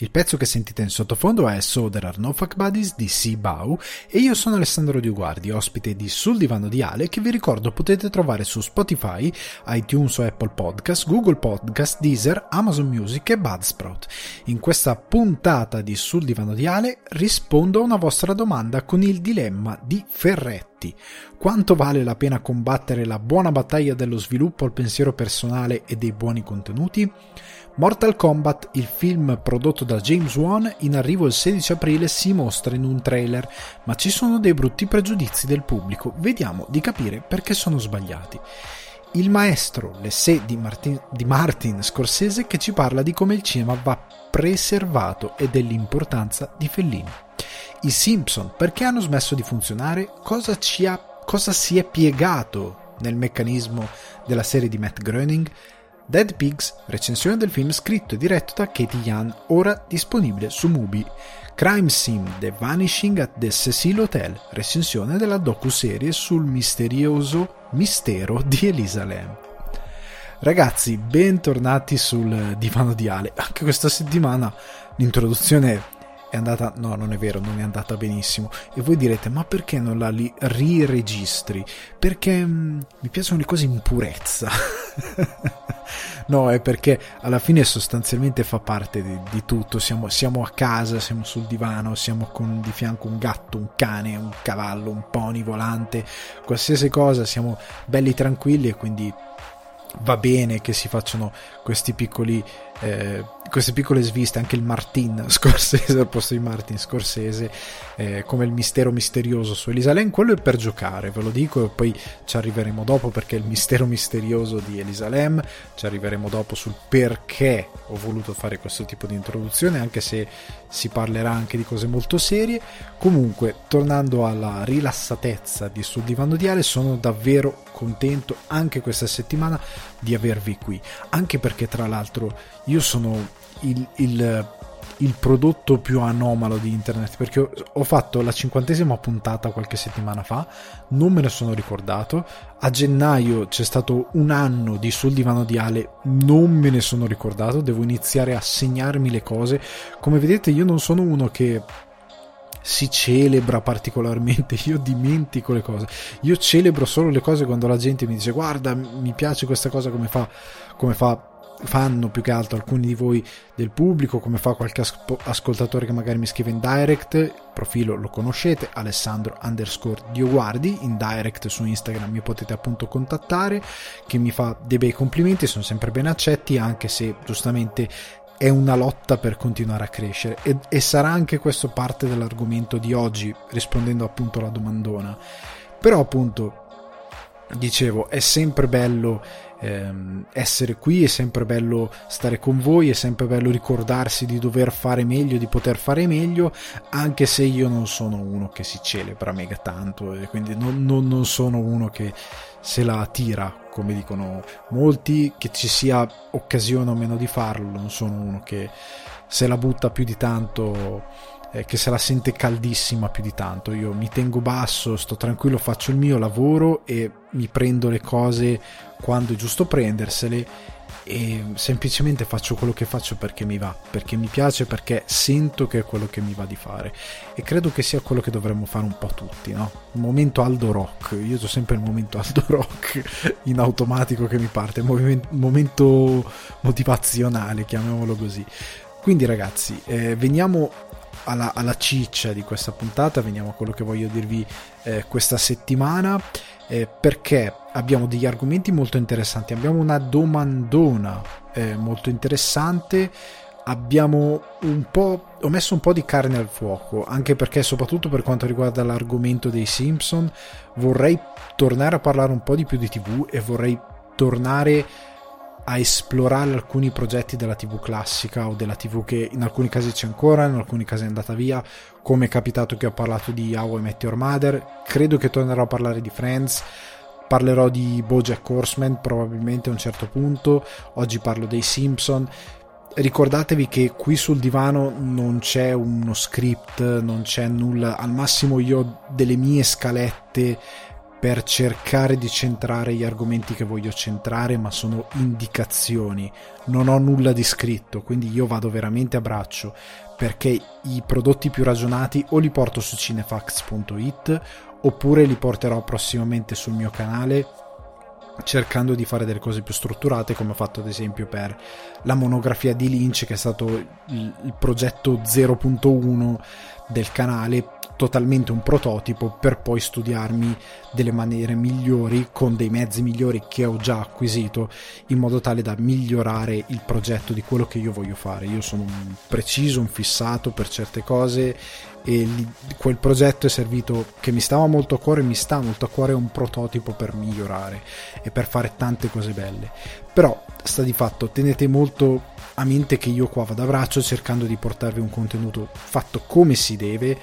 Il pezzo che sentite in sottofondo è So There Are No Fuck Buddies di Bau e io sono Alessandro Diuguardi, ospite di Sul Divano di Ale che vi ricordo potete trovare su Spotify, iTunes o Apple Podcast, Google Podcast, Deezer, Amazon Music e Budsprout. In questa puntata di Sul Divano di Ale rispondo a una vostra domanda con il dilemma di Ferretti. Quanto vale la pena combattere la buona battaglia dello sviluppo al pensiero personale e dei buoni contenuti? Mortal Kombat, il film prodotto da James Wan, in arrivo il 16 aprile si mostra in un trailer, ma ci sono dei brutti pregiudizi del pubblico, vediamo di capire perché sono sbagliati. Il maestro L'essè di Martin, di Martin Scorsese che ci parla di come il cinema va preservato e dell'importanza di Fellini. I Simpson perché hanno smesso di funzionare? Cosa, ha, cosa si è piegato nel meccanismo della serie di Matt Groening? Dead Pigs, recensione del film scritto e diretto da Katie Yan, ora disponibile su Mubi. Crime Sim The Vanishing at the Cecil Hotel, recensione della docu-serie sul misterioso mistero di Elisa Lam. Ragazzi, bentornati sul divano di Ale. Anche questa settimana l'introduzione è andata no non è vero non è andata benissimo. E voi direte ma perché non la li riregistri? Perché mh, mm, mi piacciono le cose in purezza. No è perché alla fine sostanzialmente fa parte di, di tutto. Siamo, siamo, a casa siamo sul divano siamo con di fianco un gatto un cane un cavallo un pony volante qualsiasi cosa siamo belli tranquilli e quindi va bene che si facciano questi piccoli eh, queste piccole sviste, anche il Martin Scorsese al posto di Martin Scorsese, eh, come il mistero misterioso su Elisa Lam, quello è per giocare, ve lo dico, e poi ci arriveremo dopo perché il mistero misterioso di Elisa Lam, ci arriveremo dopo sul perché ho voluto fare questo tipo di introduzione, anche se si parlerà anche di cose molto serie. Comunque, tornando alla rilassatezza di Sul Divano di Ale, sono davvero contento anche questa settimana di avervi qui, anche perché tra l'altro io sono il, il, il, prodotto più anomalo di internet perché ho fatto la cinquantesima puntata qualche settimana fa, non me ne sono ricordato. A gennaio c'è stato un anno di sul divano di Ale, non me ne sono ricordato. Devo iniziare a segnarmi le cose. Come vedete, io non sono uno che si celebra particolarmente, io dimentico le cose, io celebro solo le cose quando la gente mi dice guarda mi piace questa cosa come fa, come fa fanno più che altro alcuni di voi del pubblico, come fa qualche ascoltatore che magari mi scrive in direct, il profilo lo conoscete, Alessandro underscore Dioguardi, in direct su Instagram mi potete appunto contattare, che mi fa dei bei complimenti, sono sempre ben accetti, anche se giustamente è una lotta per continuare a crescere e, e sarà anche questo parte dell'argomento di oggi, rispondendo appunto alla domandona. Però appunto, dicevo, è sempre bello ehm, essere qui, è sempre bello stare con voi, è sempre bello ricordarsi di dover fare meglio, di poter fare meglio, anche se io non sono uno che si celebra mega tanto e quindi non, non, non sono uno che se la tira come dicono molti, che ci sia occasione o meno di farlo, non sono uno che se la butta più di tanto eh, che se la sente caldissima più di tanto. Io mi tengo basso, sto tranquillo, faccio il mio lavoro e mi prendo le cose quando è giusto prendersele e semplicemente faccio quello che faccio perché mi va, perché mi piace, perché sento che è quello che mi va di fare e credo che sia quello che dovremmo fare un po' tutti, no? Il momento Aldo Rock, io ho sempre il momento Aldo Rock in automatico che mi parte, il momento motivazionale, chiamiamolo così. Quindi ragazzi, eh, veniamo alla, alla, ciccia di questa puntata, veniamo a quello che voglio dirvi eh, questa settimana, eh, perché abbiamo degli argomenti molto interessanti, abbiamo una domandona eh, molto interessante, abbiamo un po', ho messo un po' di carne al fuoco, anche perché soprattutto per quanto riguarda l'argomento dei Simpson, vorrei tornare a parlare un po' di più di TV e vorrei tornare a esplorare alcuni progetti della TV classica o della TV che in alcuni casi c'è ancora, in alcuni casi è andata via, come è capitato che ho parlato di How I Met Your Mother, credo che tornerò a parlare di Friends, parlerò di Bojack Horseman probabilmente a un certo punto, oggi parlo dei Simpson, ricordatevi che qui sul divano non c'è uno script, non c'è nulla, al massimo io ho delle mie scalette per cercare di centrare gli argomenti che voglio centrare, ma sono indicazioni, non ho nulla di scritto, quindi io vado veramente a braccio perché i prodotti più ragionati o li porto su cinefax.it oppure li porterò prossimamente sul mio canale cercando di fare delle cose più strutturate come ho fatto ad esempio per la monografia di Lynch che è stato il, il progetto 0.1 del canale totalmente un prototipo per poi studiarmi delle maniere migliori con dei mezzi migliori che ho già acquisito in modo tale da migliorare il progetto di quello che io voglio fare. Io sono un preciso, un fissato per certe cose e quel progetto è servito che mi stava molto a cuore, mi sta molto a cuore un prototipo per migliorare e per fare tante cose belle. Però sta di fatto, tenete molto a mente che io qua vado a braccio cercando di portarvi un contenuto fatto come si deve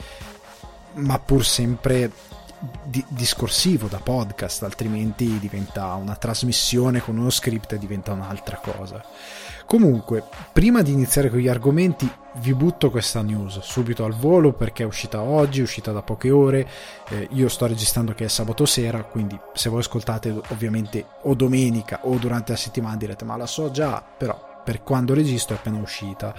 ma pur sempre di- discorsivo da podcast, altrimenti diventa una trasmissione con uno script e diventa un'altra cosa. Comunque, prima di iniziare con gli argomenti, vi butto questa news subito al volo perché è uscita oggi, è uscita da poche ore. Eh, io sto registrando che è sabato sera, quindi se voi ascoltate ovviamente o domenica o durante la settimana direte ma la so già, però per quando registro è appena uscita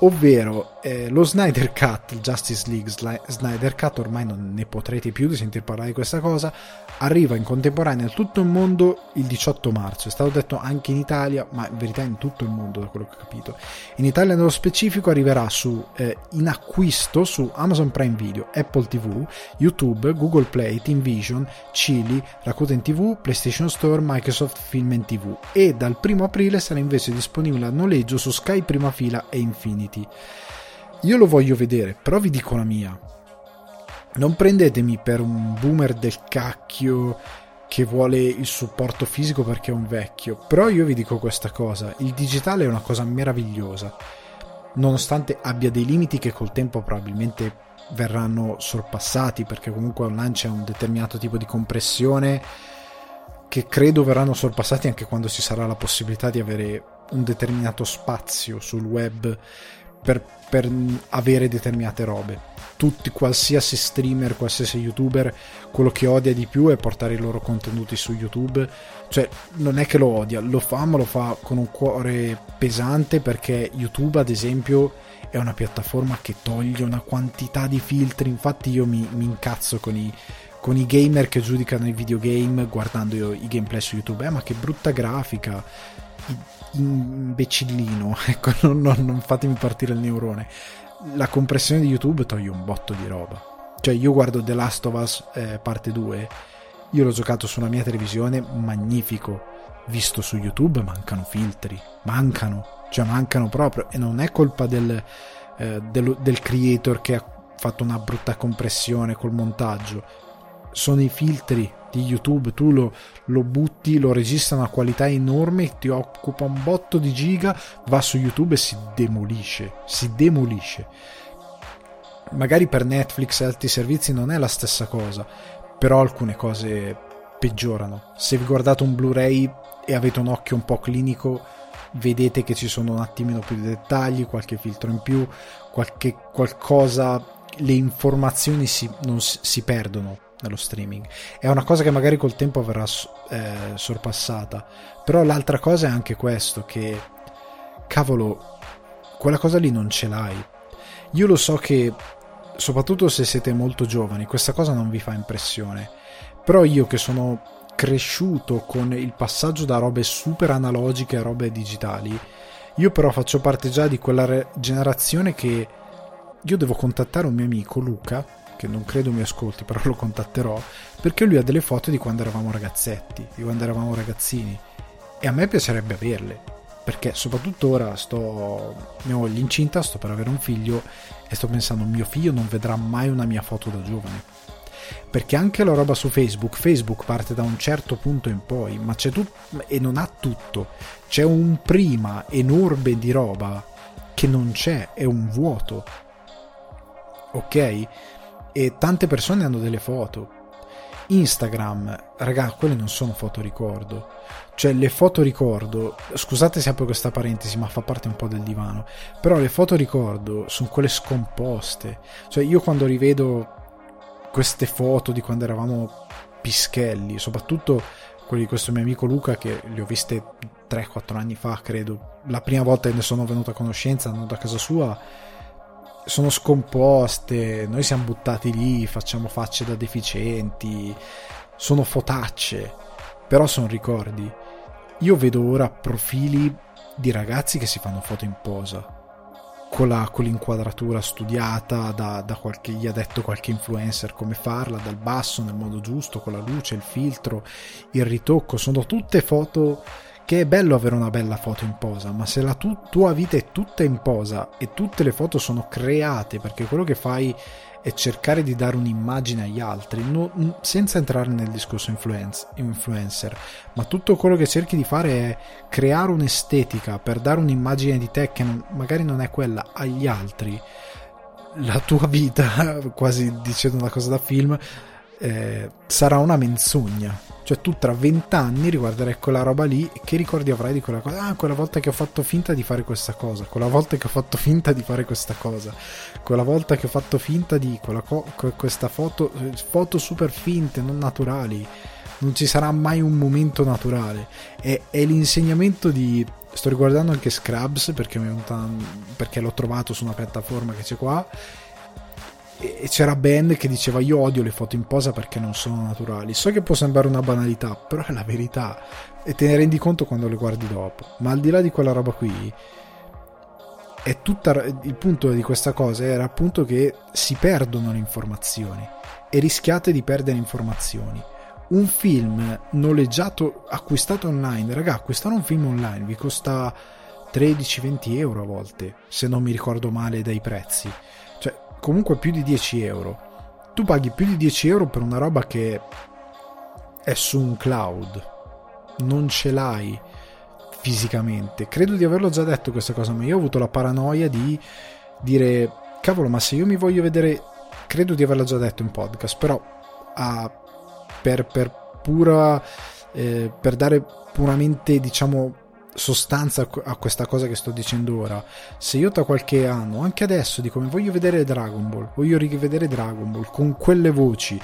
ovvero eh, lo Snyder Cut, il Justice League Snyder Cut, ormai non ne potrete più di sentir parlare di questa cosa, arriva in contemporanea a tutto il mondo il 18 marzo, è stato detto anche in Italia, ma in verità in tutto il mondo da quello che ho capito. In Italia nello specifico arriverà su, eh, in acquisto su Amazon Prime Video, Apple TV, YouTube, Google Play, Team Vision, Chili, Rakuten TV, PlayStation Store, Microsoft Film TV e dal 1 aprile sarà invece disponibile a noleggio su Sky Prima Fila e Infinity. Io lo voglio vedere, però vi dico la mia non prendetemi per un boomer del cacchio che vuole il supporto fisico perché è un vecchio, però io vi dico questa cosa, il digitale è una cosa meravigliosa, nonostante abbia dei limiti che col tempo probabilmente verranno sorpassati perché comunque online c'è un determinato tipo di compressione che credo verranno sorpassati anche quando ci sarà la possibilità di avere un determinato spazio sul web per, per avere determinate robe tutti, qualsiasi streamer, qualsiasi youtuber, quello che odia di più è portare i loro contenuti su YouTube. Cioè, non è che lo odia, lo fa, ma lo fa con un cuore pesante perché YouTube, ad esempio, è una piattaforma che toglie una quantità di filtri. Infatti, io mi, mi incazzo con i, con i gamer che giudicano i videogame guardando i gameplay su YouTube. Eh, ma che brutta grafica! Imbecillino, ecco, non, non, non fatemi partire il neurone la compressione di YouTube toglie un botto di roba. Cioè, io guardo The Last of Us eh, parte 2, io l'ho giocato sulla mia televisione, magnifico. Visto su YouTube mancano filtri, mancano, cioè mancano proprio. E non è colpa del, eh, del, del creator che ha fatto una brutta compressione col montaggio. Sono i filtri di YouTube, tu lo, lo, butti, lo registra una qualità enorme, ti occupa un botto di giga, va su YouTube e si demolisce, si demolisce. Magari per Netflix e altri servizi non è la stessa cosa, però alcune cose peggiorano. Se vi guardate un Blu-ray e avete un occhio un po' clinico, vedete che ci sono un attimino più di dettagli, qualche filtro in più, qualche qualcosa, le informazioni si, non, si perdono nello streaming. È una cosa che magari col tempo verrà eh, sorpassata. Però l'altra cosa è anche questo, che cavolo, quella cosa lì non ce l'hai. Io lo so che, soprattutto se siete molto giovani, questa cosa non vi fa impressione. Però io che sono cresciuto con il passaggio da robe super analogiche a robe digitali, io però faccio parte già di quella re- generazione che io devo contattare un mio amico Luca che non credo mi ascolti, però lo contatterò, perché lui ha delle foto di quando eravamo ragazzetti, di quando eravamo ragazzini. E a me piacerebbe averle, perché soprattutto ora sto, mia moglie incinta, sto per avere un figlio e sto pensando, mio figlio non vedrà mai una mia foto da giovane. Perché anche la roba su Facebook, Facebook parte da un certo punto in poi, ma c'è tutto e non ha tutto. C'è un prima enorme di roba che non c'è, è un vuoto. Ok? E tante persone hanno delle foto. Instagram, raga, quelle non sono foto ricordo. Cioè, le foto ricordo, scusate se apro questa parentesi, ma fa parte un po' del divano. Però le foto ricordo sono quelle scomposte. Cioè, io quando rivedo queste foto di quando eravamo pischelli, soprattutto quelli di questo mio amico Luca che li ho viste 3-4 anni fa, credo. La prima volta che ne sono venuto a conoscenza, andando a casa sua, sono scomposte, noi siamo buttati lì, facciamo facce da deficienti, sono fotacce, però sono ricordi. Io vedo ora profili di ragazzi che si fanno foto in posa con, la, con l'inquadratura studiata da, da qualche, gli ha detto qualche influencer come farla, dal basso, nel modo giusto, con la luce, il filtro, il ritocco, sono tutte foto che è bello avere una bella foto in posa, ma se la tu, tua vita è tutta in posa e tutte le foto sono create perché quello che fai è cercare di dare un'immagine agli altri, no, senza entrare nel discorso influence, influencer, ma tutto quello che cerchi di fare è creare un'estetica per dare un'immagine di te che non, magari non è quella agli altri. La tua vita, quasi dicendo una cosa da film, eh, sarà una menzogna. Cioè tu tra vent'anni riguarderai quella roba lì e che ricordi avrai di quella cosa? Ah, quella volta che ho fatto finta di fare questa cosa, quella volta che ho fatto finta di fare questa cosa, quella volta che ho fatto finta di co- questa foto, foto super finte, non naturali. Non ci sarà mai un momento naturale. È, è l'insegnamento di... Sto riguardando anche Scrubs perché, perché l'ho trovato su una piattaforma che c'è qua e c'era Ben che diceva io odio le foto in posa perché non sono naturali. So che può sembrare una banalità però è la verità. E te ne rendi conto quando le guardi dopo. Ma al di là di quella roba qui è tutta il punto di questa cosa era appunto che si perdono le informazioni e rischiate di perdere informazioni. Un film noleggiato acquistato online raga acquistare un film online vi costa 13-20 euro a volte se non mi ricordo male dai prezzi comunque più di 10 euro. Tu paghi più di 10 euro per una roba che è su un cloud, non ce l'hai fisicamente. Credo di averlo già detto questa cosa, ma io ho avuto la paranoia di dire, cavolo, ma se io mi voglio vedere, credo di averla già detto in podcast, però ah, per, per pura, eh, per dare puramente, diciamo, sostanza a questa cosa che sto dicendo ora. Se io tra qualche anno, anche adesso, dico mi voglio vedere Dragon Ball, voglio rivedere Dragon Ball con quelle voci,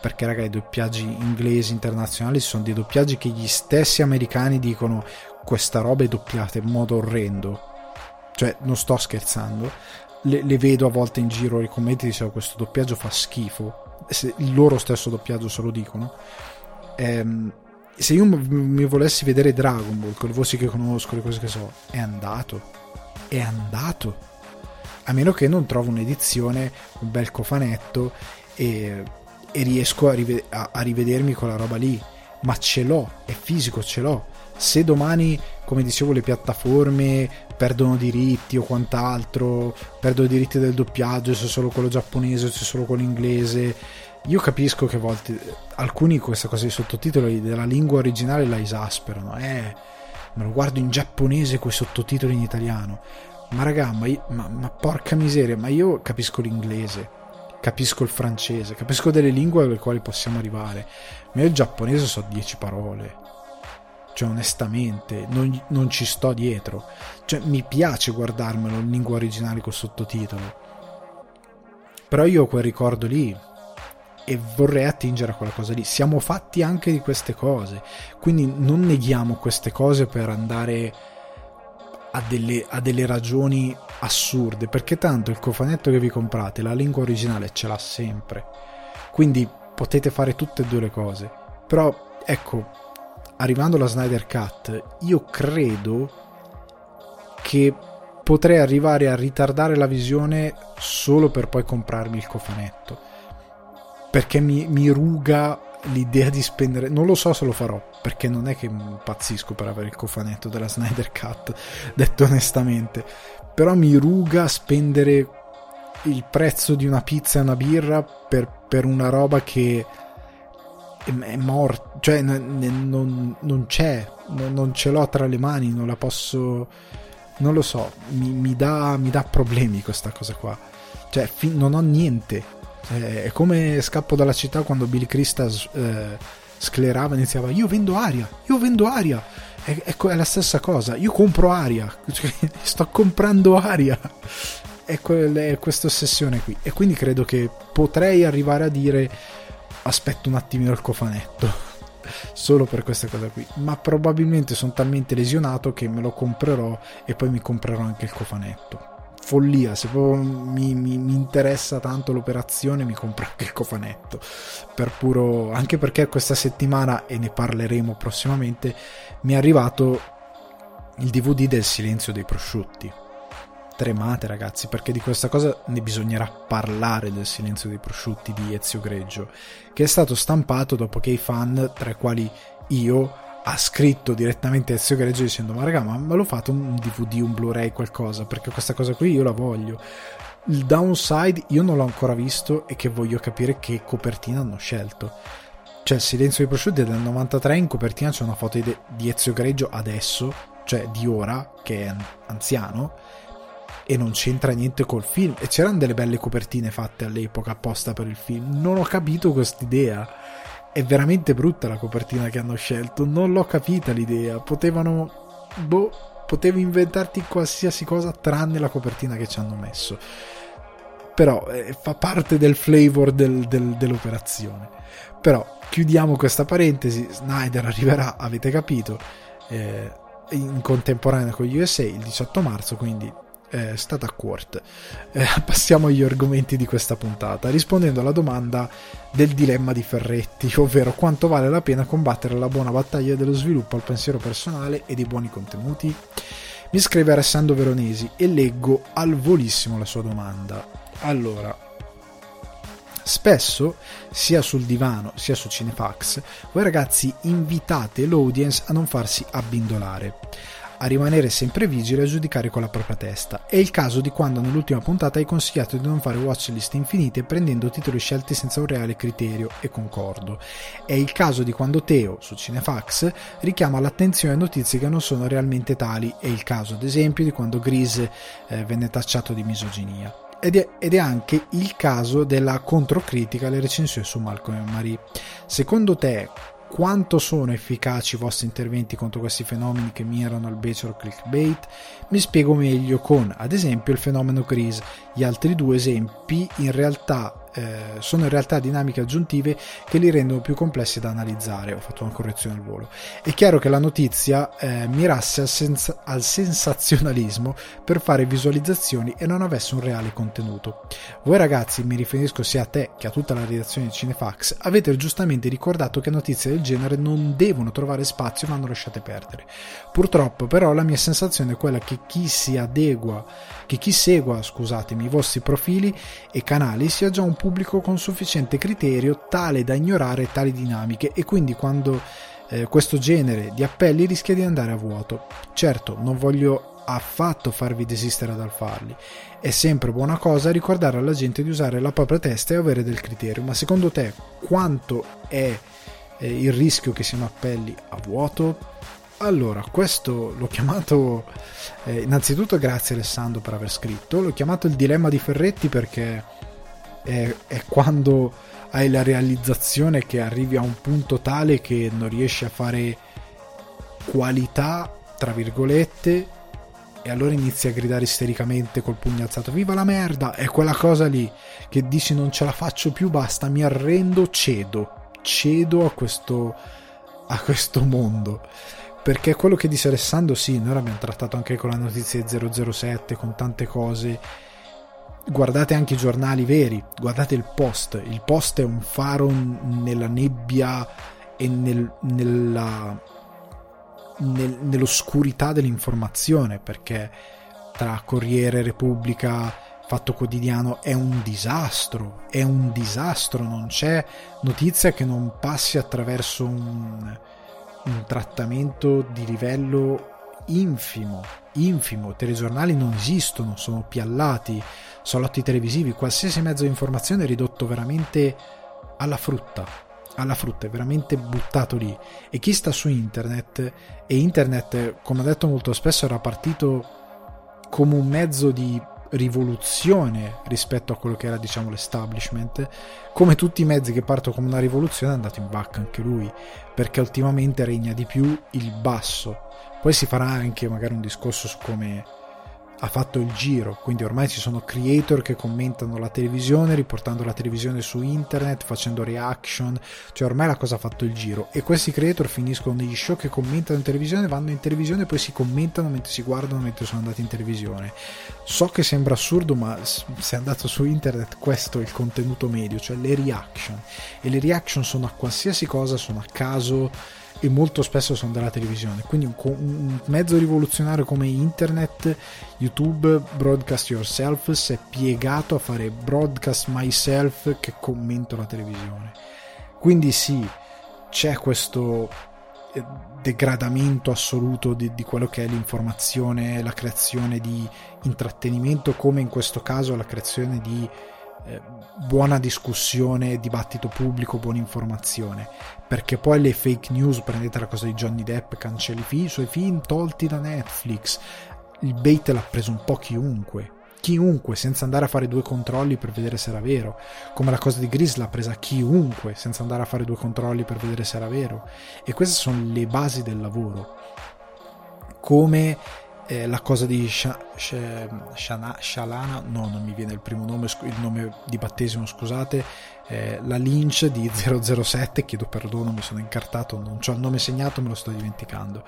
perché raga i doppiaggi inglesi internazionali sono dei doppiaggi che gli stessi americani dicono questa roba è doppiata in modo orrendo. Cioè, non sto scherzando. Le, le vedo a volte in giro i commenti dicono questo doppiaggio fa schifo. Se il loro stesso doppiaggio se lo dicono. Ehm, se io mi volessi vedere Dragon Ball con le voci che conosco, le cose che so, è andato. È andato. A meno che non trovo un'edizione, un bel cofanetto e, e riesco a, rive- a, a rivedermi quella roba lì. Ma ce l'ho, è fisico, ce l'ho. Se domani, come dicevo, le piattaforme perdono diritti o quant'altro, perdono i diritti del doppiaggio, se solo quello giapponese o se solo quello inglese io capisco che a volte alcuni questa cosa dei sottotitoli della lingua originale la esasperano, eh, me lo guardo in giapponese con i sottotitoli in italiano. Ma raga, ma, ma, ma porca miseria, ma io capisco l'inglese, capisco il francese, capisco delle lingue alle quali possiamo arrivare. Ma io il giapponese so 10 parole. Cioè, onestamente, non, non, ci sto dietro. Cioè, mi piace guardarmelo in lingua originale col sottotitolo. Però io ho quel ricordo lì, e vorrei attingere a quella cosa lì. Siamo fatti anche di queste cose, quindi non neghiamo queste cose per andare a delle, a delle ragioni assurde, perché tanto il cofanetto che vi comprate, la lingua originale ce l'ha sempre, quindi potete fare tutte e due le cose. Però ecco, arrivando alla Snyder Cut, io credo che potrei arrivare a ritardare la visione solo per poi comprarmi il cofanetto perché mi, mi ruga l'idea di spendere non lo so se lo farò perché non è che impazzisco per avere il cofanetto della Snyder Cut detto onestamente però mi ruga spendere il prezzo di una pizza e una birra per, per una roba che è, morta cioè n- n- non, non, c'è non, non, ce l'ho tra le mani non la posso non lo so mi, mi, dà, mi dà problemi questa cosa qua. Cioè fi- non ho niente eh, è come scappo dalla città quando Billy Crystal eh, sclerava e iniziava io vendo aria, io vendo aria. È, è, è, la stessa cosa, io compro aria, cioè, sto comprando aria. È, que- è questa ossessione qui. E quindi credo che potrei arrivare a dire aspetto un attimino il cofanetto solo per questa cosa qui ma probabilmente sono talmente lesionato che me lo comprerò e poi mi comprerò anche il cofanetto follia se mi, mi, mi, interessa tanto l'operazione mi compro anche il cofanetto per puro anche perché questa settimana e ne parleremo prossimamente mi è arrivato il dvd del silenzio dei prosciutti. Tremate ragazzi perché di questa cosa ne bisognerà parlare del silenzio dei prosciutti di Ezio Greggio che è stato stampato dopo che i fan tra i quali io ha scritto direttamente Ezio Greggio dicendo ma raga ma me lo fate un DVD un Blu-ray qualcosa perché questa cosa qui io la voglio il downside io non l'ho ancora visto e che voglio capire che copertina hanno scelto cioè il silenzio dei prosciutti è del 93 in copertina c'è una foto di Ezio Greggio adesso cioè di ora che è anziano e non c'entra niente col film. E c'erano delle belle copertine fatte all'epoca apposta per il film. Non ho capito quest'idea. È veramente brutta la copertina che hanno scelto. Non l'ho capita l'idea. Potevano. Boh. Potevi inventarti qualsiasi cosa tranne la copertina che ci hanno messo. Però eh, fa parte del flavor del, del, dell'operazione. Però chiudiamo questa parentesi. Snyder arriverà, avete capito. Eh, in contemporanea con USA il 18 marzo, quindi è stata a Quart. Eh, passiamo agli argomenti di questa puntata, rispondendo alla domanda del dilemma di Ferretti, ovvero quanto vale la pena combattere la buona battaglia dello sviluppo al pensiero personale e dei buoni contenuti? Mi scrive Alessandro Veronesi e leggo al volissimo la sua domanda. Allora, spesso, sia sul divano sia su Cinefax, voi ragazzi invitate l'audience a non farsi abbindolare a rimanere sempre vigile e a giudicare con la propria testa. È il caso di quando nell'ultima puntata hai consigliato di non fare watchlist infinite prendendo titoli scelti senza un reale criterio e concordo. È il caso di quando Teo, su Cinefax, richiama l'attenzione a notizie che non sono realmente tali. È il caso, ad esempio, di quando Grise eh, venne tacciato di misoginia. Ed è, ed è, anche il caso della controcritica alle recensioni su Malcolm e Marie. Secondo te, quanto sono efficaci i vostri interventi contro questi fenomeni che mirano al becero clickbait? Mi spiego meglio con, ad esempio, il fenomeno Grease. Gli altri due esempi in realtà eh, sono in realtà dinamiche aggiuntive che li rendono più complessi da analizzare. Ho fatto una correzione al volo. È chiaro che la notizia eh, mirasse al, sens- al, sensazionalismo per fare visualizzazioni e non avesse un reale contenuto. Voi ragazzi, mi riferisco sia a te che a tutta la redazione di Cinefax, avete giustamente ricordato che notizie del genere non devono trovare spazio e vanno lasciate perdere. Purtroppo, però, la mia sensazione è quella che chi si adegua, che chi segua, scusatemi, i vostri profili e canali sia già un pubblico con sufficiente criterio tale da ignorare tali dinamiche e quindi quando eh, questo genere di appelli rischia di andare a vuoto. Certo, non voglio affatto farvi desistere dal farli. È sempre buona cosa ricordare alla gente di usare la propria testa e avere del criterio, ma secondo te quanto è eh, il rischio che siano appelli a vuoto? Allora, questo l'ho chiamato eh, innanzitutto grazie Alessandro per aver scritto, l'ho chiamato il dilemma di Ferretti perché è, è quando hai la realizzazione che arrivi a un punto tale che non riesci a fare qualità, tra virgolette, e allora inizi a gridare istericamente col pugno alzato viva la merda! È quella cosa lì che dici non ce la faccio più basta mi arrendo cedo cedo a questo a questo mondo. Perché quello che dice Alessandro sì noi l'abbiamo trattato anche con la notizia 007 con tante cose guardate anche i giornali veri, guardate il post, il post è un faro nella nebbia e nel, nella, nel, nell'oscurità dell'informazione perché tra Corriere, Repubblica, Fatto Quotidiano è un disastro, è un disastro, non c'è notizia che non passi attraverso un, un trattamento di livello infimo, infimo, telegiornali non esistono, sono piallati, salotti televisivi, qualsiasi mezzo di informazione è ridotto veramente alla frutta, alla frutta, è veramente buttato lì. E chi sta su internet, e internet, come ho detto molto spesso, era partito come un mezzo di rivoluzione rispetto a quello che era diciamo l'establishment come tutti i mezzi che partono come una rivoluzione è andato in vacca anche lui perché ultimamente regna di più il basso poi si farà anche magari un discorso su come ha fatto il giro, quindi ormai ci sono creator che commentano la televisione, riportando la televisione su internet, facendo reaction, cioè ormai la cosa ha fatto il giro e questi creator finiscono negli show che commentano in televisione, vanno in televisione e poi si commentano mentre si guardano mentre sono andati in televisione. So che sembra assurdo, ma se andato su internet questo è il contenuto medio, cioè le reaction e le reaction sono a qualsiasi cosa, sono a caso e molto spesso sono della televisione. Quindi un, un, mezzo rivoluzionario come internet, YouTube, Broadcast Yourself, si è piegato a fare broadcast myself che commento la televisione. Quindi sì, c'è questo eh, degradamento assoluto di, di, quello che è l'informazione, la creazione di intrattenimento, come in questo caso la creazione di eh, buona discussione, dibattito pubblico, buona informazione. Perché poi le fake news, prendete la cosa di Johnny Depp, cancelli i suoi film tolti da Netflix. Il bait l'ha preso un po' chiunque. Chiunque, senza andare a fare due controlli per vedere se era vero. Come la cosa di Gris l'ha presa chiunque, senza andare a fare due controlli per vedere se era vero. E queste sono le basi del lavoro. Come eh, la cosa di Shalana, no, non mi viene il primo nome, il nome di battesimo, scusate, eh, la Lynch di 007, chiedo perdono, mi sono incartato, non ho il nome segnato, me lo sto dimenticando.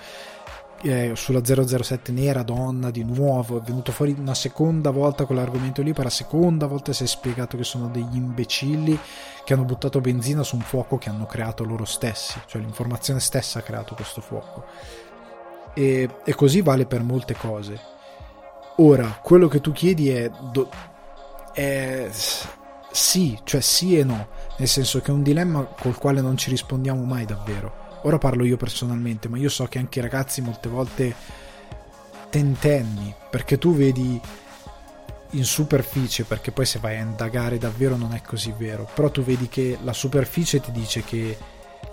Eh, sulla 007 nera, donna, di nuovo, è venuto fuori una seconda volta quell'argomento lì, per la seconda volta si è spiegato che sono degli imbecilli che hanno buttato benzina su un fuoco che hanno creato loro stessi, cioè l'informazione stessa ha creato questo fuoco e, e così vale per molte cose. Ora, quello che tu chiedi è, do, è sì, cioè sì e no, nel senso che è un dilemma col quale non ci rispondiamo mai davvero. Ora parlo io personalmente, ma io so che anche i ragazzi molte volte tentenni, perché tu vedi in superficie, perché poi se vai a indagare davvero non è così vero, però tu vedi che la superficie ti dice che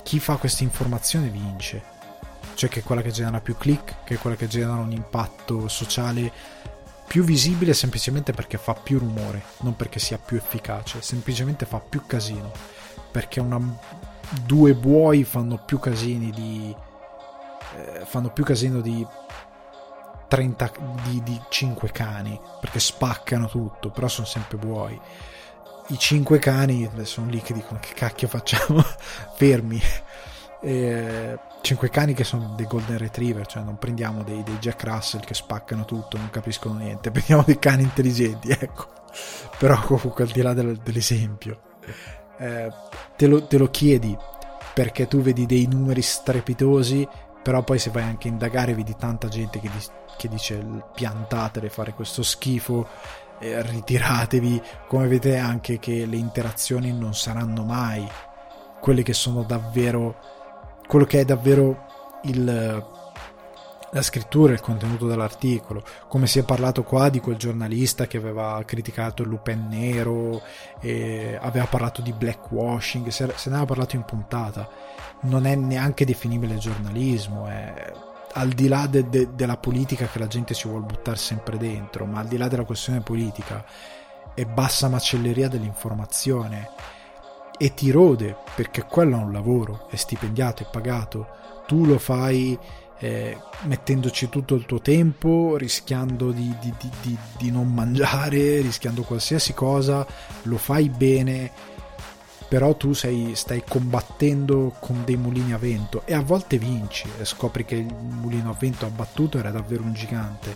chi fa questa informazione vince cioè che è quella che genera più click, che è quella che genera un impatto sociale più visibile semplicemente perché fa più rumore, non perché sia più efficace, semplicemente fa più casino, perché una, due buoi fanno più casini di eh, fanno più casino di 30 di, di 5 cani, perché spaccano tutto, però sono sempre buoi. I 5 cani sono lì che dicono che cacchio facciamo, fermi. E, cinque cani che sono dei golden retriever, cioè non prendiamo dei, dei, Jack Russell che spaccano tutto, non capiscono niente, prendiamo dei cani intelligenti, ecco. Però comunque al di là del, dell'esempio, eh, te, lo, te, lo, chiedi perché tu vedi dei numeri strepitosi, però poi se vai anche a indagare vedi tanta gente che, di, che dice piantatele fare questo schifo, eh, ritiratevi, come vedete anche che le interazioni non saranno mai quelle che sono davvero quello che è davvero il, la scrittura, il contenuto dell'articolo, come si è parlato qua di quel giornalista che aveva criticato il Lupin nero, aveva parlato di blackwashing, se, ne aveva parlato in puntata, non è neanche definibile giornalismo, è al di là de, de, della politica che la gente ci vuole buttare sempre dentro, ma al di là della questione politica, è bassa macelleria dell'informazione e ti rode perché quello è un lavoro, è stipendiato, è pagato, tu lo fai eh, mettendoci tutto il tuo tempo, rischiando di, di, di, di, non mangiare, rischiando qualsiasi cosa, lo fai bene, però tu sei, stai combattendo con dei mulini a vento e a volte vinci e scopri che il mulino a vento abbattuto era davvero un gigante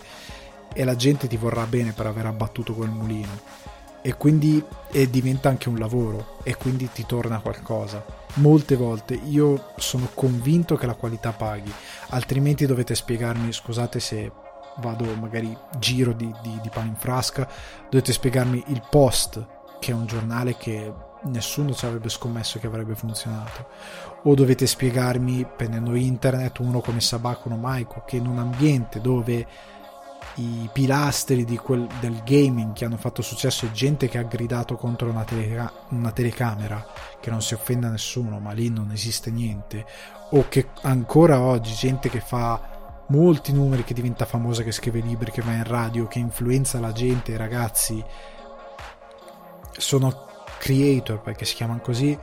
e la gente ti vorrà bene per aver abbattuto quel mulino e quindi e diventa anche un lavoro e quindi ti torna qualcosa. Molte volte io sono convinto che la qualità paghi, altrimenti dovete spiegarmi, scusate se vado magari giro di, di, di pane in frasca, dovete spiegarmi il post, che è un giornale che nessuno ci avrebbe scommesso che avrebbe funzionato. O dovete spiegarmi, prendendo internet, uno come Sabakuno Maiko, che in un ambiente dove i pilastri quel, del gaming che hanno fatto successo e gente che ha gridato contro una, teleca- una, telecamera che non si offenda nessuno ma lì non esiste niente o che ancora oggi gente che fa molti numeri che diventa famosa che scrive libri che va in radio che influenza la gente i ragazzi sono creator perché si chiamano così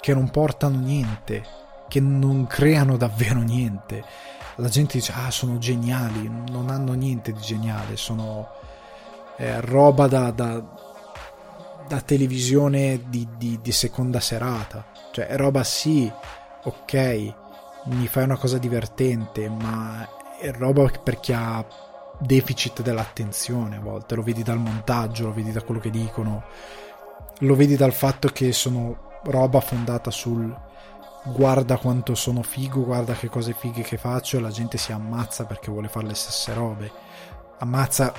che non portano niente che non creano davvero niente la gente dice ah sono geniali, non hanno niente di geniale, sono eh, roba da, da, da televisione di, di, di, seconda serata, cioè è roba sì, ok, mi fai una cosa divertente, ma è roba per chi ha deficit dell'attenzione a volte, lo vedi dal montaggio, lo vedi da quello che dicono, lo vedi dal fatto che sono roba fondata sul guarda quanto sono figo, guarda che cose fighe che faccio la gente si ammazza perché vuole fare le stesse robe. Ammazza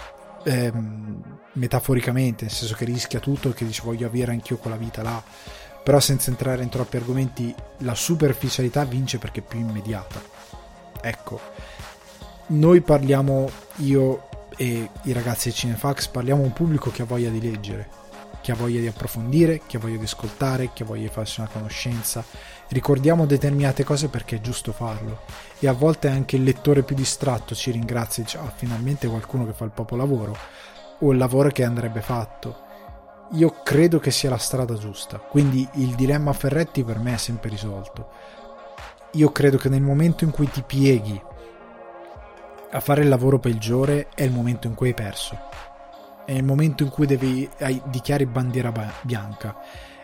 ehm, metaforicamente, nel senso che rischia tutto e che dice voglio avere anch'io quella vita là. Però senza entrare in troppi argomenti, la superficialità vince perché è più immediata. Ecco, noi parliamo, io e i ragazzi di Cinefax, parliamo a un pubblico che ha voglia di leggere, che ha voglia di approfondire, che ha voglia di ascoltare, che ha voglia di farsi una conoscenza ricordiamo determinate cose perché è giusto farlo. E a volte anche il lettore più distratto ci ringrazia e dice ah, finalmente qualcuno che fa il proprio lavoro o il lavoro che andrebbe fatto. Io credo che sia la strada giusta. Quindi il dilemma Ferretti per me è sempre risolto. Io credo che nel momento in cui ti pieghi a fare il lavoro peggiore è il momento in cui hai perso. È il momento in cui devi, hai, dichiari bandiera bianca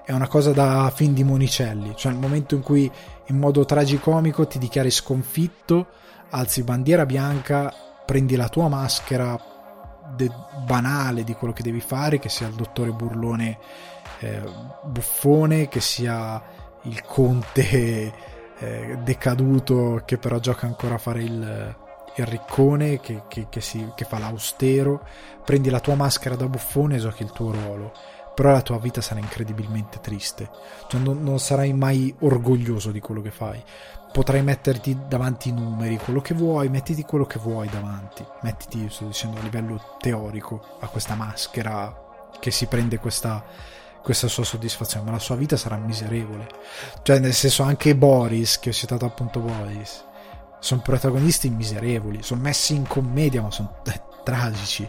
è una cosa da film di Monicelli, cioè il momento in cui in modo tragicomico ti dichiari sconfitto, alzi bandiera bianca, prendi la tua maschera de- banale di quello che devi fare, che sia il dottore burlone eh, buffone, che sia il conte eh, decaduto che però gioca ancora a fare il, il riccone, che, che, che, si, che fa l'austero, prendi la tua maschera da buffone e giochi il tuo ruolo però la tua vita sarà incredibilmente triste, cioè non, non sarai mai orgoglioso di quello che fai. Potrai metterti davanti i numeri, quello che vuoi, mettiti quello che vuoi davanti, mettiti, sto dicendo a livello teorico, a questa maschera che si prende questa, questa sua soddisfazione, ma la sua vita sarà miserevole. Cioè, nel senso, anche Boris, che ho citato appunto Boris, sono protagonisti miserevoli, sono messi in commedia, ma sono eh, tragici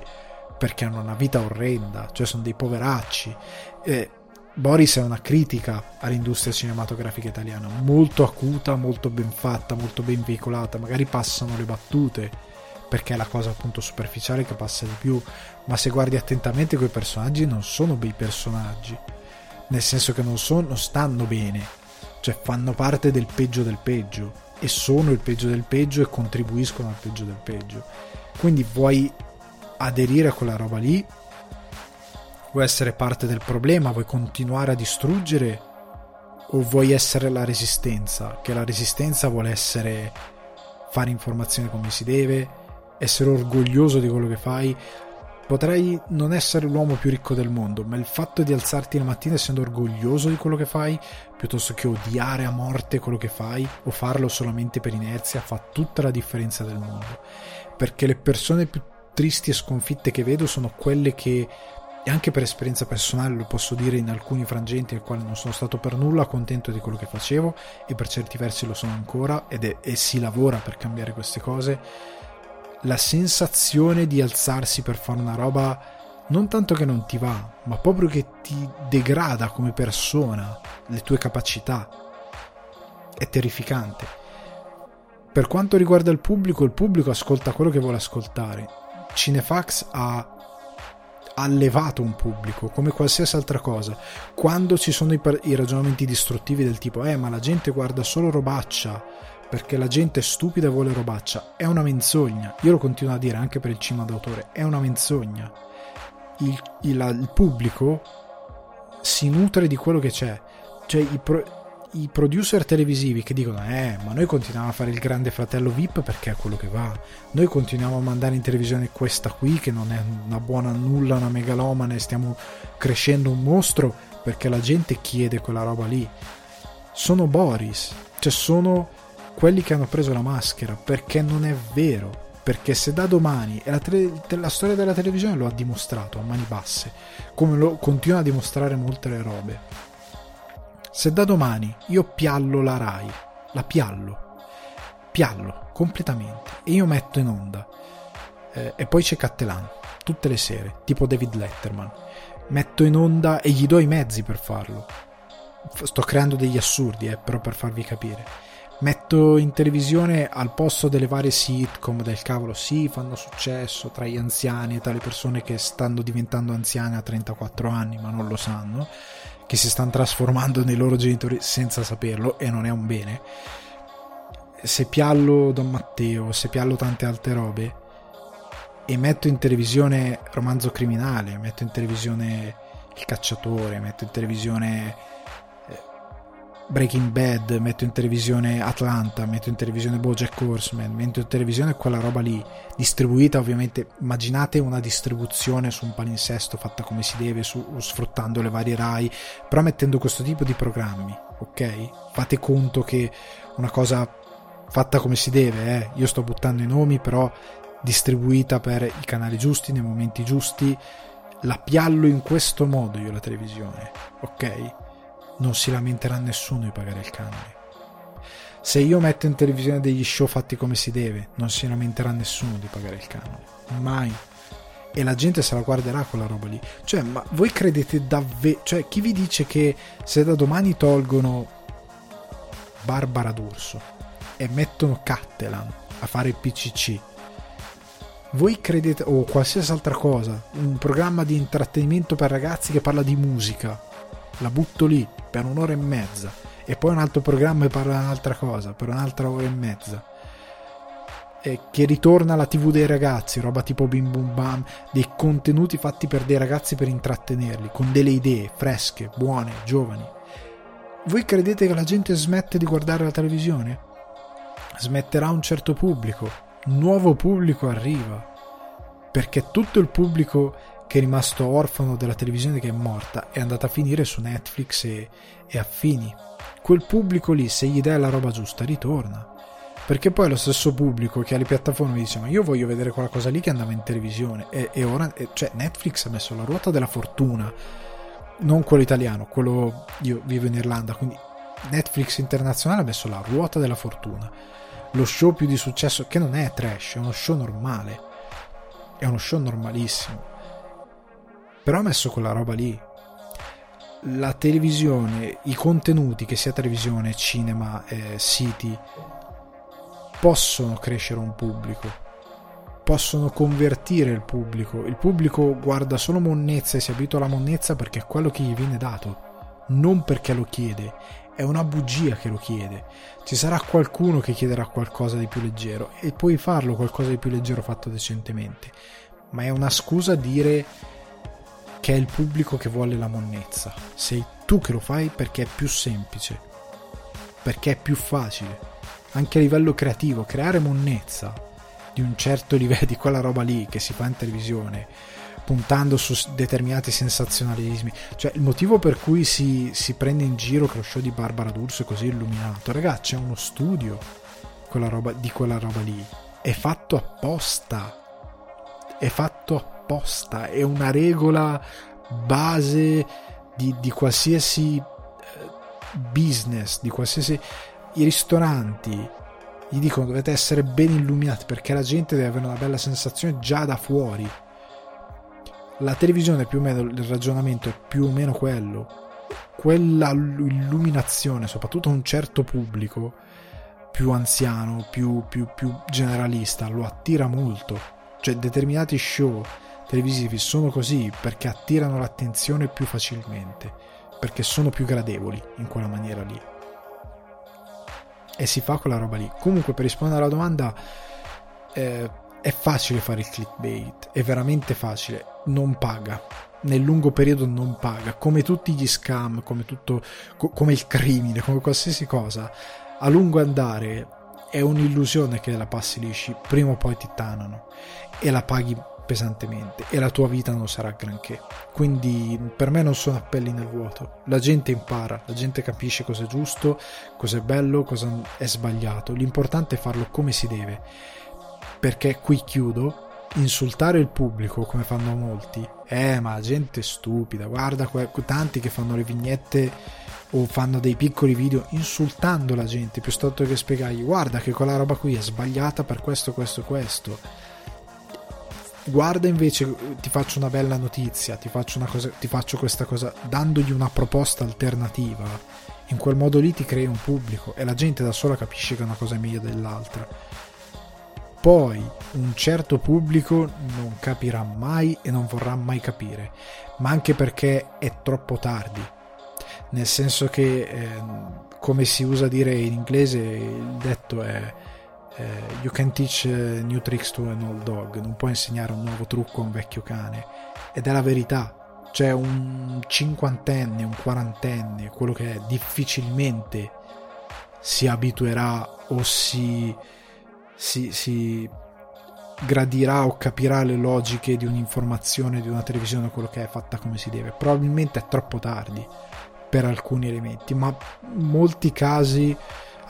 perché hanno una vita orrenda, cioè sono dei poveracci. E Boris è una critica all'industria cinematografica italiana, molto acuta, molto ben fatta, molto ben veicolata, magari passano le battute, perché è la cosa appunto superficiale che passa di più, ma se guardi attentamente quei personaggi non sono bei personaggi, nel senso che non, sono, non stanno bene, cioè fanno parte del peggio del peggio e sono il peggio del peggio e contribuiscono al peggio del peggio. Quindi vuoi aderire a quella roba lì? Vuoi essere parte del problema? Vuoi continuare a distruggere? O vuoi essere la resistenza? Che la resistenza vuole essere fare informazione come si deve, essere orgoglioso di quello che fai. Potrai non essere l'uomo più ricco del mondo, ma il fatto di alzarti la mattina essendo orgoglioso di quello che fai, piuttosto che odiare a morte quello che fai o farlo solamente per inerzia, fa tutta la differenza del mondo. Perché le persone più tristi e sconfitte che vedo sono quelle che e anche per esperienza personale lo posso dire in alcuni frangenti nel quale non sono stato per nulla contento di quello che facevo e per certi versi lo sono ancora ed è, e si lavora per cambiare queste cose la sensazione di alzarsi per fare una roba non tanto che non ti va ma proprio che ti degrada come persona le tue capacità è terrificante. Per quanto riguarda il pubblico il pubblico ascolta quello che vuole ascoltare Cinefax ha allevato un pubblico come qualsiasi altra cosa. Quando ci sono i, i, ragionamenti distruttivi del tipo eh ma la gente guarda solo robaccia perché la gente è stupida e vuole robaccia è una menzogna. Io lo continuo a dire anche per il cinema d'autore è una menzogna. Il, il, il pubblico si nutre di quello che c'è. Cioè i, pro, i producer televisivi che dicono eh ma noi continuiamo a fare il grande fratello VIP perché è quello che va. Noi continuiamo a mandare in televisione questa qui che non è una buona nulla una megalomane stiamo crescendo un mostro perché la gente chiede quella roba lì. Sono Boris cioè sono quelli che hanno preso la maschera perché non è vero. Perché se da domani e la, tele, la, storia della televisione lo ha dimostrato a mani basse come lo continua a dimostrare molte robe se da domani io piallo la RAI, la piallo, piallo completamente e io metto in onda eh, e poi c'è Cattelan tutte le sere, tipo David Letterman, metto in onda e gli do i mezzi per farlo. Sto creando degli assurdi, eh, però per farvi capire. metto in televisione al posto delle varie sitcom del cavolo, sì, fanno successo tra gli anziani e tra le persone che stanno diventando anziane a 34 anni ma non lo sanno, che si stanno trasformando nei loro genitori senza saperlo e non è un bene. Se piallo Don Matteo, se piallo tante altre robe e metto in televisione romanzo criminale, metto in televisione il cacciatore, metto in televisione Breaking Bad, metto in televisione Atlanta, metto in televisione Bojack Horseman, metto in televisione quella roba lì, distribuita ovviamente, immaginate una distribuzione su un palinsesto fatta come si deve, su, sfruttando le varie RAI, però mettendo questo tipo di programmi, ok? Fate conto che una cosa fatta come si deve, eh? io sto buttando i nomi, però distribuita per i canali giusti, nei momenti giusti, la piallo in questo modo io la televisione, ok? Non si lamenterà nessuno di pagare il canone. Se io metto in televisione degli show fatti come si deve, non si lamenterà nessuno di pagare il canone. Mai. E la gente se la guarderà quella roba lì. Cioè, ma voi credete davvero... Cioè, chi vi dice che se da domani tolgono Barbara D'Urso e mettono Cattelan a fare PCC, voi credete... o qualsiasi altra cosa, un programma di intrattenimento per ragazzi che parla di musica, la butto lì per un'ora e mezza. E poi un altro programma e parla di un'altra cosa per un'altra ora e mezza. E che ritorna alla tv dei ragazzi roba tipo bim bum bam dei contenuti fatti per dei ragazzi per intrattenerli con delle idee fresche buone giovani. Voi credete che la gente smette di guardare la televisione? smetterà un certo pubblico. Nuovo pubblico arriva. Perché tutto il pubblico che è rimasto orfano della televisione che è morta, è andata a finire su Netflix e, e affini. Quel pubblico lì, se gli dai la roba giusta, ritorna. Perché poi è lo stesso pubblico che ha le piattaforme dice: Ma io voglio vedere quella cosa lì che andava in televisione. E, e ora, e, cioè, Netflix ha messo la ruota della fortuna, non quello italiano, quello io vivo in Irlanda, quindi Netflix internazionale ha messo la ruota della fortuna. Lo show più di successo, che non è trash, è uno show normale. È uno show normalissimo però ha messo quella roba lì. La televisione, i contenuti, che sia televisione, cinema, eh, siti, possono crescere un pubblico, possono convertire il pubblico. Il pubblico guarda solo monnezza e si abitua alla monnezza perché è quello che gli viene dato, non perché lo chiede. È una bugia che lo chiede. Ci sarà qualcuno che chiederà qualcosa di più leggero e puoi farlo qualcosa di più leggero fatto decentemente. Ma è una scusa dire che è il pubblico che vuole la monnezza. Sei tu che lo fai perché è più semplice, perché è più facile, anche a livello creativo, creare monnezza di un certo livello, di quella roba lì che si fa in televisione, puntando su determinati sensazionalismi. Cioè, il motivo per cui si, si prende in giro che lo show di Barbara D'Urso è così illuminato, ragazzi, c'è uno studio quella roba, di quella roba lì. È fatto apposta. È fatto apposta apposta, è una regola base di, di qualsiasi eh, business, di qualsiasi... I ristoranti gli dicono dovete essere ben illuminati perché la gente deve avere una bella sensazione già da fuori. La televisione più o meno, il ragionamento è più o meno quello. Quella illuminazione, soprattutto a un certo pubblico più anziano, più, più, più generalista, lo attira molto. Cioè determinati show televisivi sono così perché attirano l'attenzione più facilmente, perché sono più gradevoli in quella maniera lì. E si fa quella roba lì. Comunque, per rispondere alla domanda, eh, è facile fare il clickbait, è veramente facile, non paga. Nel lungo periodo non paga, come tutti gli scam, come, tutto, co- come il crimine, come qualsiasi cosa. A lungo andare è un'illusione che la passi lisci, prima o poi ti tanano e la paghi pesantemente e la tua vita non sarà granché. Quindi per me non sono appelli nel vuoto. La gente impara, la gente capisce cosa è giusto, cosa è bello, cosa è sbagliato. L'importante è farlo come si deve. Perché qui chiudo, insultare il pubblico come fanno molti. Eh, ma la gente stupida. Guarda tanti che fanno le vignette o fanno dei piccoli video insultando la gente piuttosto che spiegargli guarda che quella roba qui è sbagliata per questo, questo, questo guarda invece ti faccio una bella notizia ti faccio, una cosa, ti faccio questa cosa dandogli una proposta alternativa In quel modo lì ti crei un pubblico e la gente da sola capisce che una cosa è meglio dell'altra. Poi un certo pubblico non capirà mai e non vorrà mai capire, ma anche perché è troppo tardi. Nel senso che, eh, come si usa dire in inglese, il detto è eh, You can teach eh, new tricks to an old dog, non puoi insegnare un nuovo trucco a un vecchio cane. Ed è la verità. Cioè un cinquantenne, un quarantenne, quello che è, difficilmente si abituerà o si, si, si gradirà o capirà le logiche di un'informazione, di una televisione, quello che è fatta come si deve. Probabilmente è troppo tardi per alcuni elementi, ma in molti casi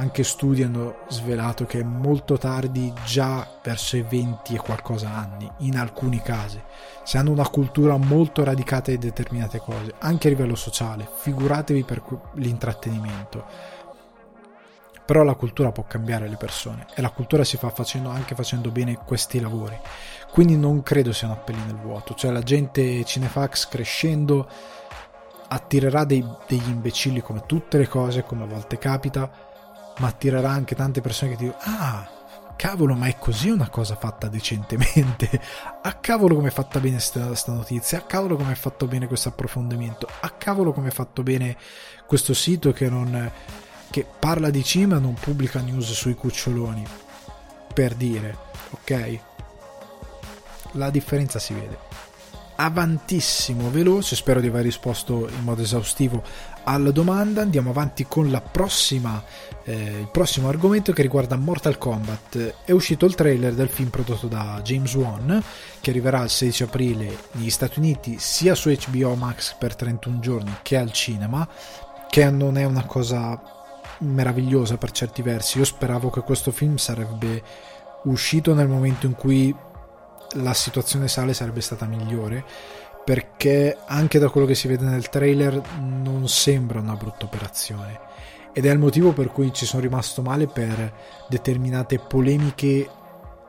anche studi hanno svelato che è molto tardi già verso i 20 e qualcosa anni, in alcuni casi. Se hanno una cultura molto radicata di determinate cose, anche a livello sociale, figuratevi per l'intrattenimento. Però la cultura può cambiare le persone e la cultura si fa facendo, anche facendo bene questi lavori. Quindi non credo siano appelli nel vuoto, cioè la gente cinefax crescendo attirerà dei, degli imbecilli come tutte le cose, come a volte capita, ma attirerà anche tante persone che ti dicono ah cavolo ma è così una cosa fatta decentemente. A cavolo come è fatta bene questa notizia. A cavolo come è fatto bene questo approfondimento. A cavolo come è fatto bene questo sito che non che parla di cima non pubblica news sui cuccioloni. Per dire ok? La differenza si vede. Avantissimo veloce. Spero di aver risposto in modo esaustivo alla domanda. Andiamo avanti con la prossima eh, il prossimo argomento che riguarda Mortal Kombat. È uscito il trailer del film prodotto da James Wan che arriverà il 16 aprile negli Stati Uniti sia su HBO Max per 31 giorni che al cinema che non è una cosa meravigliosa per certi versi. Io speravo che questo film sarebbe uscito nel momento in cui la situazione sale sarebbe stata migliore perché anche da quello che si vede nel trailer non sembra una brutta operazione. Ed è il motivo per cui ci sono rimasto male per determinate polemiche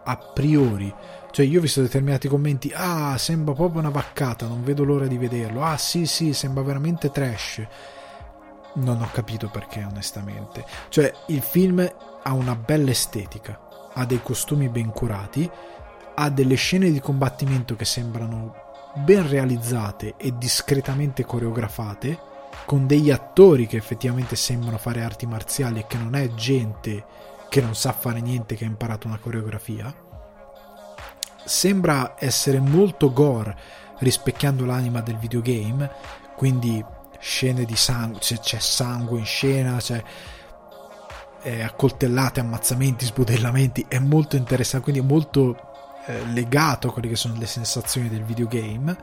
a priori. Cioè io ho visto determinati commenti ah sembra proprio una vaccata non vedo l'ora di vederlo. Ah sì sì sembra veramente trash. Non ho capito perché onestamente. Cioè il film ha una bella estetica ha dei costumi ben curati ha delle scene di combattimento che sembrano ben realizzate e discretamente coreografate, con degli attori che effettivamente sembrano fare arti marziali e che non è gente che non sa fare niente, che ha imparato una coreografia. Sembra essere molto gore rispecchiando l'anima del videogame, quindi scene di sangue, c'è, c'è sangue in scena, c'è eh, accoltellate, ammazzamenti, sbudellamenti, è molto interessante, quindi è molto eh, legato a quelle che sono le sensazioni del videogame,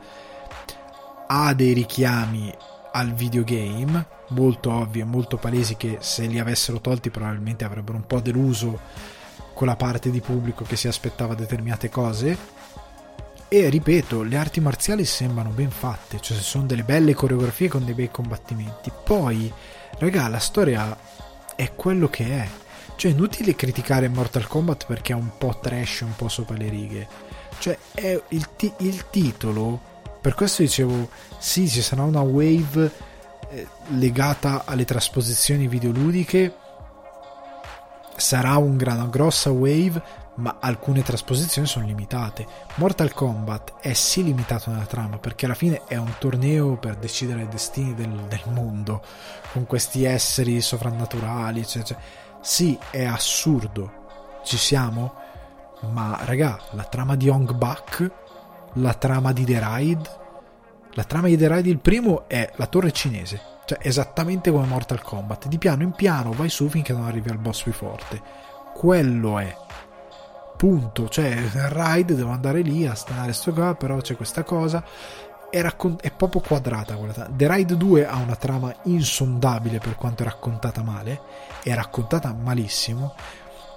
ha dei richiami al videogame molto ovvi e molto palesi che se li avessero tolti probabilmente avrebbero un po' deluso quella parte di pubblico che si aspettava determinate cose. E ripeto le arti marziali sembrano ben fatte cioè sono delle belle coreografie con dei bei combattimenti. Poi raga la storia è quello che è cioè, è inutile criticare Mortal Kombat perché è un po' trash, un po' sopra le righe. Cioè, è il, ti- il titolo. Per questo dicevo, sì, ci sarà una wave eh, legata alle trasposizioni videoludiche. Sarà un gran, una grossa wave, ma alcune trasposizioni sono limitate. Mortal Kombat è sì limitato nella trama perché alla fine è un torneo per decidere i destini del, del mondo con questi esseri sovrannaturali, eccetera. Cioè, sì, è assurdo. Ci siamo? Ma raga, la trama di Hong Bak, la trama di The Ride, la trama di The Ride il primo è la torre cinese, cioè esattamente come Mortal Kombat. Di piano in piano vai su finché non arrivi al boss più forte. Quello è. Punto, cioè Ride devo andare lì a stare sto qua, però c'è questa cosa è, raccont- è, proprio quadrata quella trama. The Ride 2 ha una trama insondabile per quanto è raccontata male, è raccontata malissimo.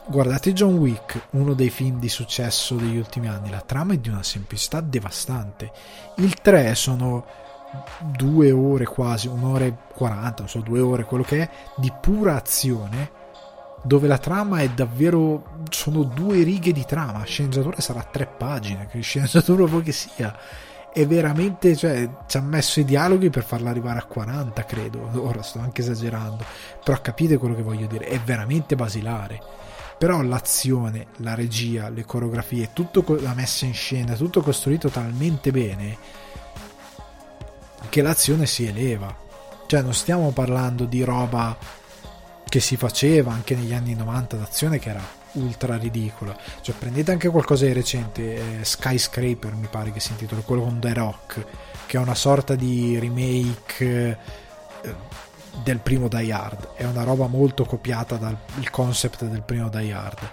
Guardate John Wick, uno dei film di successo degli ultimi anni, la trama è di una semplicità devastante. Il 3 sono due ore quasi, un'ora e 40, non so, due ore, quello che è, di pura azione, dove la trama è davvero... sono due righe di trama, sceneggiatura sarà tre pagine, che sceneggiatura vuoi che sia è veramente, cioè, ci ha messo i dialoghi per farla arrivare a 40, credo. Ora sto anche esagerando, però capite quello che voglio dire, è veramente basilare. Però l'azione, la regia, le coreografie, tutto la messa in scena, tutto costruito talmente bene che l'azione si eleva. Cioè, non stiamo parlando di roba che si faceva anche negli anni 90 d'azione che era ultra ridicola. Cioè, prendete anche qualcosa di recente, eh, Skyscraper mi pare che si intitola, quello con The Rock, che è una sorta di remake eh, del primo Die Hard. È una roba molto copiata dal concept del primo Die Hard.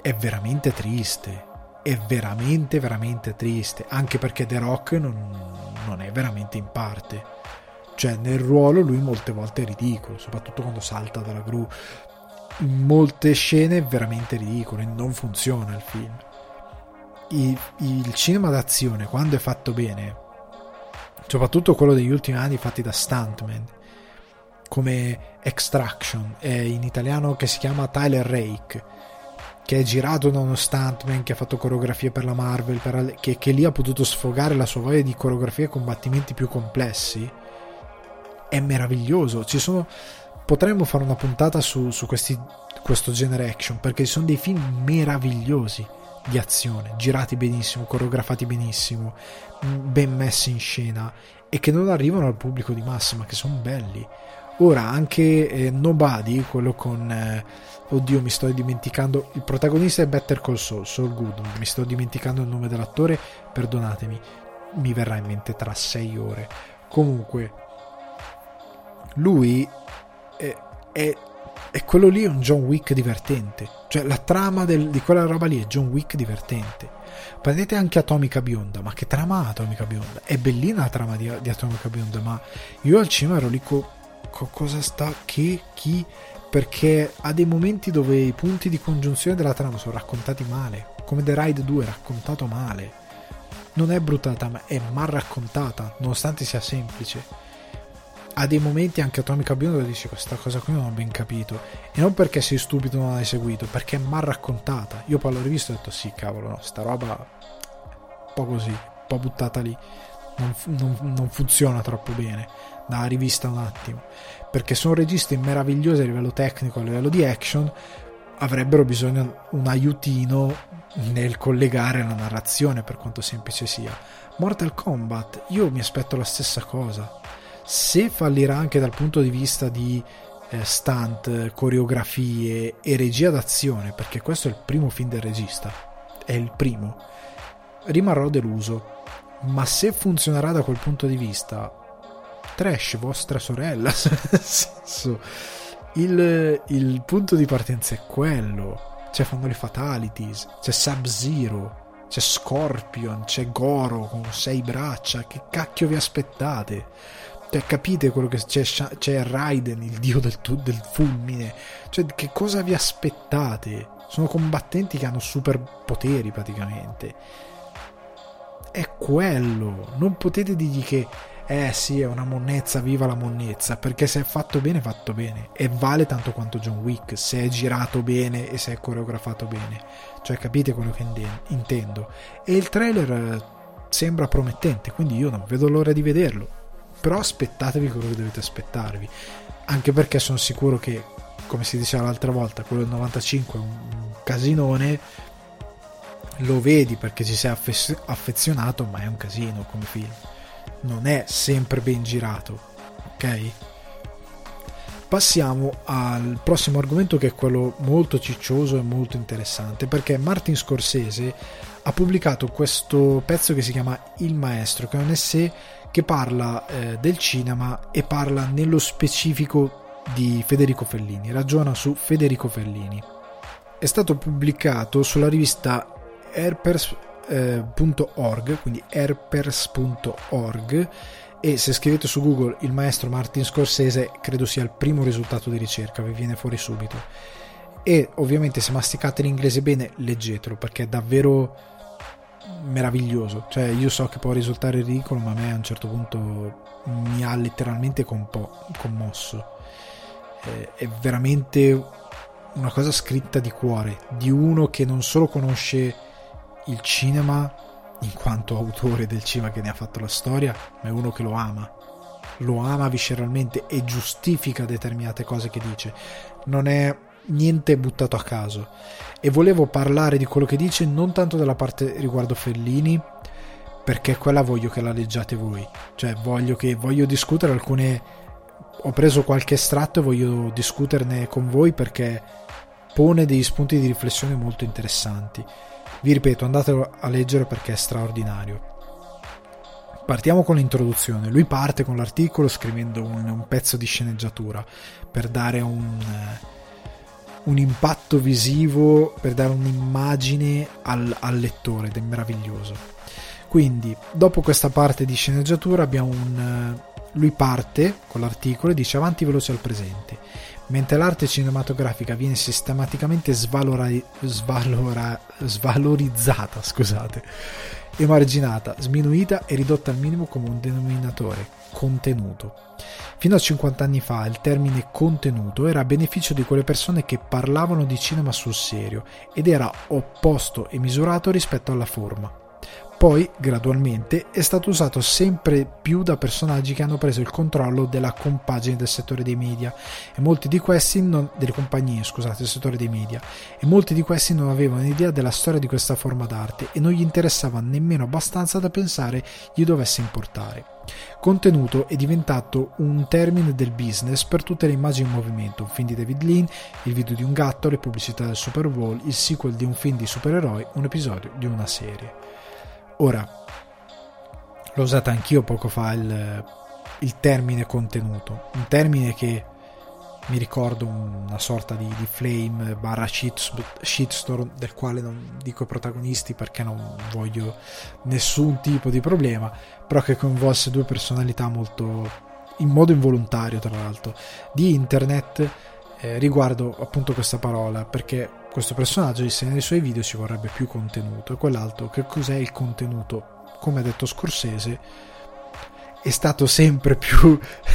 È veramente triste. È veramente, veramente triste. Anche perché The Rock non, non è veramente in parte. Cioè, nel ruolo lui molte volte è ridicolo, soprattutto quando salta dalla gru in molte scene veramente ridicole, non funziona il film. Il, il cinema d'azione, quando è fatto bene, soprattutto quello degli ultimi anni fatti da Stuntman, come Extraction, in italiano che si chiama Tyler Rake, che è girato da uno stuntman che ha fatto coreografie per la Marvel, per, che, che lì ha potuto sfogare la sua voglia di coreografie e combattimenti più complessi, è meraviglioso. Ci sono potremmo fare una puntata su, su questi, questo genere action perché sono dei film meravigliosi di azione, girati benissimo, coreografati benissimo, ben messi in scena e che non arrivano al pubblico di massa ma che sono belli. Ora anche eh, Nobody, quello con... Eh, oddio mi sto dimenticando, il protagonista è Better Call Saul, Saul Goodman, mi sto dimenticando il nome dell'attore, perdonatemi, mi verrà in mente tra sei ore. Comunque, lui è, è, quello lì è un John Wick divertente. Cioè la trama del, di quella roba lì è John Wick divertente. Prendete anche Atomica Bionda, ma che trama ha Atomica Bionda? È bellina la trama di, di Atomica Bionda, ma io al cinema ero lì con co, cosa sta, che, chi, perché ha dei momenti dove i punti di congiunzione della trama sono raccontati male, come The Ride 2 è raccontato male. Non è bruttata, ma è mal raccontata, nonostante sia semplice ha dei momenti anche Atomica Biondo dici questa cosa qui non ho ben capito. E non perché sei stupido non l'hai seguito perché è mal raccontata. Io poi l'ho rivisto e ho detto sì cavolo no sta roba un po' così un po' buttata lì. Non, non, non funziona troppo bene. Da rivista un attimo. Perché sono registi meravigliosi a livello tecnico a livello di action avrebbero bisogno un aiutino nel collegare la narrazione per quanto semplice sia. Mortal Kombat io mi aspetto la stessa cosa se fallirà anche dal punto di vista di eh, stunt, coreografie e regia d'azione, perché questo è il primo film del regista, è il primo, rimarrò deluso. Ma se funzionerà da quel punto di vista, trash vostra sorella, senso, il, il punto di partenza è quello. Cioè fanno le fatalities, c'è Sub-Zero, c'è Scorpion, c'è Goro con sei braccia, che cacchio vi aspettate? Cioè, capite quello che c'è, c'è Raiden, il dio del, del fulmine. Cioè, che cosa vi aspettate? Sono combattenti che hanno superpoteri praticamente. È quello. Non potete dirgli che, eh sì, è una monnezza, viva la monnezza. Perché se è fatto bene, è fatto bene. E vale tanto quanto John Wick. Se è girato bene e se è coreografato bene. Cioè, capite quello che intendo. E il trailer eh, sembra promettente, quindi io non vedo l'ora di vederlo però aspettatevi quello che dovete aspettarvi. Anche perché sono sicuro che come si diceva l'altra volta quello del 95 è un casinone. Lo vedi perché ci sei affezionato ma è un casino come film. Non è sempre ben girato ok? Passiamo al prossimo argomento che è quello molto ciccioso e molto interessante perché Martin Scorsese ha pubblicato questo pezzo che si chiama Il Maestro che è un essay che parla eh, del cinema e parla nello specifico di Federico Fellini, ragiona su Federico Fellini. È stato pubblicato sulla rivista herpers.org, eh, quindi herpers.org e se scrivete su Google il maestro Martin Scorsese credo sia il primo risultato di ricerca, vi viene fuori subito. E ovviamente se masticate l'inglese bene leggetelo perché è davvero meraviglioso. Cioè, io so che può risultare ridicolo, ma a me a un certo punto mi ha letteralmente compo- commosso. Eh, è veramente una cosa scritta di cuore, di uno che non solo conosce il cinema in quanto autore del cinema che ne ha fatto la storia, ma è uno che lo ama. Lo ama visceralmente e giustifica determinate cose che dice. Non è niente buttato a caso. E volevo parlare di quello che dice non tanto della parte riguardo Fellini, perché quella voglio che la leggiate voi. Cioè, voglio che voglio discutere alcune. Ho preso qualche estratto e voglio discuterne con voi perché pone degli spunti di riflessione molto interessanti. Vi ripeto, andatelo a leggere perché è straordinario. Partiamo con l'introduzione. Lui parte con l'articolo scrivendo un, un pezzo di sceneggiatura per dare un, un, impatto visivo, per dare un'immagine al, al lettore ed è meraviglioso. Quindi, dopo questa parte di sceneggiatura abbiamo un... Lui parte con l'articolo e dice avanti veloce al presente mentre l'arte cinematografica viene sistematicamente svalora, svalora, svalorizzata, scusate, emarginata, sminuita e ridotta al minimo come un denominatore, contenuto. Fino a 50 anni fa il termine contenuto era a beneficio di quelle persone che parlavano di cinema sul serio ed era opposto e misurato rispetto alla forma. Poi, gradualmente, è stato usato sempre più da personaggi che hanno preso il controllo della compagine del settore dei media e molti di questi non, delle compagnie, scusate, del settore dei media e molti di questi non avevano idea della storia di questa forma d'arte e non gli interessava nemmeno abbastanza da pensare gli dovesse importare. Contenuto è diventato un termine del business per tutte le immagini in movimento, un film di David Lean, il video di un gatto, le pubblicità del Super Bowl, il sequel di un film di supereroi, un episodio di una serie. Ora, l'ho usata anch'io poco fa il, il termine contenuto, un termine che mi ricordo una sorta di, di flame barra shitstorm del quale non dico protagonisti perché non voglio nessun tipo di problema però che coinvolse due personalità molto in modo involontario tra l'altro di internet eh, riguardo appunto questa parola perché questo personaggio disse nei suoi video ci vorrebbe più contenuto e quell'altro che cos'è il contenuto? Come ha detto Scorsese è stato sempre più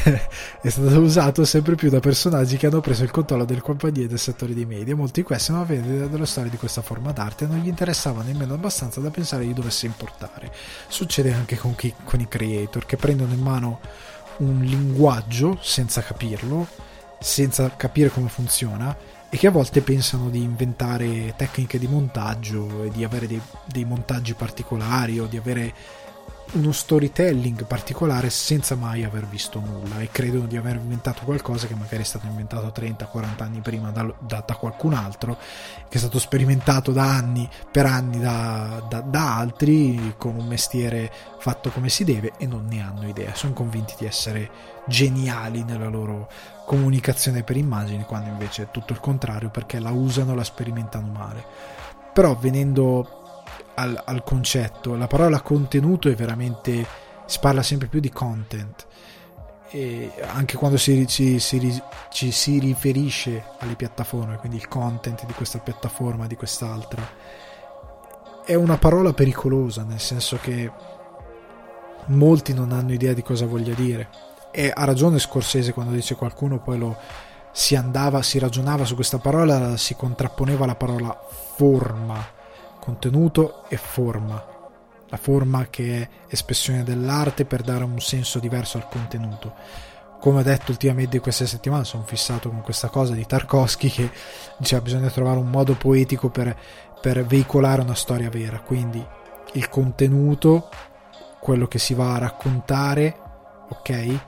è stato usato sempre più da personaggi che hanno preso il controllo del compagnie del settore dei media. Molti di questi non avevano della storia di questa forma d'arte e non gli interessava nemmeno abbastanza da pensare gli dovesse importare. Succede anche con, chi, con i creator che prendono in mano un linguaggio senza capirlo senza capire come funziona e che a volte pensano di inventare tecniche di montaggio e di avere dei, dei montaggi particolari o di avere uno storytelling particolare senza mai aver visto nulla e credono di aver inventato qualcosa che magari è stato inventato 30-40 anni prima da, da, da, qualcun altro, che è stato sperimentato da anni, per anni da, da, altri con un mestiere fatto come si deve e non ne hanno idea, sono convinti di essere geniali nella loro comunicazione per immagini, quando invece è tutto il contrario perché la usano, la sperimentano male. Però venendo al, al concetto, la parola contenuto è veramente, si parla sempre più di content. E anche quando si, ci, si, ci si riferisce alle piattaforme, quindi il content di questa piattaforma, di quest'altra, è una parola pericolosa, nel senso che molti non hanno idea di cosa voglia dire. E ha ragione Scorsese quando dice qualcuno poi lo si andava, si ragionava su questa parola, si contrapponeva la parola forma, contenuto e forma. La forma che è espressione dell'arte per dare un senso diverso al contenuto. Come ho detto ultimamente queste settimane, sono fissato con questa cosa di Tarkovsky che diceva bisogna trovare un modo poetico per, per veicolare una storia vera. Quindi il contenuto, quello che si va a raccontare, ok?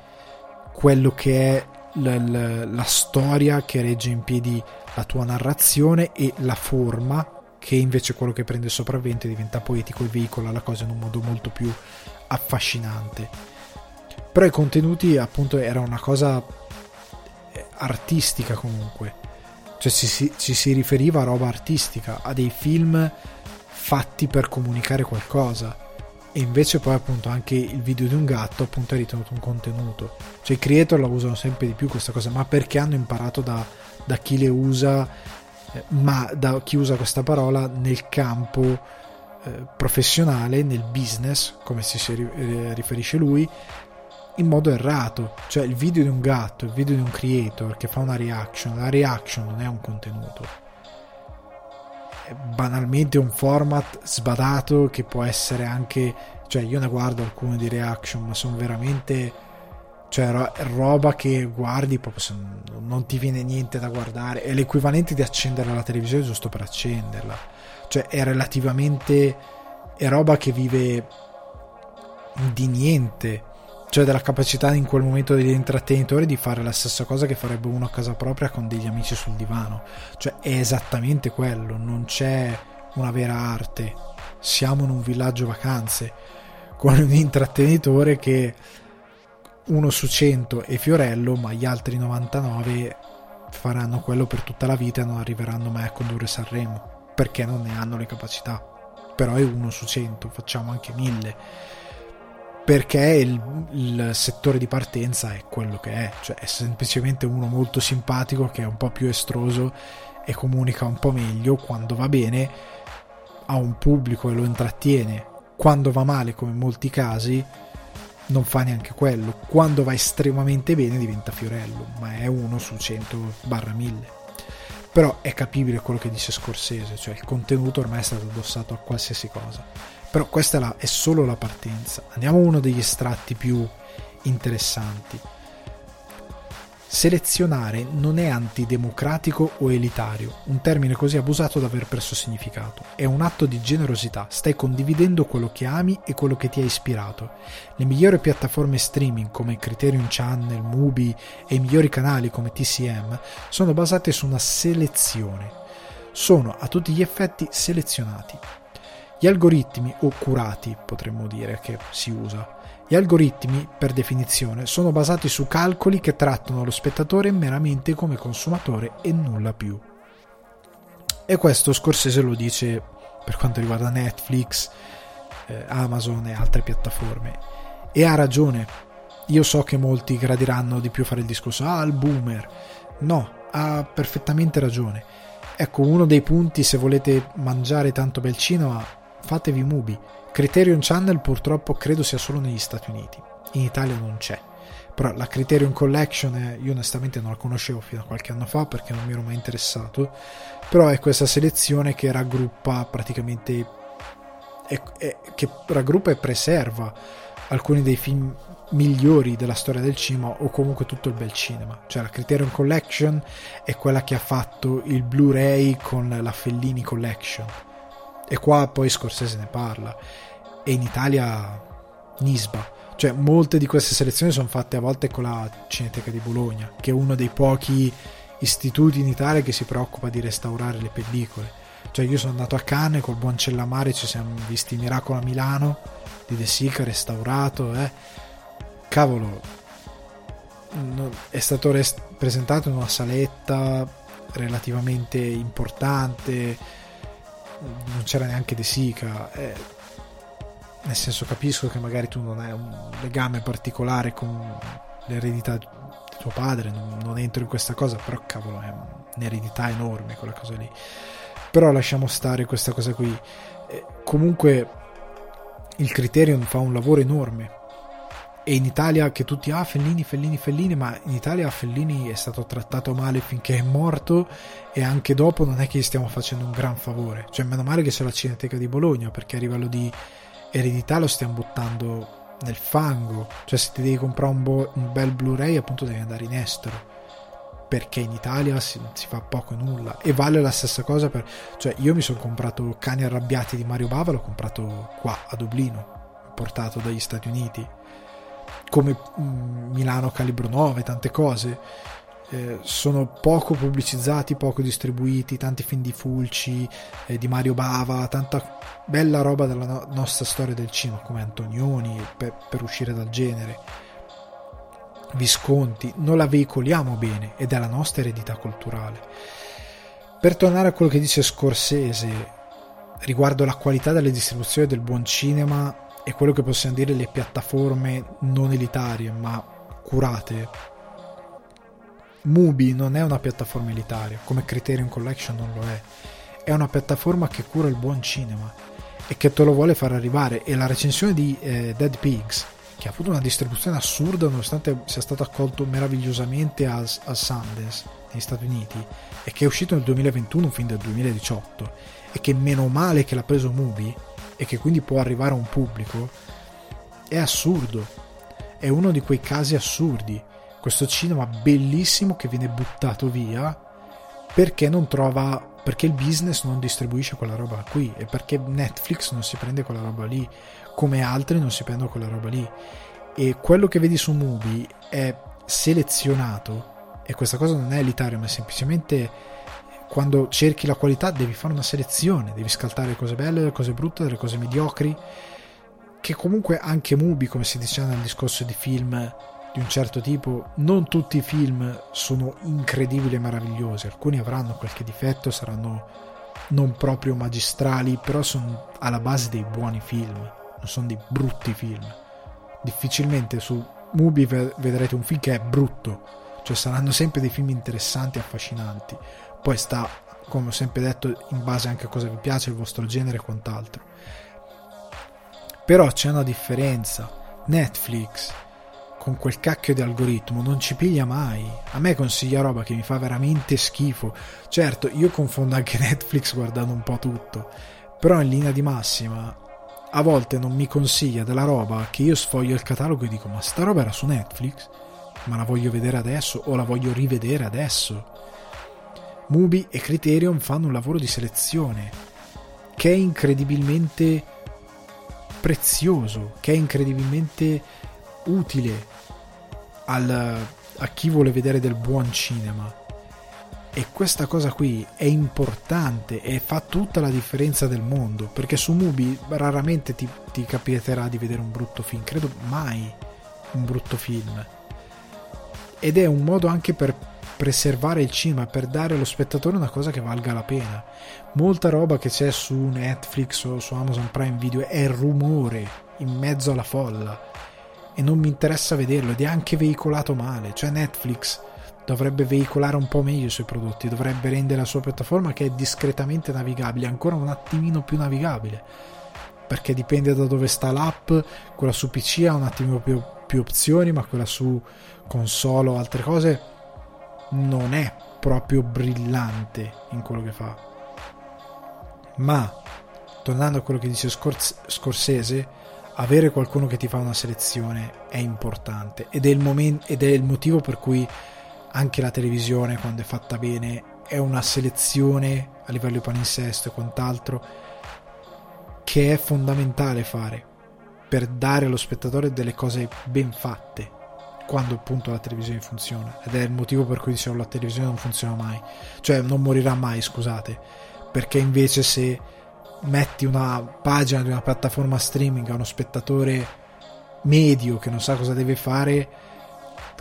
quello che è la, la, la storia che regge in piedi la tua narrazione e la forma che invece quello che prende il sopravvento diventa poetico e veicola la cosa in un modo molto più affascinante. Però i contenuti appunto era una cosa eh, artistica comunque, cioè ci si, ci si riferiva a roba artistica, a dei film fatti per comunicare qualcosa. E invece poi appunto anche il video di un gatto appunto è ritenuto un contenuto. Cioè i creator la usano sempre di più questa cosa ma perché hanno imparato da, da chi le usa eh, ma da chi usa questa parola nel campo eh, professionale nel business come si, si eh, riferisce lui in modo errato. Cioè il video di un gatto il video di un creator che fa una reaction la reaction non è un contenuto. Banalmente un format sbadato che può essere anche cioè io ne guardo alcune di reaction ma sono veramente cioè ro- roba che guardi proprio non ti viene niente da guardare. È l'equivalente di accendere la televisione giusto per accenderla. Cioè è relativamente è roba che vive di niente. Cioè della capacità in quel momento degli intrattenitori di fare la stessa cosa che farebbe uno a casa propria con degli amici sul divano. Cioè è esattamente quello. Non c'è una vera arte. Siamo in un villaggio vacanze con un intrattenitore che uno su 100 è Fiorello, ma gli altri 99 faranno quello per tutta la vita e non arriveranno mai a condurre Sanremo perché non ne hanno le capacità. Però è uno su 100, facciamo anche 1000 perché il, il, settore di partenza è quello che è, cioè è semplicemente uno molto simpatico che è un po' più estroso e comunica un po' meglio quando va bene ha un pubblico e lo intrattiene quando va male come in molti casi non fa neanche quello. Quando va estremamente bene diventa Fiorello ma è uno su 100 barra 1000 però è capibile quello che dice Scorsese cioè il contenuto ormai è stato addossato a qualsiasi cosa. Però questa è, la, è solo la partenza. Andiamo a uno degli estratti più interessanti Selezionare non è antidemocratico o elitario, un termine così abusato da aver perso significato. È un atto di generosità, stai condividendo quello che ami e quello che ti ha ispirato. Le migliori piattaforme streaming come Criterion Channel, Mubi e i migliori canali come TCM sono basate su una selezione. Sono a tutti gli effetti selezionati. Gli algoritmi, o curati potremmo dire che si usa, gli algoritmi, per definizione, sono basati su calcoli che trattano lo spettatore meramente come consumatore e nulla più. E questo Scorsese lo dice per quanto riguarda Netflix, eh, Amazon e altre piattaforme. E ha ragione. Io so che molti gradiranno di più fare il discorso, ah, boomer. No, ha perfettamente ragione. Ecco, uno dei punti, se volete mangiare tanto bel cinema, fatevi Mubi Criterion Channel purtroppo credo sia solo negli Stati Uniti, in Italia non c'è. Però la Criterion Collection eh, io onestamente non la conoscevo fino a qualche anno fa perché non mi ero mai interessato, però è questa selezione che raggruppa praticamente è, è, che raggruppa e preserva alcuni dei film migliori della storia del cinema o comunque tutto il bel cinema. Cioè la Criterion Collection è quella che ha fatto il Blu-ray con la Fellini Collection e qua poi Scorsese ne parla. E in Italia Nisba. Cioè molte di queste selezioni sono fatte a volte con la Cineteca di Bologna che è uno dei pochi istituti in Italia che si preoccupa di restaurare le pellicole. Cioè io sono andato a Cannes col buon Cellamare ci siamo visti Miracolo a Milano di De Sica restaurato eh. cavolo. È stato rest- presentato in una saletta relativamente importante non c'era neanche De Sica. Eh, nel senso capisco che magari tu non hai un legame particolare con l'eredità di tuo padre, non, non entro in questa cosa, però cavolo è un'eredità enorme quella cosa lì. Però lasciamo stare questa cosa qui. Eh, comunque il Criterion fa un lavoro enorme e in Italia che tutti ah Fellini, Fellini, Fellini, ma in Italia Fellini è stato trattato male finché è morto e anche dopo non è che gli stiamo facendo un gran favore. Cioè, meno male che c'è la Cineteca di Bologna perché a livello di eredità lo stiamo buttando nel fango. Cioè, se ti devi comprare un, bo- un bel Blu-ray, appunto devi andare in estero perché in Italia si, si, fa poco e nulla e vale la stessa cosa per cioè io mi sono comprato Cani arrabbiati di Mario Bava l'ho comprato qua a Dublino portato dagli Stati Uniti come mm, Milano Calibro 9, tante cose. Eh, sono poco pubblicizzati, poco distribuiti, tanti film di Fulci, eh, di Mario Bava, tanta bella roba della no- nostra storia del cinema, come Antonioni, per, per uscire dal genere. Visconti, non la veicoliamo bene ed è la nostra eredità culturale. Per tornare a quello che dice Scorsese riguardo la qualità delle distribuzioni del buon cinema, è quello che possiamo dire le piattaforme non elitarie ma curate. Mubi non è una piattaforma elitaria, come Criterion Collection non lo è. È una piattaforma che cura il buon cinema e che te lo vuole far arrivare. E la recensione di eh, Dead Pigs, che ha avuto una distribuzione assurda nonostante sia stato accolto meravigliosamente a, a Sundance, negli Stati Uniti e che è uscito nel 2021 un film del 2018 e che meno male che l'ha preso Movie e che quindi può arrivare a un pubblico è assurdo. È uno di quei casi assurdi. Questo cinema bellissimo che viene buttato via perché non trova perché il business non distribuisce quella roba qui e perché Netflix non si prende quella roba lì come altri non si prendono quella roba lì. E quello che vedi su Movie è selezionato e questa cosa non è elitaria ma è semplicemente quando cerchi la qualità devi fare una selezione devi scaltare le cose belle, le cose brutte, le cose mediocri che comunque anche Mubi come si diceva nel discorso di film di un certo tipo, non tutti i film sono incredibili e meravigliosi, alcuni avranno qualche difetto, saranno non proprio magistrali, però sono alla base dei buoni film, non sono dei brutti film. Difficilmente su Mubi vedrete un film che è brutto, cioè saranno sempre dei film interessanti e affascinanti. Poi sta, come ho sempre detto, in base anche a cosa vi piace, il vostro genere e quant'altro. Però c'è una differenza. Netflix con quel cacchio di algoritmo non ci piglia mai. A me consiglia roba che mi fa veramente schifo. Certo, io confondo anche Netflix guardando un po' tutto, però in linea di massima a volte non mi consiglia della roba che io sfoglio il catalogo e dico ma sta roba era su Netflix? Ma la voglio vedere adesso o la voglio rivedere adesso? Mubi e Criterion fanno un lavoro di selezione che è incredibilmente prezioso, che è incredibilmente utile al, a chi vuole vedere del buon cinema. E questa cosa qui è importante e fa tutta la differenza del mondo, perché su Mubi raramente ti, ti capiterà di vedere un brutto film, credo mai un brutto film. Ed è un modo anche per preservare il cinema, per dare allo spettatore una cosa che valga la pena. Molta roba che c'è su Netflix o su Amazon Prime Video è rumore in mezzo alla folla. E non mi interessa vederlo ed è anche veicolato male, cioè Netflix dovrebbe veicolare un po' meglio i suoi prodotti, dovrebbe rendere la sua piattaforma che è discretamente navigabile, ancora un attimino più navigabile, perché dipende da dove sta l'app, quella su PC ha un attimo più, più opzioni, ma quella su console o altre cose non è proprio brillante in quello che fa. Ma tornando a quello che dice Scorsese, avere qualcuno che ti fa una selezione è importante ed è moment- ed è il motivo per cui anche la televisione quando è fatta bene è una selezione a livello di palinsesto e quant'altro che è fondamentale fare per dare allo spettatore delle cose ben fatte quando appunto la televisione funziona ed è il motivo per cui dicevo la televisione non funziona mai cioè non morirà mai scusate perché invece se metti una pagina di una piattaforma streaming a uno spettatore medio che non sa cosa deve fare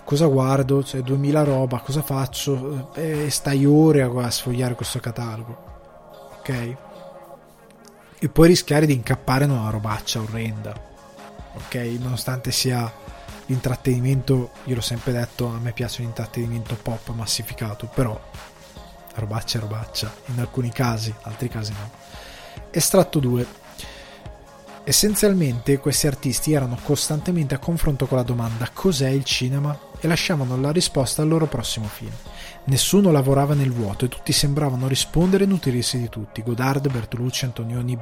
cosa guardo, cioè 2000 roba, cosa faccio? E stai ore a sfogliare questo catalogo, ok? E puoi rischiare di incappare in una robaccia orrenda, ok? Nonostante sia l'intrattenimento, io l'ho sempre detto, a me piace l'intrattenimento pop massificato, però robaccia è robaccia, in alcuni casi, in altri casi no. Estratto 2. Essenzialmente questi artisti erano costantemente a confronto con la domanda cos'è il cinema e lasciavano la risposta al loro prossimo film. Nessuno lavorava nel vuoto e tutti sembravano rispondere e nutrirsi di tutti. Godard, Bertolucci, Antonioni,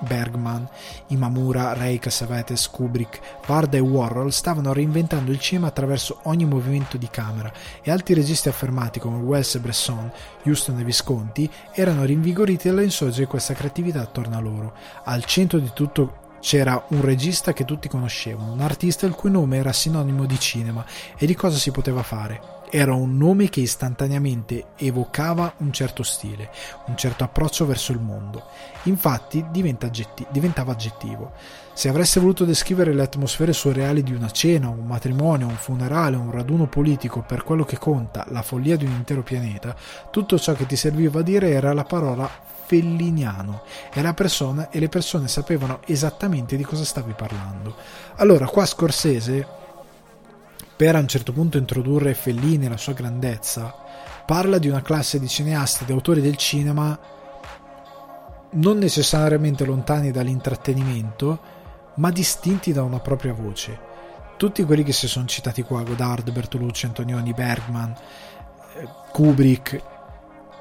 Bergman, Imamura, Ray, Cassavetes, Kubrick, Varda e Warhol stavano reinventando il cinema attraverso ogni movimento di camera e altri registi affermati come Wells e Bresson, Houston e Visconti erano rinvigoriti dall'insorgere di questa creatività attorno a loro. Al centro di tutto c'era un regista che tutti conoscevano, un artista il cui nome era sinonimo di cinema e di cosa si poteva fare era un nome che istantaneamente evocava un certo stile, un certo approccio verso il mondo. Infatti aggetti- diventava aggettivo. Se avreste voluto descrivere le atmosfere surreali di una cena, un matrimonio, un funerale, un raduno politico per quello che conta, la follia di un intero pianeta, tutto ciò che ti serviva a dire era la parola felliniano e, la persona, e le persone sapevano esattamente di cosa stavi parlando. Allora, qua Scorsese per a un certo punto introdurre Fellini e la sua grandezza, parla di una classe di cineasti ed autori del cinema non necessariamente lontani dall'intrattenimento, ma distinti da una propria voce. Tutti quelli che si sono citati qua, Godard, Bertolucci, Antonioni, Bergman, Kubrick,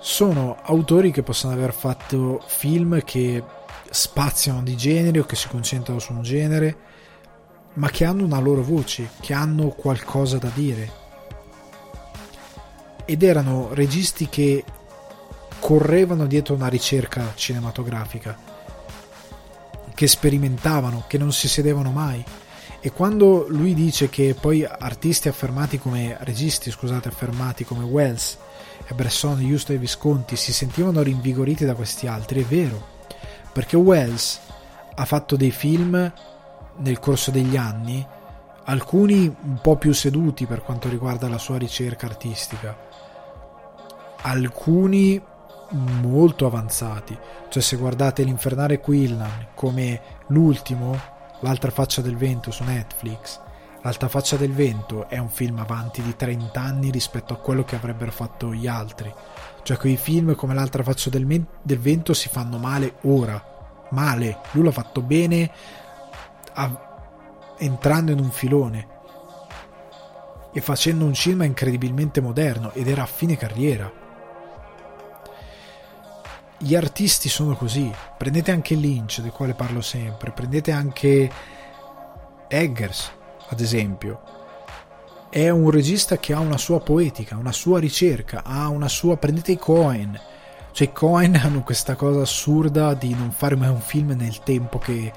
sono autori che possono aver fatto film che spaziano di genere o che si concentrano su un genere, ma che hanno una loro voce, che hanno qualcosa da dire. Ed erano registi che correvano dietro una ricerca cinematografica, che sperimentavano, che non si sedevano mai. E quando lui dice che poi artisti affermati come registi, scusate, affermati come Wells e Bresson, Justo e Visconti si sentivano rinvigoriti da questi altri, è vero. Perché Wells ha fatto dei film nel corso degli anni, alcuni un po' più seduti per quanto riguarda la sua ricerca artistica, alcuni molto avanzati. Cioè, se guardate l'Infernale Quillan come l'ultimo, L'altra faccia del vento su Netflix, L'altra faccia del vento è un film avanti di 30 anni rispetto a quello che avrebbero fatto gli altri. Cioè, quei film come L'altra faccia del, men- del vento si fanno male ora. Male. Lui l'ha fatto bene entrando in un filone e facendo un cinema incredibilmente moderno ed era a fine carriera gli artisti sono così. Prendete anche Lynch, del quale parlo sempre, prendete anche Eggers, ad esempio. È un regista che ha una sua poetica, una sua ricerca, ha una sua. Prendete i Cohen. Cioè, i Cohen hanno questa cosa assurda di non fare mai un film nel tempo che,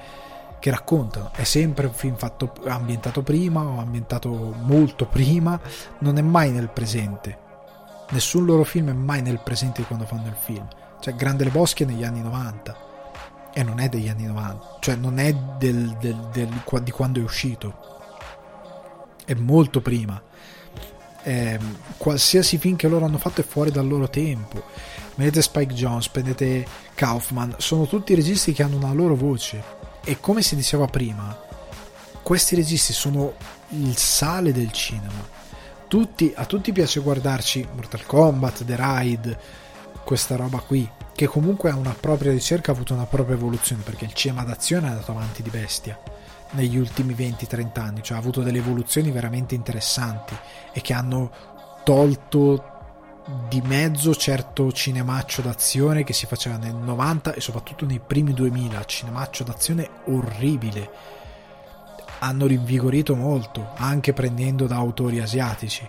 che raccontano. È sempre un film fatto, ambientato prima o ambientato molto prima, non è mai nel presente. Nessun loro film è mai nel presente di quando fanno il film cioè, Grande Le Boschi è negli anni 90 e non è degli anni 90, cioè non è del, del, del, di quando è uscito, è molto prima. Eh, qualsiasi film che loro hanno fatto è fuori dal loro tempo. Prendete Spike Jones, prendete Kaufman, sono tutti registi che hanno una loro voce. E come si diceva prima, questi registi sono il sale del cinema. Tutti, a tutti piace guardarci Mortal Kombat, The Ride, questa roba qui, che comunque ha una propria ricerca, ha avuto una propria evoluzione, perché il cinema d'azione è andato avanti di bestia negli ultimi 20-30 anni, cioè ha avuto delle evoluzioni veramente interessanti e che hanno tolto di mezzo certo cinemaccio d'azione che si faceva nel 90 e soprattutto nei primi 2000, cinemaccio d'azione orribile. Hanno rinvigorito molto, anche prendendo da autori asiatici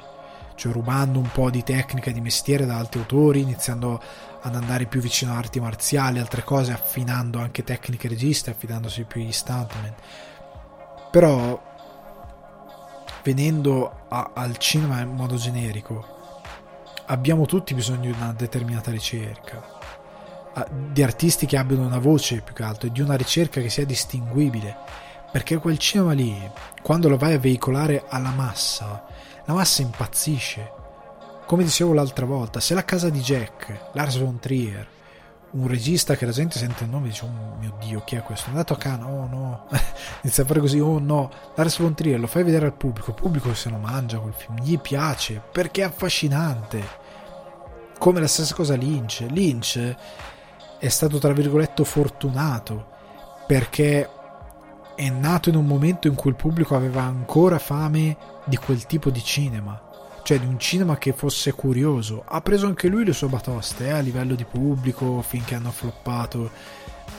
cioè rubando un po' di tecnica di mestiere da altri autori, iniziando ad andare più vicino a arti marziali, altre cose, affinando anche tecniche registe, affidandosi più agli stuntman. Però, venendo a, al cinema in modo generico, abbiamo tutti bisogno di una determinata ricerca, di artisti che abbiano una voce più che altro di una ricerca che sia distinguibile, perché quel cinema lì, quando lo vai a veicolare alla massa, la massa impazzisce. Come dicevo l'altra volta, se la casa di Jack, Lars von Trier, un regista che la gente sente il nome e dice oh mio dio chi è questo? È andato a Cannes, oh no, inizia a fare così, oh no, Lars von Trier lo fai vedere al pubblico, il pubblico se lo mangia quel film, gli piace perché è affascinante. Come la stessa cosa Lynch, Lynch è stato tra virgolette fortunato perché è nato in un momento in cui il pubblico aveva ancora fame di quel tipo di cinema, cioè di un cinema che fosse curioso. Ha preso anche lui le sue batoste eh, a livello di pubblico finché hanno floppato,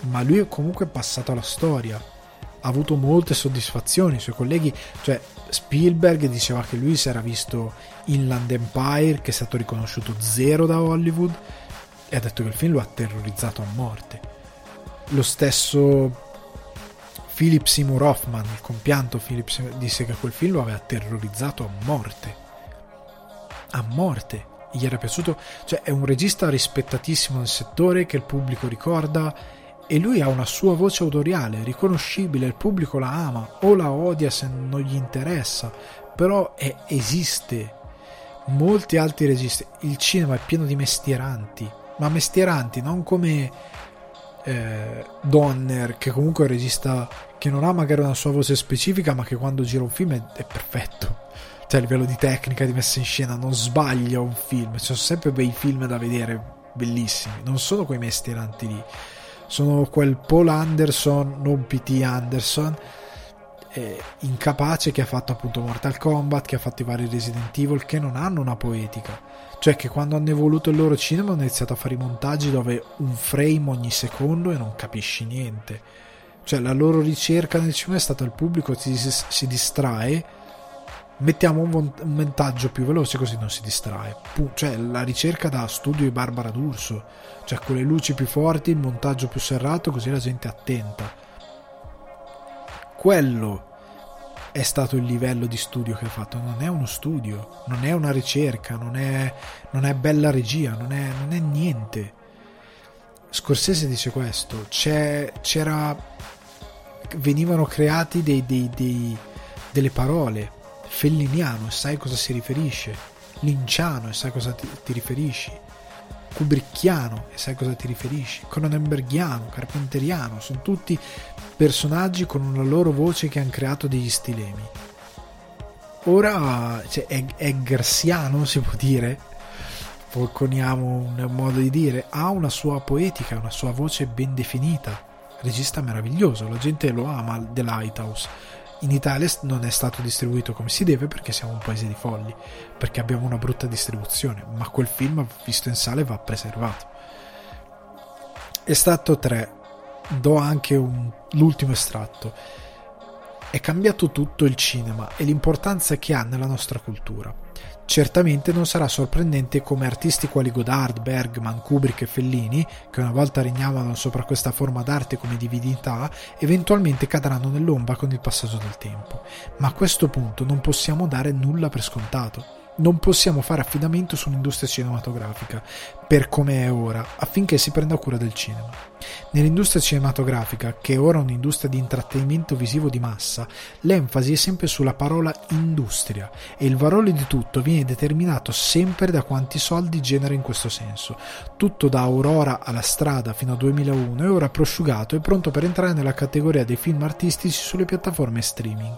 ma lui è comunque passato alla storia. Ha avuto molte soddisfazioni, i suoi colleghi, cioè Spielberg diceva che lui si era visto Inland Empire, che è stato riconosciuto zero da Hollywood, e ha detto che il film lo ha terrorizzato a morte. Lo stesso Philip Seymour Hoffman, il compianto Philip disse che quel film lo aveva terrorizzato a morte. A morte. Gli era piaciuto, cioè è un regista rispettatissimo nel settore che il pubblico ricorda e lui ha una sua voce autoriale, riconoscibile, il pubblico la ama o la odia se non gli interessa, però è, esiste. Molti altri registi, il cinema è pieno di mestieranti, ma mestieranti non come eh, Donner, che comunque è un regista che non ha magari una sua voce specifica, ma che quando gira un film è, è perfetto. Cioè, a livello di tecnica, di messa in scena, non sbaglia un film. Ci sono sempre bei film da vedere, bellissimi. Non sono quei mestieranti lì. Sono quel Paul Anderson, non P.T. Anderson, eh, incapace che ha fatto appunto Mortal Kombat, che ha fatto i vari Resident Evil, che non hanno una poetica. Cioè che quando hanno evoluto il loro cinema hanno iniziato a fare i montaggi dove un frame ogni secondo e non capisci niente. Cioè la loro ricerca nel cinema è stata il pubblico si, si distrae, mettiamo un, montaggio più veloce così non si distrae. Cioè la ricerca da studio di Barbara D'Urso, cioè con le luci più forti, il montaggio più serrato così la gente è attenta quello è stato il livello di studio che ha fatto. Non è uno studio, non è una ricerca, non è, non è bella regia, non è, non è, niente. Scorsese dice questo: c'era, venivano creati dei, dei, dei, delle parole. Felliniano, e sai cosa si riferisce. Linciano, e sai cosa ti, ti riferisci. Kubrickiano, e sai cosa ti riferisci. Cronenbergiano, Carpenteriano, sono tutti personaggi con una loro voce che hanno creato degli stilemi. Ora cioè, è, è garsiano, si può dire, coniamo un modo di dire, ha una sua poetica, una sua voce ben definita. Regista meraviglioso, la gente lo ama, The Lighthouse. In Italia non è stato distribuito come si deve perché siamo un paese di folli, perché abbiamo una brutta distribuzione, ma quel film visto in sale va preservato. È stato 3 do anche un, l'ultimo estratto. È cambiato tutto il cinema e l'importanza che ha nella nostra cultura. Certamente non sarà sorprendente come artisti quali Godard, Bergman, Kubrick e Fellini, che una volta regnavano sopra questa forma d'arte come divinità, eventualmente cadranno nell'ombra con il passaggio del tempo. Ma a questo punto non possiamo dare nulla per scontato non possiamo fare affidamento su un'industria cinematografica per come è ora, affinché si prenda cura del cinema. Nell'industria cinematografica, che è ora un'industria di intrattenimento visivo di massa, l'enfasi è sempre sulla parola industria e il valore di tutto viene determinato sempre da quanti soldi genera in questo senso. Tutto da Aurora alla strada fino a 2001 è ora prosciugato e pronto per entrare nella categoria dei film artistici sulle piattaforme streaming.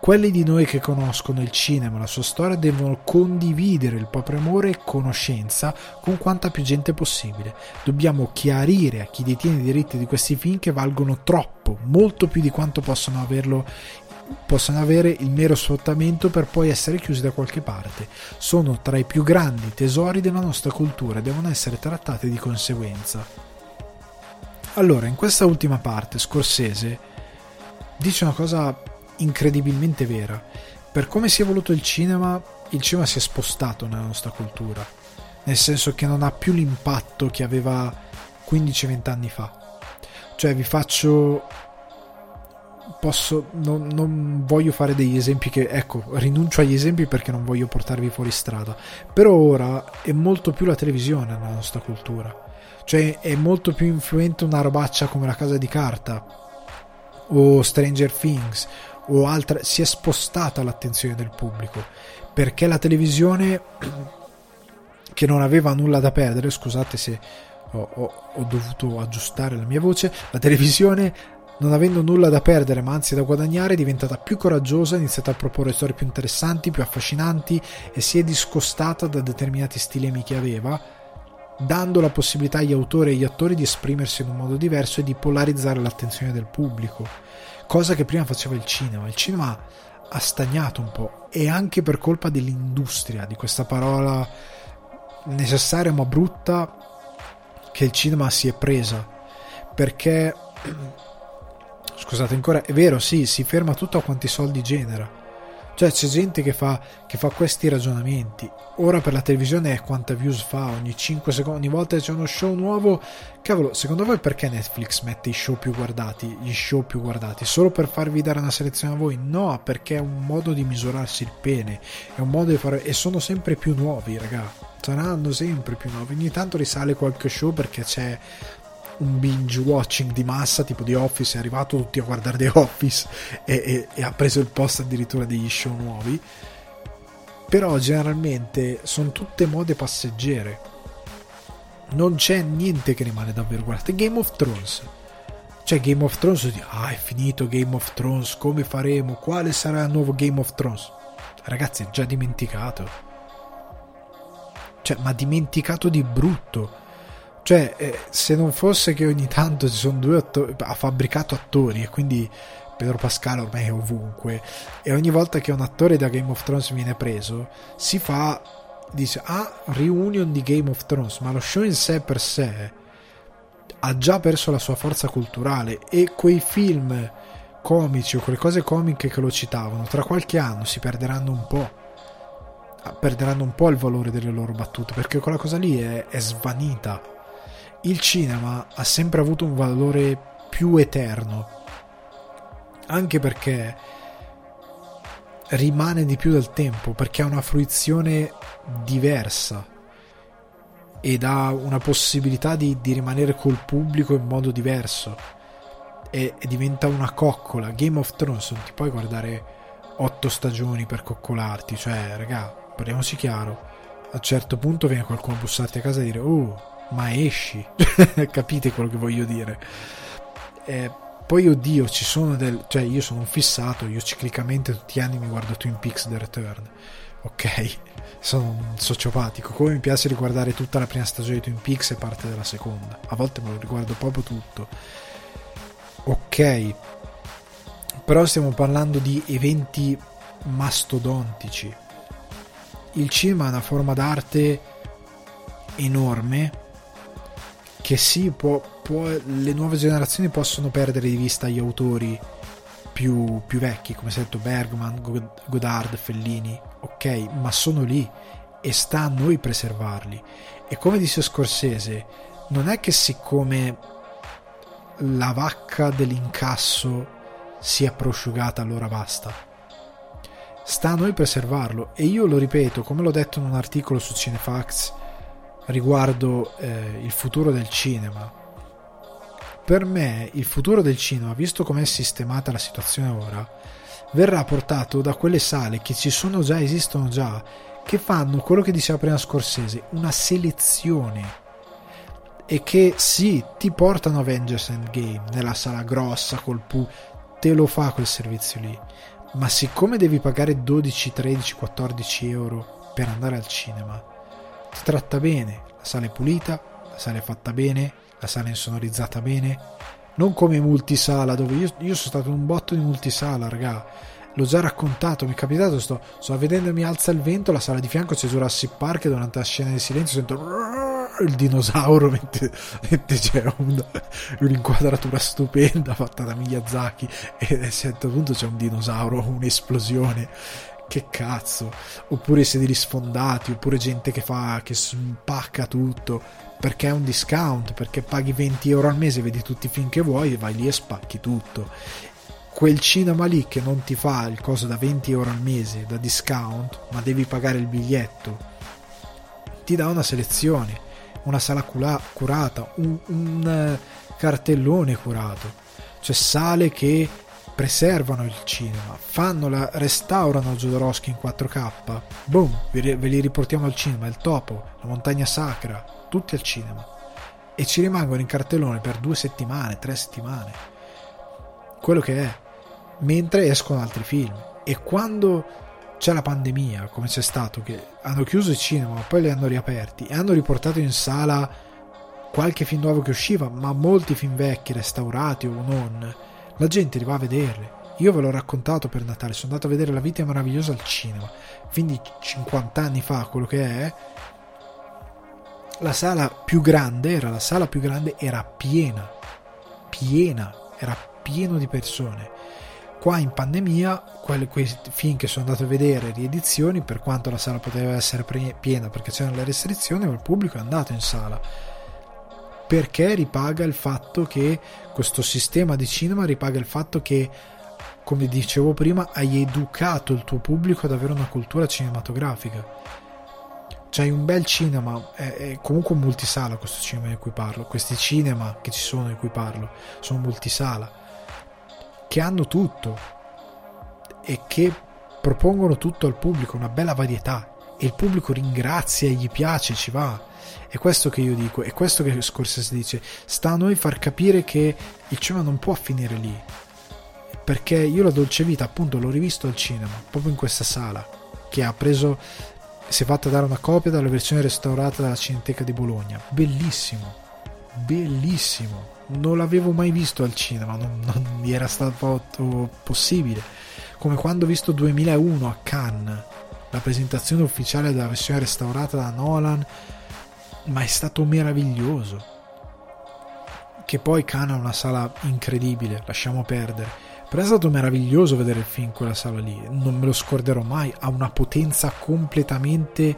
Quelli di noi che conoscono il cinema la sua storia devono condividere il proprio amore e conoscenza con quanta più gente possibile. Dobbiamo chiarire a chi detiene i diritti di questi film che valgono troppo, molto più di quanto possono averlo possono avere il mero sfruttamento per poi essere chiusi da qualche parte. Sono tra i più grandi tesori della nostra cultura e devono essere trattati di conseguenza. Allora, in questa ultima parte, Scorsese dice una cosa incredibilmente vera. Per come si è evoluto il cinema, il cinema si è spostato nella nostra cultura, nel senso che non ha più l'impatto che aveva 15-20 anni fa. Cioè, vi faccio. Posso. Non, non, voglio fare degli esempi che. Ecco, rinuncio agli esempi perché non voglio portarvi fuori strada. Però ora è molto più la televisione nella nostra cultura. Cioè, è molto più influente una robaccia come La Casa di Carta o Stranger Things o altre, si è spostata l'attenzione del pubblico perché la televisione che non aveva nulla da perdere, scusate se ho, ho, ho dovuto aggiustare la mia voce, la televisione non avendo nulla da perdere ma anzi da guadagnare è diventata più coraggiosa, ha iniziato a proporre storie più interessanti, più affascinanti e si è discostata da determinati stilemi che aveva dando la possibilità agli autori e agli attori di esprimersi in un modo diverso e di polarizzare l'attenzione del pubblico cosa che prima faceva il cinema. Il cinema ha stagnato un po' e anche per colpa dell'industria, di questa parola necessaria ma brutta che il cinema si è presa. Perché, scusate ancora, è vero, sì, si ferma tutto a quanti soldi genera cioè c'è gente che fa, che fa questi ragionamenti. Ora per la televisione è quanta views fa ogni 5 secondi, ogni volta c'è uno show nuovo. Cavolo, secondo voi perché Netflix mette i show più guardati, gli show più guardati? Solo per farvi dare una selezione a voi? No, perché è un modo di misurarsi il pene, è un modo di fare... e sono sempre più nuovi, raga. Saranno sempre più nuovi. Ogni tanto risale qualche show perché c'è un binge watching di massa tipo di Office è arrivato tutti a guardare The Office e, e, e ha preso il posto addirittura degli show nuovi però generalmente sono tutte mode passeggere. Non c'è niente che rimane davvero guardate. Game of Thrones. Cioè Game of Thrones ah è finito Game of Thrones come faremo? Quale sarà il nuovo Game of Thrones? Ragazzi è già dimenticato. Cioè ma dimenticato di brutto. Cioè, eh, se non fosse che ogni tanto ci sono due attori, ha fabbricato attori e quindi Pedro Pascal ormai è ovunque e ogni volta che un attore da Game of Thrones viene preso si fa dice ah reunion di Game of Thrones ma lo show in sé per sé ha già perso la sua forza culturale e quei film comici o quelle cose comiche che lo citavano tra qualche anno si perderanno un po' ah, perderanno un po' il valore delle loro battute perché quella cosa lì è, è svanita. Il cinema ha sempre avuto un valore più eterno anche perché rimane di più del tempo, perché ha una fruizione diversa ed ha una possibilità di, di rimanere col pubblico in modo diverso e, e, diventa una coccola. Game of Thrones non ti puoi guardare otto stagioni per coccolarti, cioè, raga, parliamoci chiaro. A un certo punto viene qualcuno a bussarti a casa e dire, oh, ma esci, capite quello che voglio dire? Eh, poi, oddio, ci sono del. cioè, io sono un fissato, io ciclicamente tutti gli anni mi guardo Twin Peaks The Return. Ok, sono un sociopatico. Come mi piace riguardare tutta la prima stagione di Twin Peaks e parte della seconda. A volte me lo riguardo proprio tutto. Ok, però stiamo parlando di eventi mastodontici. Il cinema è una forma d'arte enorme che sì, può, può, le nuove generazioni possono perdere di vista gli autori più, più vecchi, come si è detto Bergman, Godard, Fellini, ok, ma sono lì e sta a noi preservarli. E come disse Scorsese, non è che siccome la vacca dell'incasso sia prosciugata allora basta. Sta a noi preservarlo e io lo ripeto, come l'ho detto in un articolo su Cinefax riguardo eh, il futuro del cinema. Per me il futuro del cinema, visto com'è sistemata la situazione ora, verrà portato da quelle sale che ci sono già, esistono già, che fanno quello che diceva prima Scorsese, una selezione. E che sì, ti portano Avengers Endgame nella sala grossa col pu, te lo fa quel servizio lì, ma siccome devi pagare 12, 13, 14 euro per andare al cinema, ti tratta bene, la sala è pulita, la sala è fatta bene, la sala è insonorizzata bene, non come multisala dove io, io sono stato in un botto di multisala, raga. L'ho già raccontato, mi è capitato, sto, sto vedendo mi alza il vento, la sala di fianco c'è Jurassic Park e durante la scena di silenzio sento il dinosauro mentre, mentre c'è un, un'inquadratura stupenda fatta da Miyazaki e a un certo punto c'è un dinosauro, un'esplosione che cazzo? Oppure sedili sfondati oppure gente che fa che spacca tutto perché è un discount perché paghi 20 euro al mese vedi tutti i film che vuoi e vai lì e spacchi tutto. Quel cinema lì che non ti fa il coso da 20 euro al mese da discount ma devi pagare il biglietto ti dà una selezione una sala curata un, un eh, cartellone curato. Cioè sale che preservano il cinema, fanno la, restaurano Jodorowsky in 4K, boom, ve li riportiamo al cinema, il topo, la montagna sacra, tutti al cinema. E ci rimangono in cartellone per due settimane, tre settimane. Quello che è. Mentre escono altri film. E quando c'è la pandemia, come c'è stato, che hanno chiuso il cinema, ma poi li hanno riaperti e hanno riportato in sala qualche film nuovo che usciva, ma molti film vecchi, restaurati o non, la gente li va a vederli. Io ve l'ho raccontato per Natale, sono andato a vedere La vita è meravigliosa al cinema, quindi 50 anni fa, quello che è. La sala più grande, era la sala più grande, era piena, piena, era pieno di persone. Qua in pandemia, quelli, quei film che sono andato a vedere, riedizioni, per quanto la sala poteva essere piena perché c'erano le restrizioni, il pubblico è andato in sala perché ripaga il fatto che questo sistema di cinema ripaga il fatto che come dicevo prima hai educato il tuo pubblico ad avere una cultura cinematografica. C'hai un bel cinema è, è comunque un multisala questo cinema di cui parlo questi cinema che ci sono di cui parlo sono multisala che hanno tutto e che propongono tutto al pubblico una bella varietà. E il pubblico ringrazia gli piace ci va è questo che io dico, è questo che Scorsese dice. Sta a noi far capire che il cinema non può finire lì. Perché io la dolce vita, appunto, l'ho rivisto al cinema, proprio in questa sala, che ha preso, si è fatta dare una copia dalla versione restaurata della Cineteca di Bologna. Bellissimo, bellissimo. non l'avevo mai visto al cinema, non, non mi era stato possibile. Come quando ho visto 2001 a Cannes, la presentazione ufficiale della versione restaurata da Nolan, ma è stato meraviglioso. Che poi Cannes ha una sala incredibile, lasciamo perdere. Però è stato meraviglioso vedere il film in quella sala lì, non me lo scorderò mai, ha una potenza completamente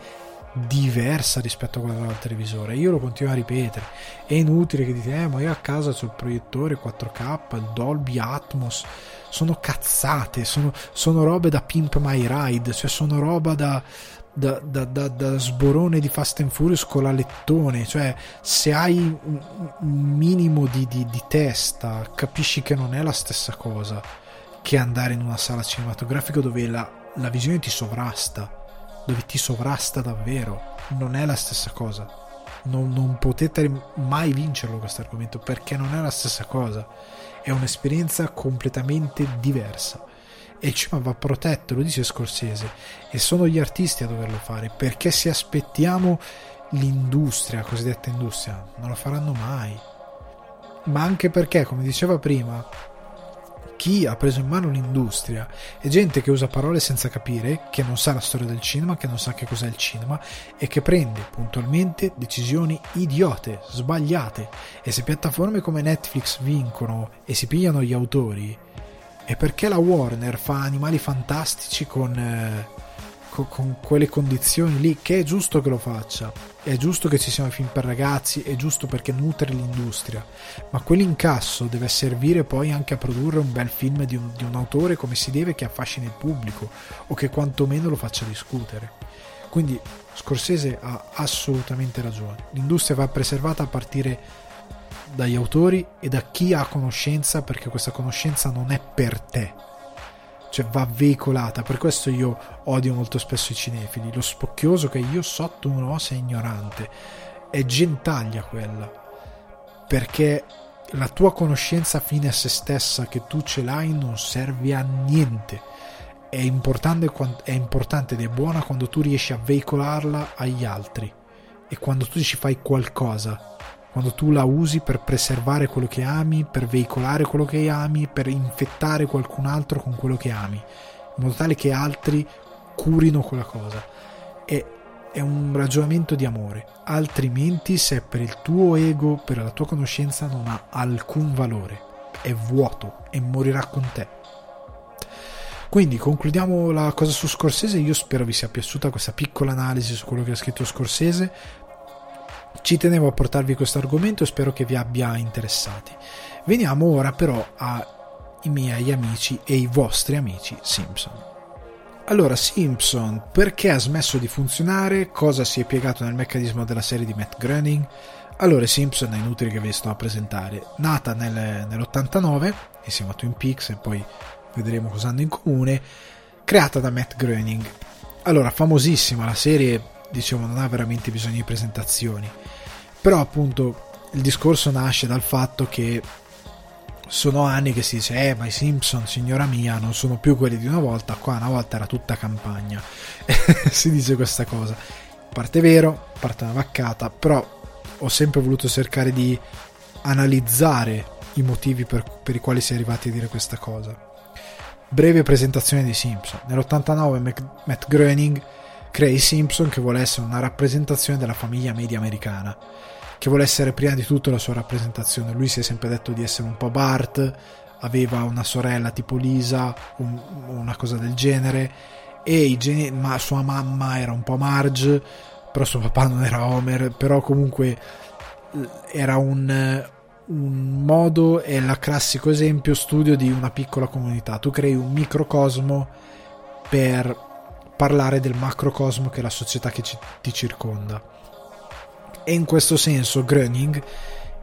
diversa rispetto a quella del televisore. Io lo continuo a ripetere. È inutile che dite, eh, ma io a casa ho il proiettore 4K, il Dolby Atmos. Sono cazzate, sono, sono robe da Pimp My Ride, cioè sono roba da, da, da, da, da sborone di Fast and Furious con la lettone. Cioè, se hai un, minimo di, di, di testa, capisci che non è la stessa cosa che andare in una sala cinematografica dove la, la visione ti sovrasta dove ti sovrasta davvero. Non è la stessa cosa. Non, non potete mai vincerlo questo argomento perché non è la stessa cosa. È un'esperienza completamente diversa. E il cinema va protetto, lo dice Scorsese, e sono gli artisti a doverlo fare perché se aspettiamo l'industria, cosiddetta industria, non lo faranno mai. Ma anche perché, come diceva prima, chi ha preso in mano l'industria è gente che usa parole senza capire, che non sa la storia del cinema, che non sa che cos'è il cinema e che prende puntualmente decisioni idiote, sbagliate. E se piattaforme come Netflix vincono e si pigliano gli autori, è perché la Warner fa animali fantastici con... Eh, con, con quelle condizioni lì, che è giusto che lo faccia, è giusto che ci siano film per ragazzi, è giusto perché nutre l'industria, ma quell'incasso deve servire poi anche a produrre un bel film di un, di un autore come si deve che affascini il pubblico o che quantomeno lo faccia discutere. Quindi Scorsese ha assolutamente ragione, l'industria va preservata a partire dagli autori e da chi ha conoscenza perché questa conoscenza non è per te, cioè va veicolata. Per questo io odio molto spesso i cinefili. Lo spocchioso che io sotto un'osa ignorante. È gentaglia quella. Perché la tua conoscenza fine a se stessa che tu ce l'hai non serve a niente. È importante, è importante ed è buona quando tu riesci a veicolarla agli altri e quando tu ci fai qualcosa quando tu la usi per preservare quello che ami, per veicolare quello che ami, per infettare qualcun altro con quello che ami, in modo tale che altri curino quella cosa. E è un ragionamento di amore, altrimenti se per il tuo ego, per la tua conoscenza non ha alcun valore, è vuoto e morirà con te. Quindi concludiamo la cosa su Scorsese, io spero vi sia piaciuta questa piccola analisi su quello che ha scritto Scorsese, ci tenevo a portarvi questo argomento e spero che vi abbia interessati. Veniamo ora però ai miei amici e i vostri amici Simpson. Allora, Simpson, perché ha smesso di funzionare? Cosa si è piegato nel meccanismo della serie di Matt Groening? Allora, Simpson è inutile che vi sto a presentare. Nata nel, nell'89, insieme a Twin Peaks, e poi vedremo cosa hanno in comune, creata da Matt Groening. Allora, famosissima la serie diciamo non ha veramente bisogno di presentazioni. Però appunto il discorso nasce dal fatto che sono anni che si dice eh ma i Simpson signora mia non sono più quelli di una volta qua una volta era tutta campagna. Si dice questa cosa. Parte vero parte una vaccata però ho sempre voluto cercare di analizzare i motivi per, per i quali si è arrivati a dire questa cosa. Breve presentazione dei Simpson. Nell'89 Matt Groening crea i Simpson che vuole essere una rappresentazione della famiglia media americana, che vuole essere prima di tutto la sua rappresentazione. Lui si è sempre detto di essere un po' Bart, aveva una sorella tipo Lisa, un, una cosa del genere, e geni- ma sua mamma era un po' Marge, però suo papà non era Homer, però comunque era un, un modo, è il classico esempio studio di una piccola comunità. Tu crei un microcosmo per parlare del macrocosmo che è la società che ci, ti circonda. E in questo senso Groening,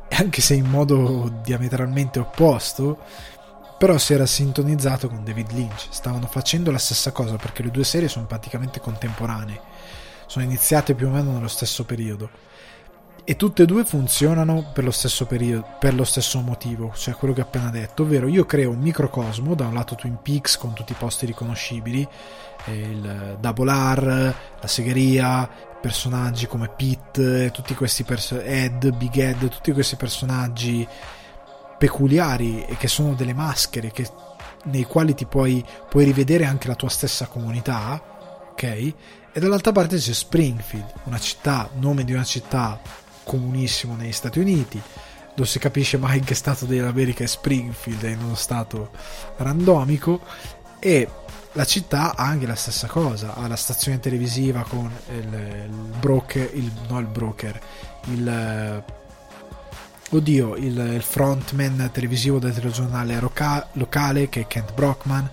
anche se in modo diametralmente opposto, però si era sintonizzato con David Lynch. Stavano facendo la stessa cosa perché le due serie sono praticamente contemporanee, sono iniziate più o meno nello stesso periodo e tutte e due funzionano per lo stesso periodo, per lo stesso motivo, cioè quello che ho appena detto, ovvero io creo un microcosmo, da un lato Twin Peaks con tutti i posti riconoscibili, il Double R, la segheria, personaggi come Pete, tutti questi personaggi, Ed, Big Ed, tutti questi personaggi peculiari e che sono delle maschere che, nei quali ti puoi, puoi rivedere anche la tua stessa comunità, ok? E dall'altra parte c'è Springfield, una città, nome di una città comunissimo negli Stati Uniti, non si capisce mai in che stato dell'America è Springfield, è in uno stato randomico, e la città ha anche la stessa cosa, ha la stazione televisiva con il, il broker, il, no il broker, il oddio, il, il frontman televisivo del telegiornale roca- locale che è Kent Brockman,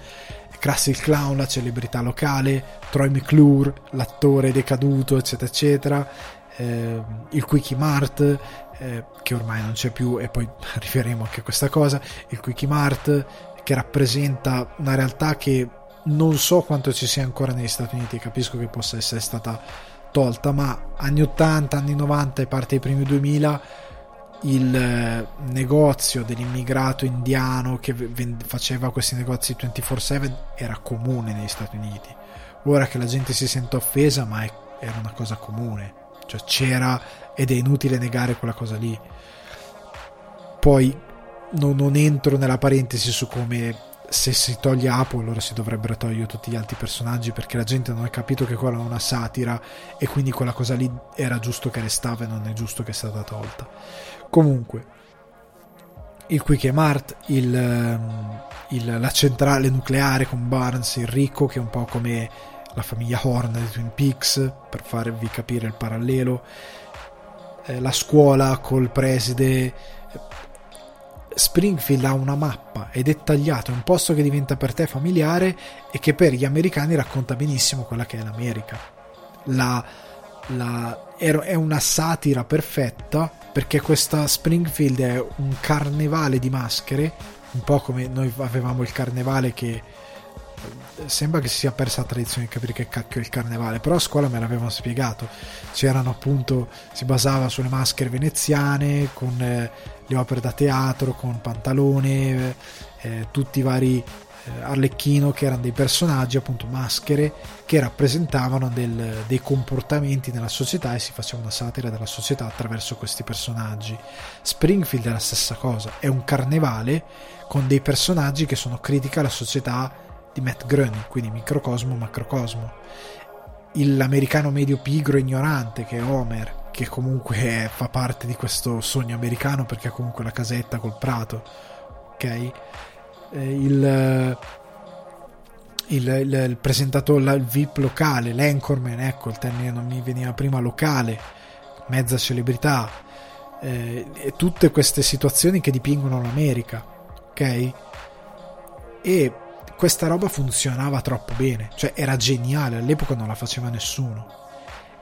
Krusty il Clown, la celebrità locale, Troy McClure, l'attore decaduto, eccetera, eccetera, eh, il Quickie Mart, eh, che ormai non c'è più, e poi arriveremo anche a questa cosa, il Quickie Mart, che rappresenta una realtà che non so quanto ci sia ancora negli Stati Uniti, capisco che possa essere stata tolta, ma anni 80, anni 90 e parte dei primi 2000 il eh, negozio dell'immigrato indiano che faceva questi negozi 24/7 era comune negli Stati Uniti. Ora che la gente si sente offesa, ma era una cosa comune, cioè c'era ed è inutile negare quella cosa lì. Poi non, non entro nella parentesi su come se si toglie Apo allora si dovrebbero togliere tutti gli altri personaggi perché la gente non ha capito che quella è una satira e quindi quella cosa lì era giusto che restava e non è giusto che sia stata tolta. Comunque il Quick Mart il, ehm, il, la centrale nucleare con Barnes il ricco che è un po' come la famiglia Horn di Twin Peaks per farvi capire il parallelo eh, la scuola col preside Springfield ha una mappa, è dettagliato, è un posto che diventa per te familiare e che per gli americani racconta benissimo quella che è l'America. La, la, è una satira perfetta perché questa Springfield è un carnevale di maschere, un po' come noi avevamo il carnevale che sembra che si sia persa la tradizione di capire che cacchio è il carnevale, però a scuola me l'avevano spiegato. C'erano appunto, si basava sulle maschere veneziane, con eh, le opere da teatro, con Pantalone, eh, tutti i vari eh, Arlecchino che erano dei personaggi, appunto maschere, che rappresentavano del, dei comportamenti nella società e si faceva una satira della società attraverso questi personaggi. Springfield è la stessa cosa, è un carnevale con dei personaggi che sono critica alla società di Matt Groening, quindi microcosmo, macrocosmo. L'americano medio pigro e ignorante che è Homer, che comunque fa parte di questo sogno americano perché ha comunque la casetta col prato, ok? Eh, il, il, il, il presentatore, il VIP locale, l'anchorman, ecco il termine non mi veniva prima, locale, mezza celebrità, eh, e tutte queste situazioni che dipingono l'America, ok? E questa roba funzionava troppo bene, cioè era geniale, all'epoca non la faceva nessuno.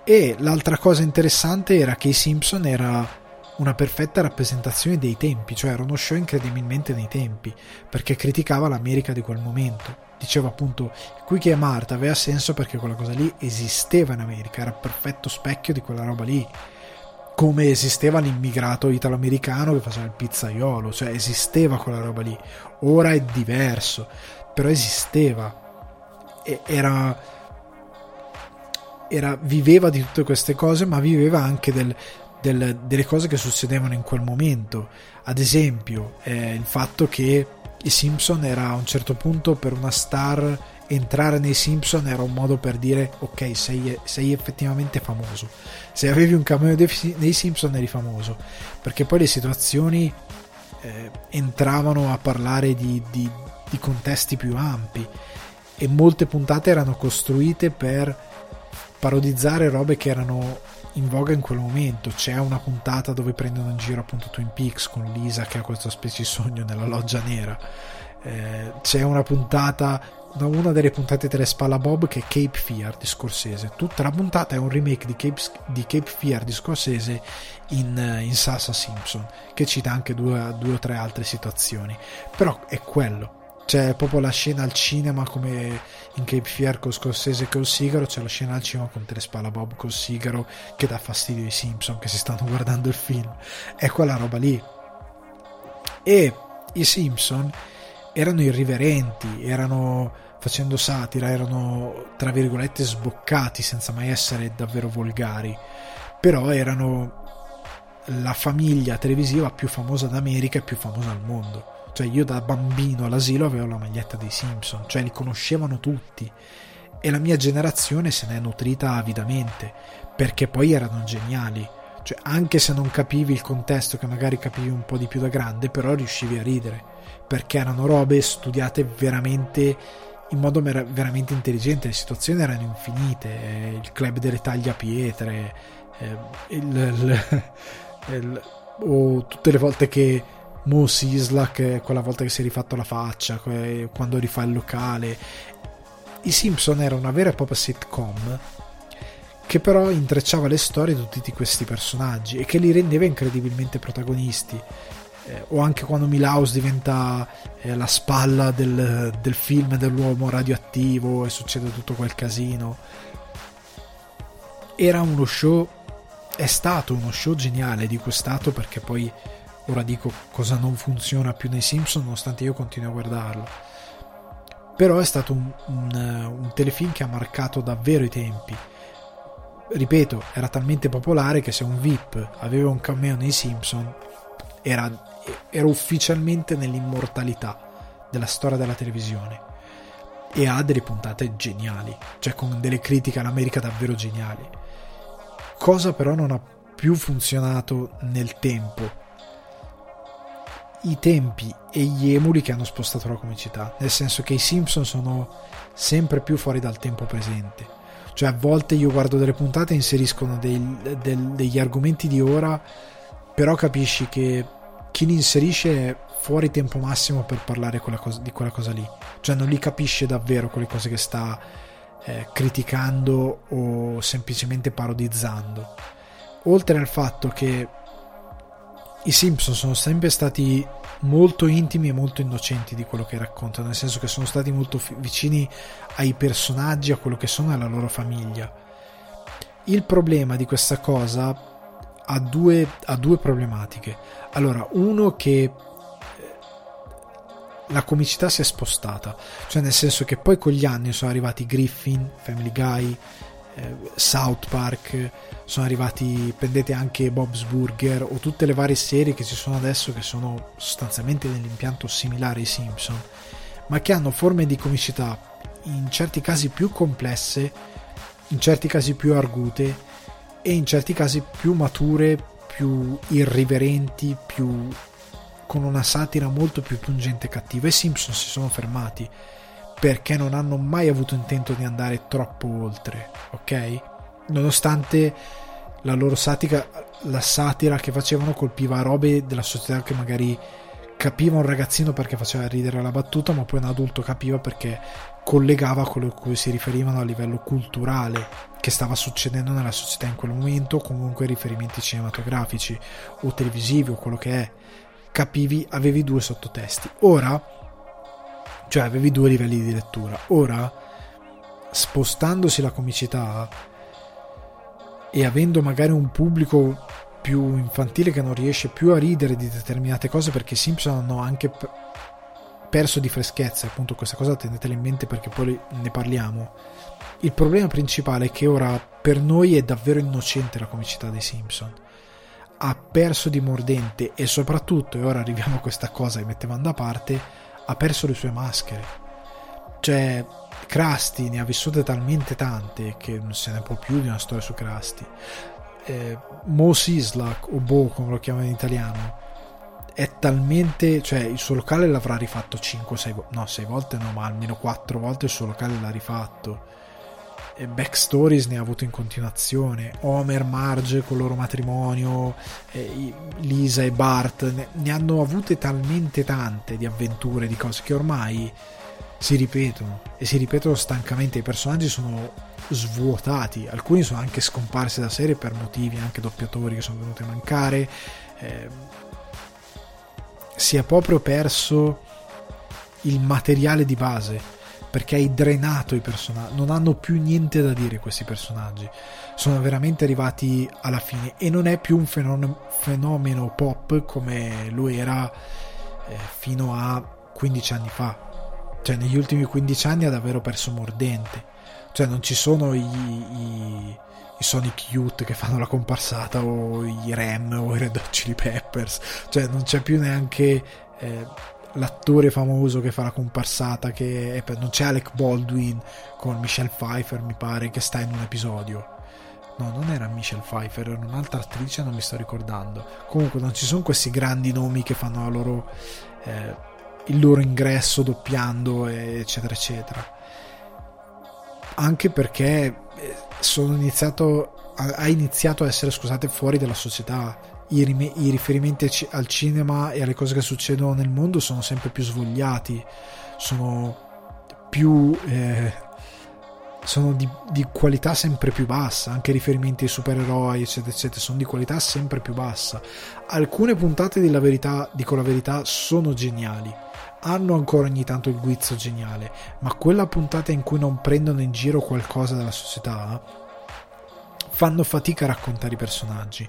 E l'altra cosa interessante era che i Simpson era una perfetta rappresentazione dei tempi, cioè era uno show incredibilmente nei tempi, perché criticava l'America di quel momento. Diceva appunto, qui che è Marta aveva senso perché quella cosa lì esisteva in America, era perfetto specchio di quella roba lì. Come esisteva l'immigrato italo-americano che faceva il pizzaiolo, cioè esisteva quella roba lì. Ora è diverso però esisteva. E era, era, viveva di tutte queste cose ma viveva anche del, del, delle cose che succedevano in quel momento. Ad esempio eh, il fatto che i Simpson era a un certo punto per una star entrare nei Simpson era un modo per dire ok sei, sei effettivamente famoso. Se avevi un cameo nei Simpson eri famoso. Perché poi le situazioni eh, entravano a parlare di, di, di contesti più ampi e molte puntate erano costruite per parodizzare robe che erano in voga in quel momento. C'è una puntata dove prendono in giro appunto Twin Peaks con Lisa che ha questo specie di sogno nella loggia nera. Eh, c'è una puntata, una delle puntate delle Spalla Bob che è Cape Fear di Scorsese. Tutta la puntata è un remake di Cape, di Cape Fear di Scorsese in, in Sassa Simpson, che cita anche due, due o tre altre situazioni. Però è quello c'è proprio la scena al cinema come in Cape Fear con Scorsese col sigaro c'è la scena al cinema con Telespala Bob col sigaro che dà fastidio ai Simpson che si stanno guardando il film. È quella roba lì. E i Simpson erano irriverenti erano facendo satira erano tra virgolette sboccati senza mai essere davvero volgari. Però erano la famiglia televisiva più famosa d'America e più famosa al mondo. Cioè io da bambino all'asilo avevo la maglietta dei Simpson, cioè li conoscevano tutti e la mia generazione se ne è nutrita avidamente perché poi erano geniali. Cioè, anche se non capivi il contesto, che magari capivi un po' di più da grande, però riuscivi a ridere perché erano robe studiate veramente in modo veramente intelligente. Le situazioni erano infinite. Eh, il club delle tagliapietre, eh, il, il, il, o tutte le volte che Moose Islak, quella volta che si è rifatto la faccia, quando rifà il locale. I Simpson era una vera e propria sitcom che però intrecciava le storie di tutti questi personaggi e che li rendeva incredibilmente protagonisti. Eh, o anche quando Milhouse diventa eh, la spalla del, del film dell'uomo radioattivo e succede tutto quel casino. Era uno show, è stato uno show geniale, dico è stato perché poi ora dico cosa non funziona più nei Simpson nonostante io continui a guardarlo. Però è stato un, un, un, telefilm che ha marcato davvero i tempi. Ripeto era talmente popolare che se un VIP aveva un cameo nei Simpson era, era ufficialmente nell'immortalità della storia della televisione. E ha delle puntate geniali cioè con delle critiche all'America davvero geniali. Cosa però non ha più funzionato nel tempo i tempi e gli emuli che hanno spostato la comicità, nel senso che i Simpson sono sempre più fuori dal tempo presente. Cioè a volte io guardo delle puntate e inseriscono dei, del, degli argomenti di ora, però capisci che chi li inserisce è fuori tempo massimo per parlare quella cosa, di quella cosa lì. Cioè non li capisce davvero quelle cose che sta eh, criticando o semplicemente parodizzando. Oltre al fatto che i Simpson sono sempre stati molto intimi e molto innocenti di quello che raccontano, nel senso che sono stati molto vicini ai personaggi, a quello che sono e alla loro famiglia. Il problema di questa cosa ha due, ha due problematiche. Allora, uno che eh, la comicità si è spostata, cioè nel senso che poi con gli anni sono arrivati Griffin, Family Guy, eh, South Park, sono arrivati, prendete anche Bob's Burger o tutte le varie serie che ci sono adesso che sono sostanzialmente nell'impianto similare ai Simpson, ma che hanno forme di comicità in certi casi più complesse, in certi casi più argute e in certi casi più mature, più irriverenti, più con una satira molto più pungente e cattiva. I Simpson si sono fermati perché non hanno mai avuto intento di andare troppo oltre, ok? Nonostante la loro satira, la satira che facevano colpiva robe della società che magari capiva un ragazzino perché faceva ridere la battuta, ma poi un adulto capiva perché collegava quello a cui si riferivano a livello culturale che stava succedendo nella società in quel momento, comunque riferimenti cinematografici o televisivi o quello che è. Capivi, avevi due sottotesti. Ora cioè avevi due livelli di lettura. Ora, spostandosi la comicità e avendo magari un pubblico più infantile che non riesce più a ridere di determinate cose perché i Simpson hanno anche perso di freschezza, appunto questa cosa tenetela in mente perché poi ne parliamo. Il problema principale è che ora per noi è davvero innocente la comicità dei Simpson. Ha perso di mordente e soprattutto, e ora arriviamo a questa cosa che mettevamo da parte, ha perso le sue maschere. Cioè, Krusty ne ha vissute talmente tante che non se ne può più di una storia su Krusty. Eh, Mo Sislak, o Bo come lo chiamano in italiano, è talmente. cioè, il suo locale l'avrà rifatto 5-6 volte, no, 6 volte no, ma almeno 4 volte il suo locale l'ha rifatto. Backstories ne ha avuto in continuazione. Homer, Marge con il loro matrimonio, eh, Lisa e Bart ne, ne hanno avute talmente tante di avventure, di cose che ormai si ripetono e si ripetono stancamente. I personaggi sono svuotati, alcuni sono anche scomparsi da serie per motivi anche doppiatori che sono venuti a mancare. Eh, si è proprio perso il materiale di base perché hai drenato i personaggi, non hanno più niente da dire questi personaggi, sono veramente arrivati alla fine. E non è più un fenomeno, fenomeno pop come lo era eh, fino a 15 anni fa, cioè negli ultimi 15 anni ha davvero perso mordente, cioè non ci sono i, i, i Sonic Youth che fanno la comparsata o i Rem o i Red Hot Chili Peppers. Cioè non c'è più neanche eh, l'attore famoso che fa la comparsata che è, non c'è Alec Baldwin con Michelle Pfeiffer mi pare che sta in un episodio. No non era Michelle Pfeiffer era un'altra attrice non mi sto ricordando. Comunque non ci sono questi grandi nomi che fanno loro, eh, il loro ingresso doppiando eccetera eccetera. Anche perché eh, sono iniziato ha iniziato a essere scusate fuori dalla società i, rim- i riferimenti al cinema e alle cose che succedono nel mondo sono sempre più svogliati sono più eh, sono di, di, qualità sempre più bassa anche riferimenti ai supereroi eccetera eccetera sono di qualità sempre più bassa. Alcune puntate di La Verità dico la verità sono geniali hanno ancora ogni tanto il guizzo geniale ma quella puntata in cui non prendono in giro qualcosa della società fanno fatica a raccontare i personaggi.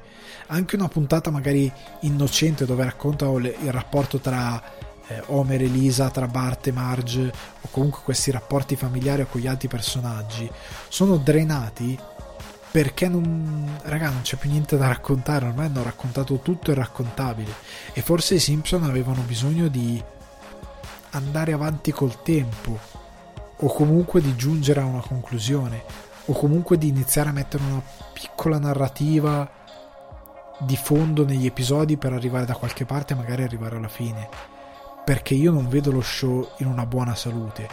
Anche una puntata magari innocente dove raccontano il rapporto tra eh, Homer e Lisa, tra Bart e Marge, o comunque questi rapporti familiari con gli altri personaggi, sono drenati perché non, raga, non c'è più niente da raccontare, ormai hanno raccontato tutto il raccontabile. E forse i Simpson avevano bisogno di andare avanti col tempo o comunque di giungere a una conclusione o comunque di iniziare a mettere una piccola narrativa di fondo negli episodi per arrivare da qualche parte e magari arrivare alla fine. Perché io non vedo lo show in una buona salute.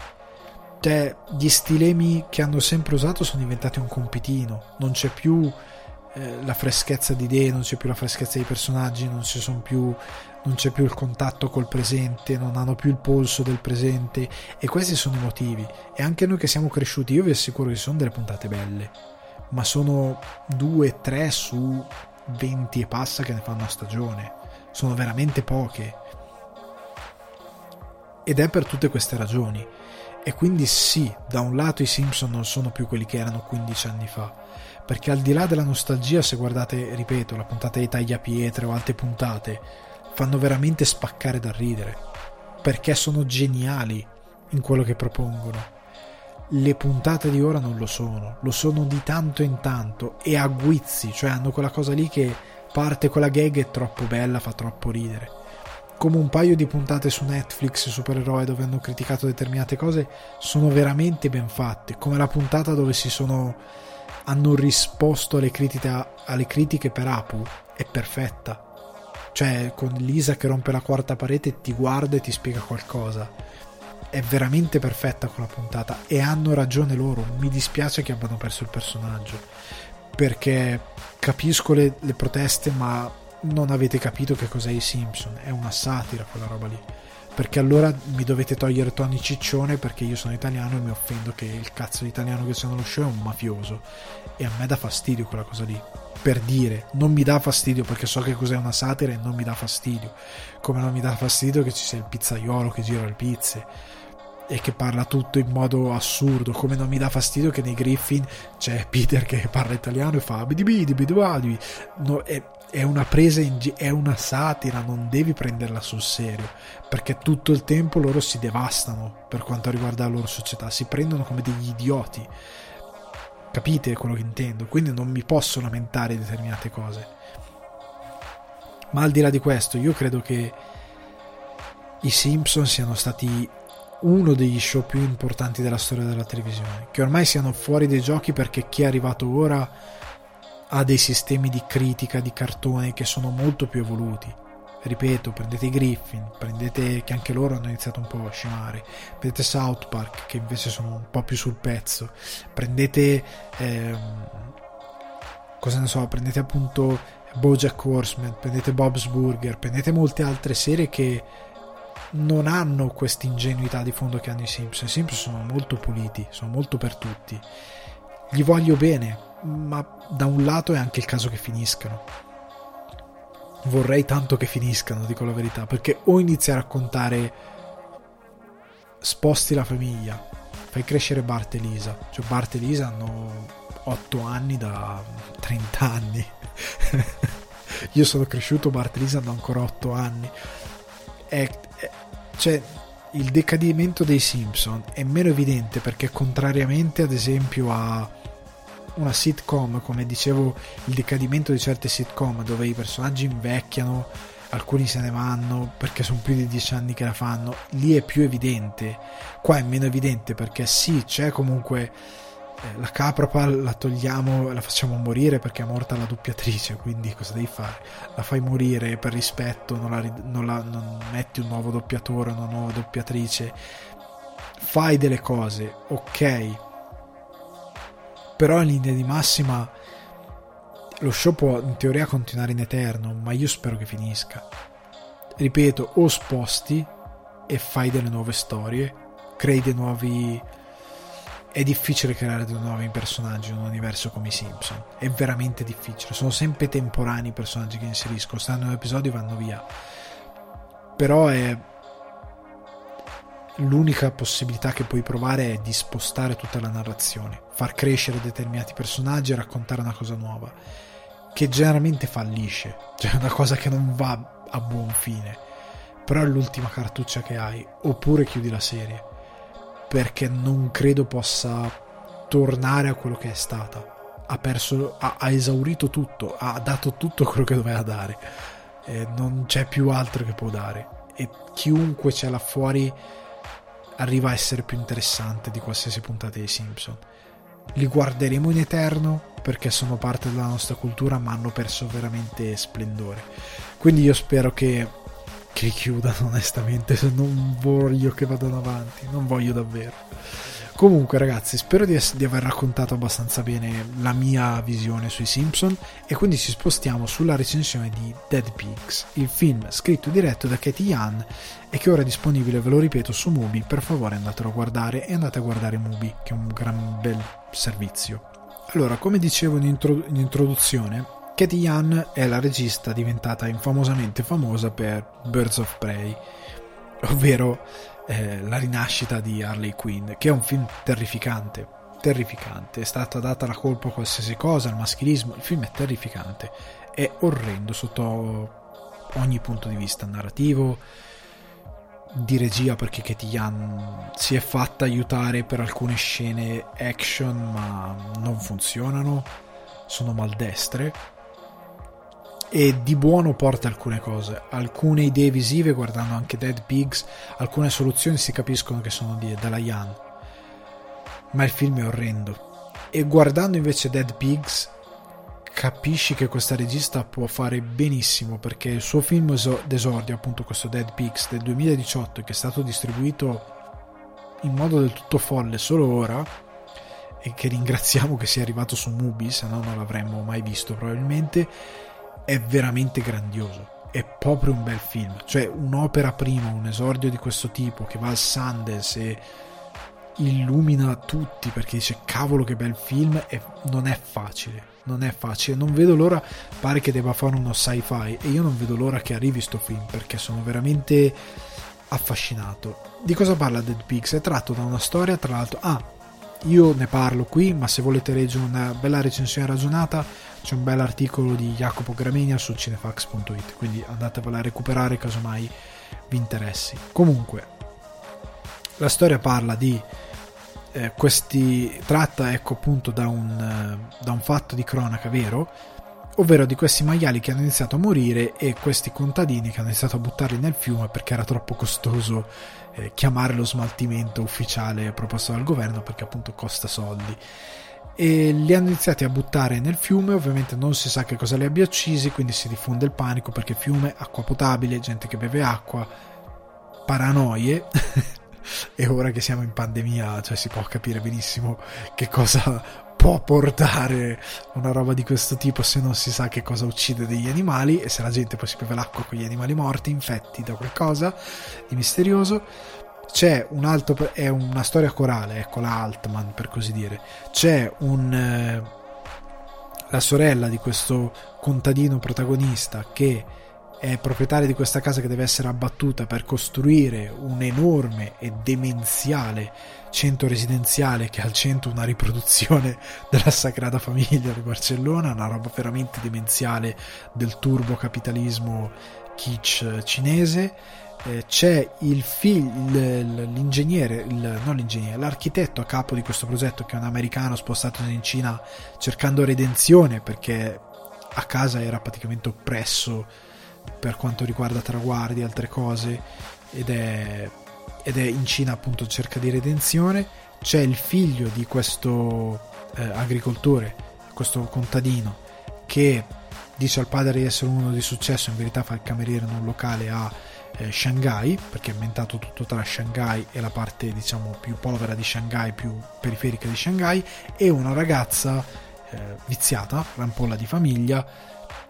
Cioè, gli stilemi che hanno sempre usato sono diventati un compitino. Non c'è più eh, la freschezza di idee, non c'è più la freschezza dei personaggi, non, più, non c'è più il contatto col presente, non hanno più il polso del presente. E questi sono i motivi. E anche noi che siamo cresciuti, io vi assicuro che sono delle puntate belle. Ma sono due, tre su 20 e passa che ne fanno a stagione. Sono veramente poche. Ed è per tutte queste ragioni. E quindi sì, da un lato i Simpson non sono più quelli che erano 15 anni fa. Perché al di là della nostalgia, se guardate, ripeto, la puntata di Tagliapietre o altre puntate, fanno veramente spaccare da ridere. Perché sono geniali in quello che propongono le puntate di ora non lo sono, lo sono di tanto in tanto e a guizzi, cioè hanno quella cosa lì che parte con la gag è troppo bella, fa troppo ridere. Come un paio di puntate su Netflix supereroi dove hanno criticato determinate cose sono veramente ben fatte, come la puntata dove si sono hanno risposto alle critiche, alle critiche per Apu è perfetta. Cioè, con Lisa che rompe la quarta parete ti guarda e ti spiega qualcosa è veramente perfetta quella puntata e hanno ragione loro. Mi dispiace che abbiano perso il personaggio perché capisco le, le proteste, ma non avete capito che cos'è i Simpson. È una satira quella roba lì. Perché allora mi dovete togliere Tony Ciccione perché io sono italiano e mi offendo che il cazzo di italiano che c'è nello show è un mafioso. E a me dà fastidio quella cosa lì. Per dire, non mi dà fastidio perché so che cos'è una satira e non mi dà fastidio. Come non mi dà fastidio che ci sia il pizzaiolo che gira le pizze e che parla tutto in modo assurdo, come non mi dà fastidio che nei Griffin c'è Peter che parla italiano e fa no, è, è una presa in gi- è una satira, non devi prenderla sul serio, perché tutto il tempo loro si devastano per quanto riguarda la loro società, si prendono come degli idioti. Capite quello che intendo? Quindi non mi posso lamentare determinate cose. Ma al di là di questo, io credo che i Simpson siano stati uno degli show più importanti della storia della televisione, che ormai siano fuori dai giochi perché chi è arrivato ora ha dei sistemi di critica di cartone che sono molto più evoluti. Ripeto, prendete i Griffin, prendete che anche loro hanno iniziato un po' a scimare, prendete South Park che invece sono un po' più sul pezzo, prendete ehm, cosa ne so, prendete appunto Bojack Horseman, prendete Bob's Burger, prendete molte altre serie che non hanno questa ingenuità di fondo che hanno i Simpson. I Simpson sono molto puliti, sono molto per tutti. Gli voglio bene, ma da un lato è anche il caso che finiscano. Vorrei tanto che finiscano, dico la verità, perché o inizi a raccontare sposti la famiglia, fai crescere Bart e Lisa. Cioè Bart e Lisa hanno 8 anni da 30 anni. Io sono cresciuto, Bart e Lisa hanno ancora 8 anni. È, cioè il decadimento dei Simpson è meno evidente perché contrariamente ad esempio a una sitcom, come dicevo, il decadimento di certe sitcom dove i personaggi invecchiano, alcuni se ne vanno perché sono più di dieci anni che la fanno, lì è più evidente. Qua è meno evidente perché sì, c'è comunque eh, la Capropal la togliamo, la facciamo morire perché è morta la doppiatrice, quindi cosa devi fare? La fai morire per rispetto, non, la, non, la, non metti un nuovo doppiatore, una nuova doppiatrice, fai delle cose, ok, però in linea di massima lo show può in teoria continuare in eterno, ma io spero che finisca. Ripeto, o sposti e fai delle nuove storie, crei dei nuovi è difficile creare dei nuovi personaggi in un universo come i Simpson. È veramente difficile. Sono sempre temporanei i personaggi che inserisco. Stanno in un episodio e vanno via. Però è. L'unica possibilità che puoi provare è di spostare tutta la narrazione, far crescere determinati personaggi e raccontare una cosa nuova. Che generalmente fallisce. Cioè, una cosa che non va a buon fine. Però è l'ultima cartuccia che hai. Oppure chiudi la serie perché non credo possa tornare a quello che è stata. Ha perso, ha, ha esaurito tutto, ha dato tutto quello che doveva dare. E non c'è più altro che può dare. E chiunque c'è là fuori arriva a essere più interessante di qualsiasi puntata dei Simpson. Li guarderemo in eterno perché sono parte della nostra cultura, ma hanno perso veramente splendore. Quindi io spero che che chiudano onestamente se non voglio che vadano avanti non voglio davvero. Comunque ragazzi spero di, ess- di, aver raccontato abbastanza bene la mia visione sui Simpson e quindi ci spostiamo sulla recensione di Dead Pigs il film scritto e diretto da Katie Young e che ora è disponibile ve lo ripeto su Mubi. Per favore andatelo a guardare e andate a guardare Mubi che è un gran bel servizio. Allora come dicevo in, intro- in introduzione Katie Yan è la regista diventata infamosamente famosa per Birds of Prey, ovvero eh, la rinascita di Harley Quinn, che è un film terrificante, terrificante, è stata data la colpa a qualsiasi cosa, al maschilismo, il film è terrificante, è orrendo sotto ogni punto di vista narrativo, di regia perché Katie Yan si è fatta aiutare per alcune scene action ma non funzionano, sono maldestre e di buono porta alcune cose, alcune idee visive guardando anche Dead Pigs, alcune soluzioni si capiscono che sono di Dalayan, ma il film è orrendo. E guardando invece Dead Pigs capisci che questa regista può fare benissimo perché il suo film d'esordio, appunto questo Dead Pigs del 2018 che è stato distribuito in modo del tutto folle solo ora e che ringraziamo che sia arrivato su Mubi, se no non l'avremmo mai visto probabilmente è veramente grandioso. È proprio un bel film, cioè un'opera prima, un esordio di questo tipo che va al Sundance e illumina tutti perché dice cavolo che bel film. E non è facile. Non è facile. Non vedo l'ora pare che debba fare uno sci-fi e io non vedo l'ora che arrivi sto film perché sono veramente affascinato. Di cosa parla Dead Pigs? è tratto da una storia tra l'altro ah io ne parlo qui ma se volete leggere una bella recensione ragionata c'è un bel articolo di Jacopo Gramegna su cinefax.it quindi andatevela a recuperare casomai vi interessi. Comunque la storia parla di eh, questi tratta ecco appunto da un, eh, da un fatto di cronaca vero ovvero di questi maiali che hanno iniziato a morire e questi contadini che hanno iniziato a buttarli nel fiume perché era troppo costoso eh, chiamare lo smaltimento ufficiale proposto dal governo perché appunto costa soldi e li hanno iniziati a buttare nel fiume, ovviamente non si sa che cosa li abbia uccisi, quindi si diffonde il panico perché fiume, acqua potabile, gente che beve acqua, paranoie. e ora che siamo in pandemia, cioè si può capire benissimo che cosa può portare una roba di questo tipo se non si sa che cosa uccide degli animali e se la gente poi si beve l'acqua con gli animali morti, infetti da qualcosa di misterioso c'è un altro è una storia corale ecco la Altman per così dire. C'è un eh, la sorella di questo contadino protagonista che è proprietaria di questa casa che deve essere abbattuta per costruire un enorme e demenziale centro residenziale che ha al centro una riproduzione della Sagrada Famiglia di Barcellona, una roba veramente demenziale del turbo capitalismo kitsch cinese eh, c'è il figlio, l'ingegnere, il, non l'ingegnere, l'architetto a capo di questo progetto che è un americano spostato in Cina cercando redenzione perché a casa era praticamente oppresso per quanto riguarda traguardi e altre cose ed è, ed è in Cina appunto cerca di redenzione. C'è il figlio di questo eh, agricoltore questo contadino che dice al padre di essere uno di successo in verità fa il cameriere in un locale a eh, Shanghai perché è inventato tutto tra Shanghai e la parte diciamo più povera di Shanghai più periferica di Shanghai e una ragazza eh, viziata rampolla di famiglia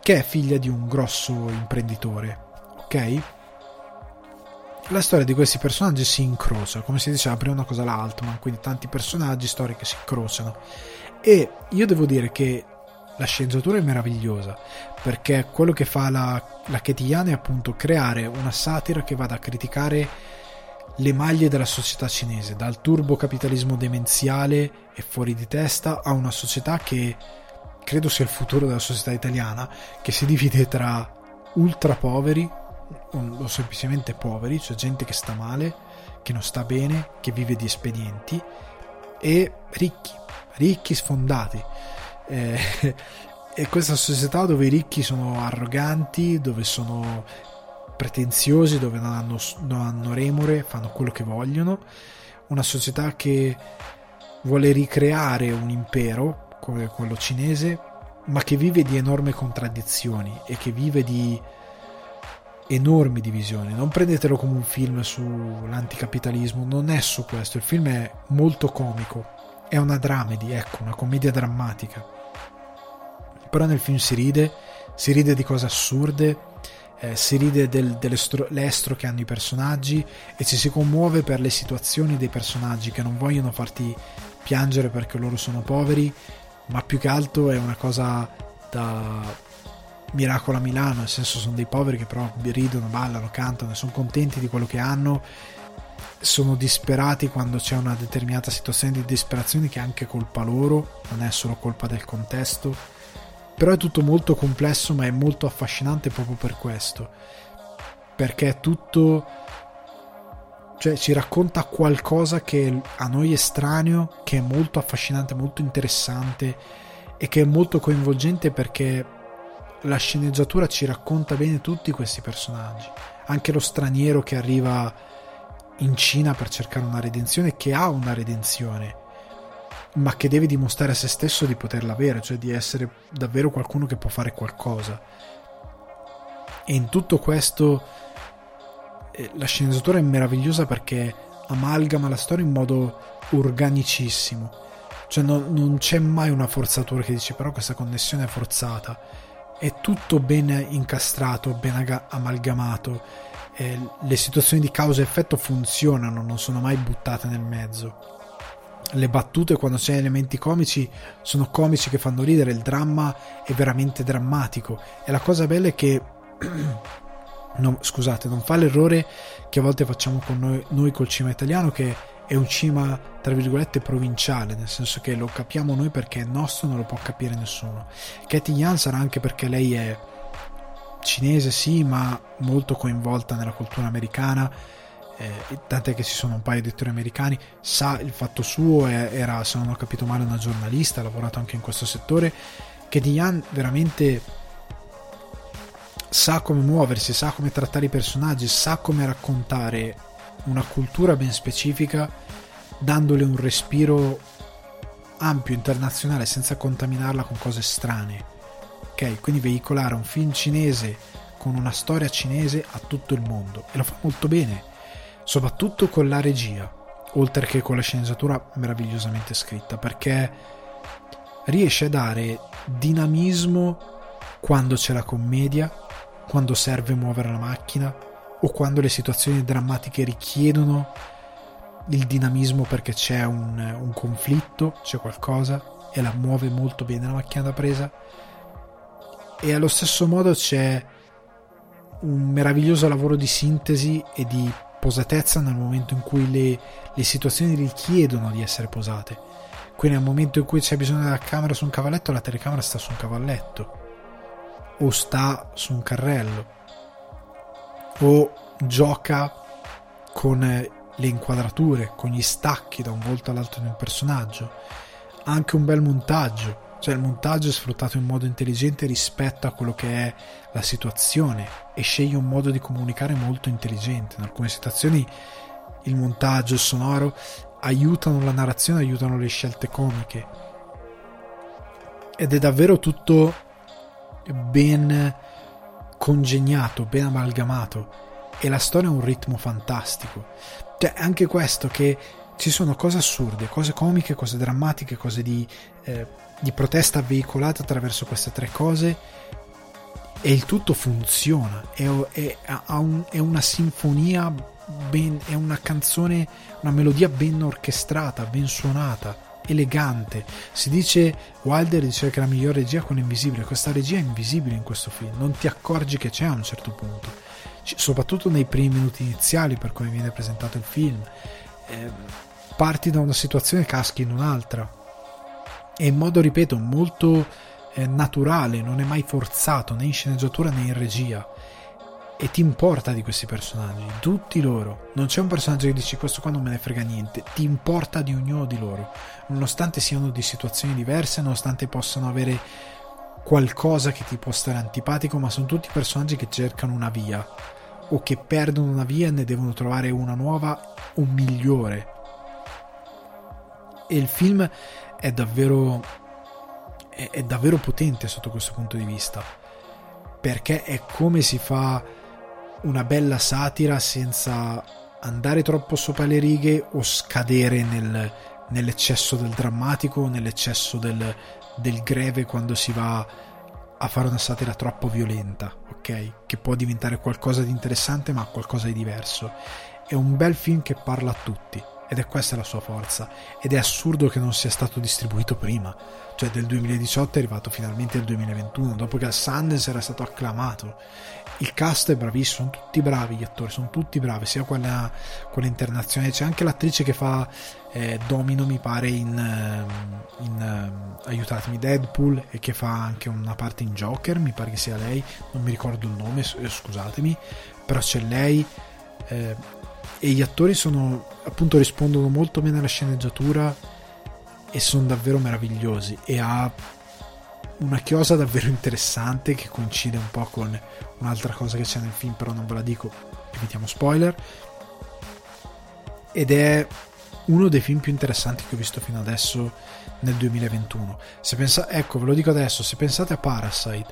che è figlia di un grosso imprenditore ok la storia di questi personaggi si incrocia, come si diceva prima una cosa all'altra, quindi tanti personaggi, storie che si incrociano. E io devo dire che la sceneggiatura è meravigliosa perché quello che fa la, la Ketiane è appunto creare una satira che vada a criticare le maglie della società cinese, dal turbocapitalismo demenziale e fuori di testa a una società che credo sia il futuro della società italiana, che si divide tra ultra poveri o semplicemente poveri, cioè gente che sta male, che non sta bene, che vive di espedienti, e ricchi, ricchi sfondati. Eh, e questa società dove i ricchi sono arroganti, dove sono pretenziosi, dove non hanno, non hanno remore, fanno quello che vogliono, una società che vuole ricreare un impero come quello cinese, ma che vive di enormi contraddizioni e che vive di enormi divisioni. Non prendetelo come un film sull'anticapitalismo, non è su questo. Il film è molto comico, è una dramedy, ecco, una commedia drammatica. Però nel film si ride, si ride di cose assurde, eh, si ride del, dell'estro che hanno i personaggi e ci si commuove per le situazioni dei personaggi che non vogliono farti piangere perché loro sono poveri, ma più che altro è una cosa da miracolo a Milano, nel senso sono dei poveri che però ridono, ballano, cantano, sono contenti di quello che hanno, sono disperati quando c'è una determinata situazione di disperazione che è anche colpa loro, non è solo colpa del contesto, però è tutto molto complesso ma è molto affascinante proprio per questo, perché è tutto, cioè ci racconta qualcosa che a noi è estraneo, che è molto affascinante, molto interessante e che è molto coinvolgente perché la sceneggiatura ci racconta bene tutti questi personaggi. Anche lo straniero che arriva in Cina per cercare una redenzione, che ha una redenzione, ma che deve dimostrare a se stesso di poterla avere, cioè di essere davvero qualcuno che può fare qualcosa. E in tutto questo eh, la sceneggiatura è meravigliosa perché amalgama la storia in modo organicissimo. Cioè non, non c'è mai una forzatura che dice però questa connessione è forzata è tutto ben incastrato, ben amalgamato, eh, le situazioni di causa e effetto funzionano, non sono mai buttate nel mezzo. Le battute quando c'è elementi comici sono comici che fanno ridere, il dramma è veramente drammatico e la cosa bella è che no, scusate, non fa l'errore che a volte facciamo con noi, noi col cinema italiano che è un cinema tra virgolette provinciale, nel senso che lo capiamo noi perché è nostro, non lo può capire nessuno. Katie Yan sarà anche perché lei è cinese, sì, ma molto coinvolta nella cultura americana. Eh, tant'è che ci sono un paio di attori americani, sa il fatto suo, era, se non ho capito male, una giornalista, ha lavorato anche in questo settore. Katie Yan veramente sa come muoversi, sa come trattare i personaggi, sa come raccontare una cultura ben specifica, dandole un respiro ampio, internazionale, senza contaminarla con cose strane. Ok? Quindi veicolare un film cinese con una storia cinese a tutto il mondo. E lo fa molto bene, soprattutto con la regia, oltre che con la sceneggiatura meravigliosamente scritta, perché riesce a dare dinamismo quando c'è la commedia, quando serve muovere la macchina, o quando le situazioni drammatiche richiedono il dinamismo perché c'è un, un conflitto, c'è qualcosa e la muove molto bene la macchina da presa. E allo stesso modo c'è un meraviglioso lavoro di sintesi e di posatezza nel momento in cui le, le, situazioni richiedono di essere posate. Quindi nel momento in cui c'è bisogno della camera su un cavalletto, la telecamera sta su un cavalletto o sta su un carrello o gioca con le inquadrature, con gli stacchi da un volto all'altro di un personaggio. Anche un bel montaggio, cioè il montaggio è sfruttato in modo intelligente rispetto a quello che è la situazione e sceglie un modo di comunicare molto intelligente. In alcune situazioni il montaggio, il sonoro aiutano la narrazione, aiutano le scelte comiche. Ed è davvero tutto ben congegnato, ben amalgamato e la storia ha un ritmo fantastico. Cioè, anche questo che ci sono cose assurde, cose comiche, cose drammatiche, cose di, eh, di protesta veicolate attraverso queste tre cose e il tutto funziona, è, è, un, è una sinfonia, ben, è una canzone, una melodia ben orchestrata, ben suonata elegante. Si dice, Wilder dice che la migliore regia è quella invisibile, questa regia è invisibile in questo film, non ti accorgi che c'è a un certo punto, soprattutto nei primi minuti iniziali per come viene presentato il film. Eh, parti da una situazione e caschi in un'altra. E in modo, ripeto, molto eh, naturale, non è mai forzato né in sceneggiatura né in regia e ti importa di questi personaggi, tutti loro. Non c'è un personaggio che dici questo qua non me ne frega niente, ti importa di ognuno di loro, nonostante siano di situazioni diverse, nonostante possano avere qualcosa che ti può stare antipatico, ma sono tutti personaggi che cercano una via o che perdono una via e ne devono trovare una nuova o migliore. E il film è davvero è, è davvero potente sotto questo punto di vista perché è come si fa una bella satira senza andare troppo sopra le righe o scadere nel, nell'eccesso del drammatico nell'eccesso del, del greve quando si va a fare una satira troppo violenta, ok? Che può diventare qualcosa di interessante ma qualcosa di diverso. È un bel film che parla a tutti ed è questa la sua forza. Ed è assurdo che non sia stato distribuito prima. Cioè del 2018 è arrivato finalmente il 2021 dopo che al Sundance era stato acclamato. Il cast è bravissimo sono tutti bravi gli attori sono tutti bravi sia quella, quella internazionale c'è anche l'attrice che fa eh, Domino mi pare in, ehm, in uh, aiutatemi Deadpool e che fa anche una parte in Joker mi pare che sia lei non mi ricordo il nome scusatemi. Però c'è lei eh, e gli attori sono appunto rispondono molto bene alla sceneggiatura e sono davvero meravigliosi. E ha una chiosa davvero interessante che coincide un po' con un'altra cosa che c'è nel film però non ve la dico evitiamo spoiler. Ed è uno dei film più interessanti che ho visto fino adesso nel 2021 se pensa, ecco ve lo dico adesso se pensate a Parasite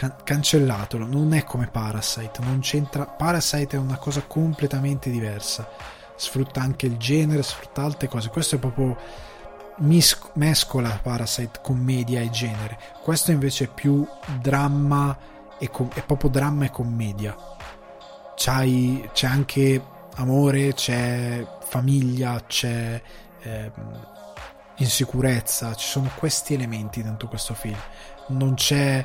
can- cancellatelo non è come Parasite non c'entra Parasite è una cosa completamente diversa sfrutta anche il genere sfrutta altre cose questo è proprio mis- mescola Parasite commedia e genere. Questo invece è più dramma e com- è proprio dramma e commedia. C'hai, c'è anche amore, c'è famiglia, c'è eh, insicurezza, ci sono questi elementi dentro questo film. Non c'è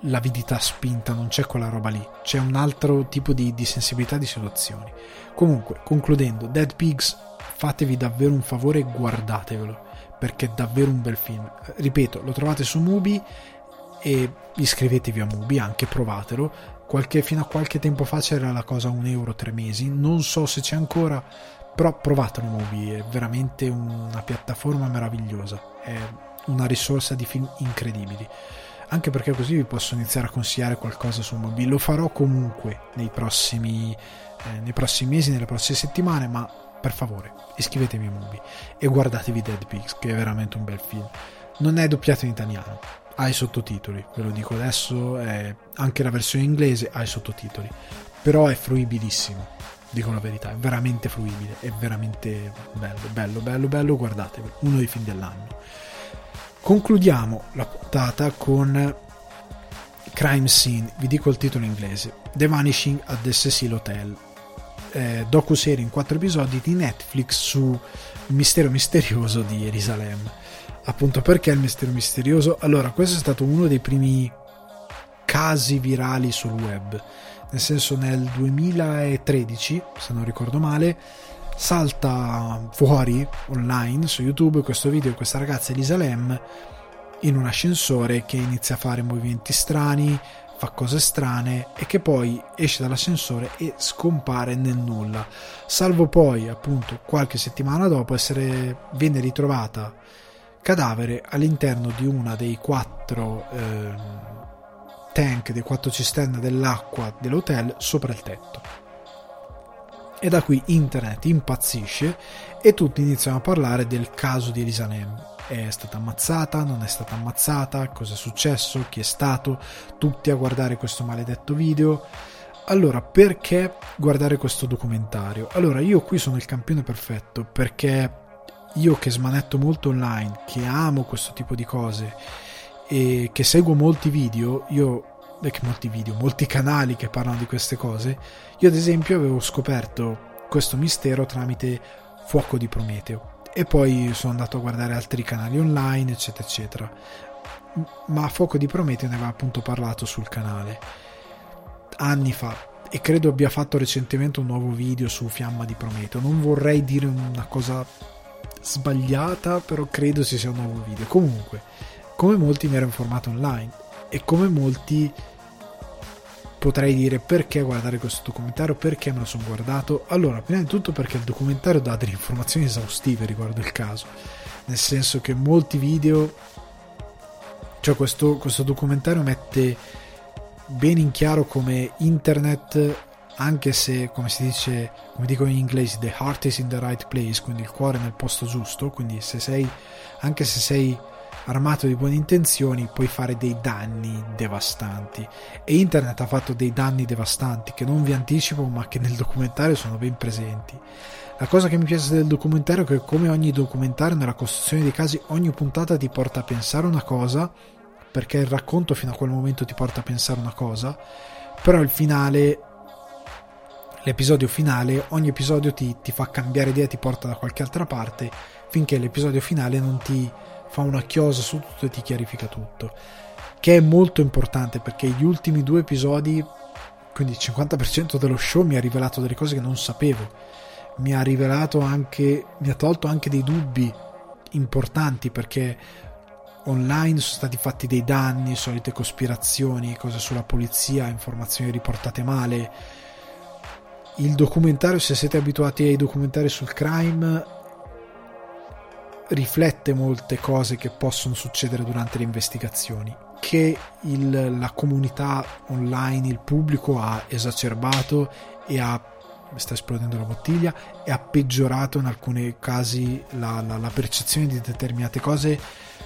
l'avidità spinta, non c'è quella roba lì, c'è un altro tipo di, di sensibilità di situazioni. Comunque, concludendo, Dead Pigs fatevi davvero un favore e guardatevelo perché è davvero un bel film. Ripeto, lo trovate su Mubi e iscrivetevi a Mubi, anche provatelo. Qualche, fino a qualche tempo fa c'era la cosa a un euro tre mesi, non so se c'è ancora, però provatelo Mubi, è veramente una piattaforma meravigliosa, è una risorsa di film incredibili. Anche perché così vi posso iniziare a consigliare qualcosa su Mubi. Lo farò comunque nei prossimi, eh, nei prossimi mesi, nelle prossime settimane, ma per favore iscrivetevi a Mubi e guardatevi Dead Pigs che è veramente un bel film non è doppiato in italiano ha i sottotitoli ve lo dico adesso anche la versione inglese ha i sottotitoli però è fruibilissimo dico la verità è veramente fruibile è veramente bello bello bello bello guardatevi uno dei film dell'anno concludiamo la puntata con Crime Scene vi dico il titolo inglese The Vanishing at the Cecil Hotel eh, docu-serie in quattro episodi di Netflix su il mistero misterioso di Gerusalemme. Appunto perché il mistero misterioso? Allora, questo è stato uno dei primi casi virali sul web. Nel senso, nel 2013, se non ricordo male, salta fuori online su YouTube questo video di questa ragazza Elisa Lem in un ascensore che inizia a fare movimenti strani, fa cose strane e che poi esce dall'ascensore e scompare nel nulla, salvo poi appunto qualche settimana dopo essere viene ritrovata cadavere all'interno di una dei quattro eh, tank, dei quattro cisterne dell'acqua dell'hotel sopra il tetto. E da qui internet impazzisce e tutti iniziano a parlare del caso di Elisa Nem è stata ammazzata, non è stata ammazzata, cosa è successo, chi è stato, tutti a guardare questo maledetto video. Allora, perché guardare questo documentario? Allora, io qui sono il campione perfetto perché io che smanetto molto online, che amo questo tipo di cose e che seguo molti video, io e che molti video, molti canali che parlano di queste cose, io ad esempio avevo scoperto questo mistero tramite Fuoco di Prometeo e poi sono andato a guardare altri canali online, eccetera, eccetera. Ma Fuoco di Prometeo ne aveva appunto parlato sul canale anni fa e credo abbia fatto recentemente un nuovo video su Fiamma di Prometeo. Non vorrei dire una cosa sbagliata, però credo si sia un nuovo video. Comunque, come molti mi ero informato online e come molti potrei dire perché guardare questo documentario, perché me lo sono guardato. Allora, prima di tutto perché il documentario dà delle informazioni esaustive riguardo il caso, nel senso che molti video, cioè questo, questo documentario mette bene in chiaro come internet, anche se, come si dice, come dicono in inglese, the heart is in the right place, quindi il cuore è nel posto giusto, quindi se sei, anche se sei armato di buone intenzioni puoi fare dei danni devastanti. E internet ha fatto dei danni devastanti che non vi anticipo ma che nel documentario sono ben presenti. La cosa che mi piace del documentario è che come ogni documentario nella costruzione dei casi ogni puntata ti porta a pensare una cosa perché il racconto fino a quel momento ti porta a pensare una cosa però il finale l'episodio finale ogni episodio ti, ti fa cambiare idea ti porta da qualche altra parte finché l'episodio finale non ti fa una chiosa su tutto e ti chiarifica tutto. Che è molto importante perché gli ultimi due episodi, quindi il 50% dello show, mi ha rivelato delle cose che non sapevo. Mi ha rivelato anche, mi ha tolto anche dei dubbi importanti perché online sono stati fatti dei danni, solite cospirazioni, cose sulla polizia, informazioni riportate male. Il documentario, se siete abituati ai documentari sul crime, riflette molte cose che possono succedere durante le investigazioni che il, la comunità online, il pubblico ha esacerbato e ha sta esplodendo la bottiglia e ha peggiorato in alcuni casi la, la, la percezione di determinate cose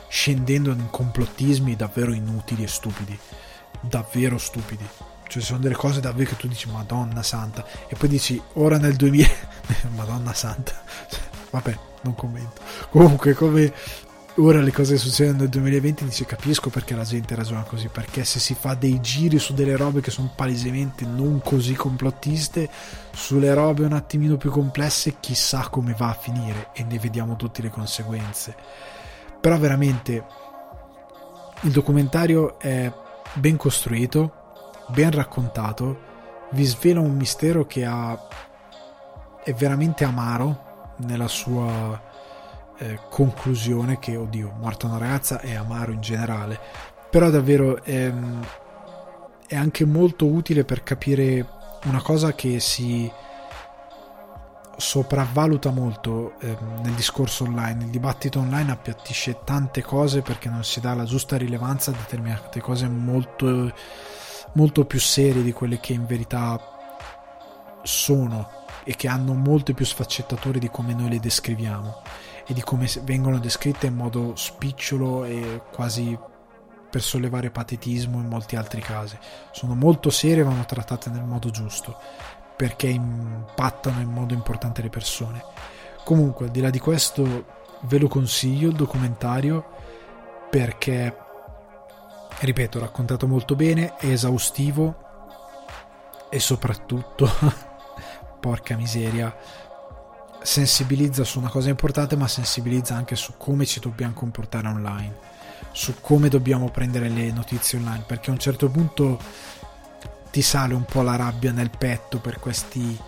scendendo in complottismi davvero inutili e stupidi. Davvero stupidi. Cioè sono delle cose davvero che tu dici madonna santa. E poi dici ora nel 2000 madonna santa. Vabbè non commento. Comunque, come ora le cose succedono nel 2020, dice capisco perché la gente ragiona così, perché se si fa dei giri su delle robe che sono palesemente non così complottiste, sulle robe un attimino più complesse, chissà come va a finire e ne vediamo tutte le conseguenze. Però veramente il documentario è ben costruito, ben raccontato, vi svela un mistero che ha è veramente amaro nella sua eh, conclusione che, oddio, morta una ragazza è amaro in generale, però davvero è, è anche molto utile per capire una cosa che si sopravvaluta molto eh, nel discorso online, il dibattito online appiattisce tante cose perché non si dà la giusta rilevanza a determinate cose molto, molto più serie di quelle che in verità sono e che hanno molte più sfaccettature di come noi le descriviamo e di come vengono descritte in modo spicciolo e quasi per sollevare patetismo in molti altri casi. Sono molto serie e vanno trattate nel modo giusto perché impattano in modo importante le persone. Comunque, al di là di questo, ve lo consiglio il documentario perché, ripeto, raccontato molto bene, è esaustivo e soprattutto porca miseria, sensibilizza su una cosa importante, ma sensibilizza anche su come ci dobbiamo comportare online, su come dobbiamo prendere le notizie online, perché a un certo punto ti sale un po' la rabbia nel petto per questi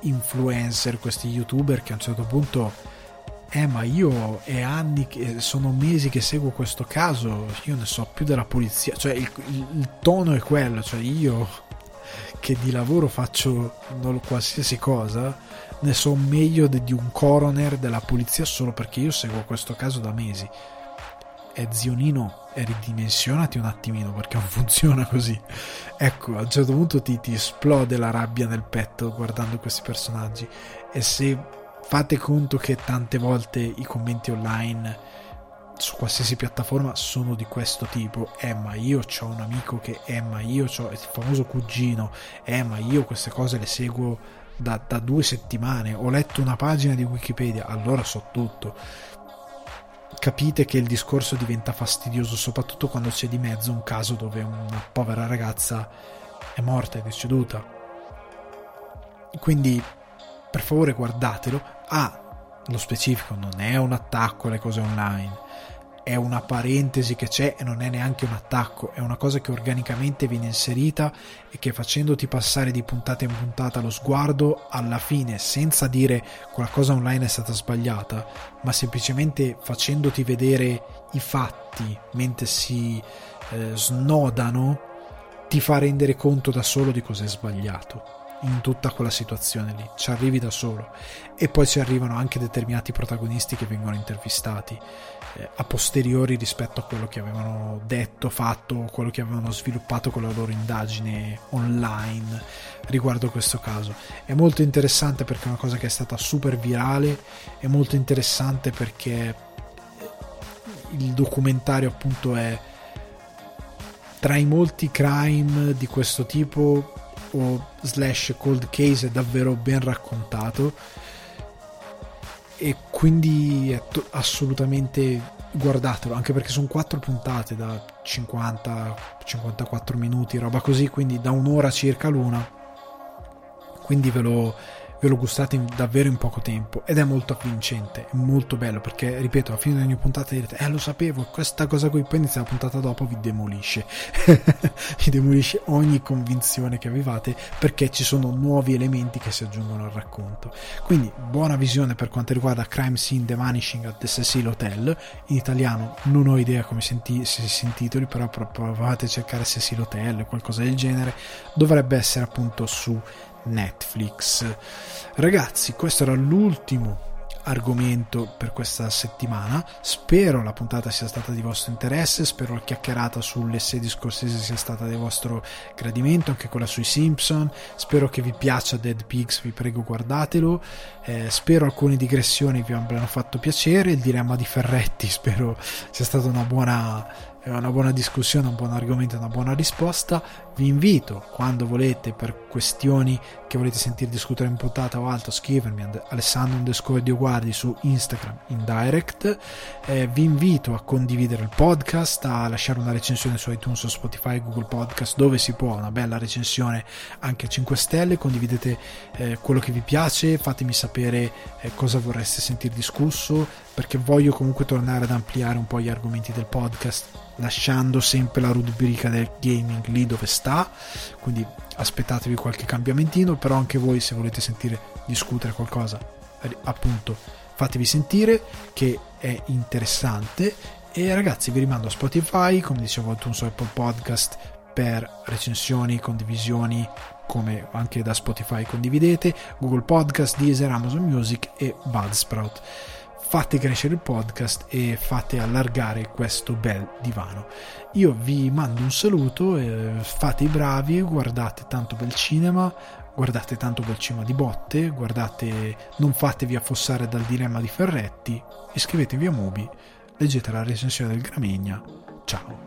influencer, questi youtuber che a un certo punto eh ma io è anni che sono mesi che seguo questo caso io ne so più della polizia. Cioè il, il, il tono è quello cioè io che di lavoro faccio qualsiasi cosa ne so meglio di, un coroner della polizia solo perché io seguo questo caso da mesi. E zionino ridimensionati un attimino perché non funziona così. Ecco a un certo punto ti, ti esplode la rabbia nel petto guardando questi personaggi. E se fate conto che tante volte i commenti online su qualsiasi piattaforma sono di questo tipo. Eh ma io ho un amico che eh ma io ho il famoso cugino. Eh ma io queste cose le seguo da, da due settimane. Ho letto una pagina di wikipedia allora so tutto. Capite che il discorso diventa fastidioso soprattutto quando c'è di mezzo un caso dove una povera ragazza è morta, è deceduta. Quindi per favore guardatelo. Ah, lo specifico non è un attacco alle cose online, è una parentesi che c'è e non è neanche un attacco, è una cosa che organicamente viene inserita e che facendoti passare di puntata in puntata lo sguardo, alla fine, senza dire qualcosa online è stata sbagliata, ma semplicemente facendoti vedere i fatti mentre si eh, snodano, ti fa rendere conto da solo di cosa è sbagliato in tutta quella situazione lì, ci arrivi da solo e poi ci arrivano anche determinati protagonisti che vengono intervistati eh, a posteriori rispetto a quello che avevano detto, fatto, quello che avevano sviluppato con la loro indagine online riguardo questo caso. È molto interessante perché è una cosa che è stata super virale, è molto interessante perché il documentario appunto è tra i molti crime di questo tipo o slash cold case è davvero ben raccontato e quindi è to- assolutamente guardatelo anche perché sono quattro puntate da 50-54 minuti roba così quindi da un'ora circa l'una quindi ve lo, ve lo gustate in, davvero in poco tempo ed è molto avvincente, è molto bello perché, ripeto, alla fine di ogni puntata direte, eh lo sapevo, questa cosa qui, poi inizia la puntata dopo vi demolisce, vi demolisce ogni convinzione che avevate perché ci sono nuovi elementi che si aggiungono al racconto. Quindi buona visione per quanto riguarda Crime Scene The Vanishing at the Cecil Hotel, in italiano non ho idea come senti, se si intitoli, però provate a cercare Cecil Hotel o qualcosa del genere, dovrebbe essere appunto su Netflix. Ragazzi, questo era l'ultimo argomento per questa settimana. Spero la puntata sia stata di vostro interesse, spero la chiacchierata sulle sedi scorsese sia stata di vostro gradimento, anche quella sui Simpson. Spero che vi piaccia Dead Pigs, vi prego guardatelo. Eh, spero alcune digressioni vi abbiano fatto piacere. Il dilemma di Ferretti, spero sia stata una buona una buona discussione, un buon argomento, una buona risposta. Vi invito, quando volete, per questioni che volete sentire discutere in puntata o altro, scrivermi Alessandro underscore Dioguardi su Instagram in direct. Eh, vi invito a condividere il podcast, a lasciare una recensione su iTunes o Spotify, Google Podcast, dove si può, una bella recensione anche a 5 stelle. Condividete eh, quello che vi piace, fatemi sapere eh, cosa vorreste sentire discusso, perché voglio comunque tornare ad ampliare un po' gli argomenti del podcast lasciando sempre la rubrica del gaming lì dove sta quindi aspettatevi qualche cambiamentino però anche voi se volete sentire discutere qualcosa appunto fatevi sentire che è interessante. E ragazzi vi rimando a Spotify come dicevo iTunes su Apple Podcast per recensioni, condivisioni come anche da Spotify condividete Google Podcast, Deezer, Amazon Music e Budsprout fate crescere il podcast e fate allargare questo bel divano. Io vi mando un saluto, fate i bravi, guardate tanto bel cinema, guardate tanto bel cinema di botte, guardate, non fatevi affossare dal dilemma di Ferretti, iscrivetevi a Mubi, leggete la recensione del Gramegna. Ciao!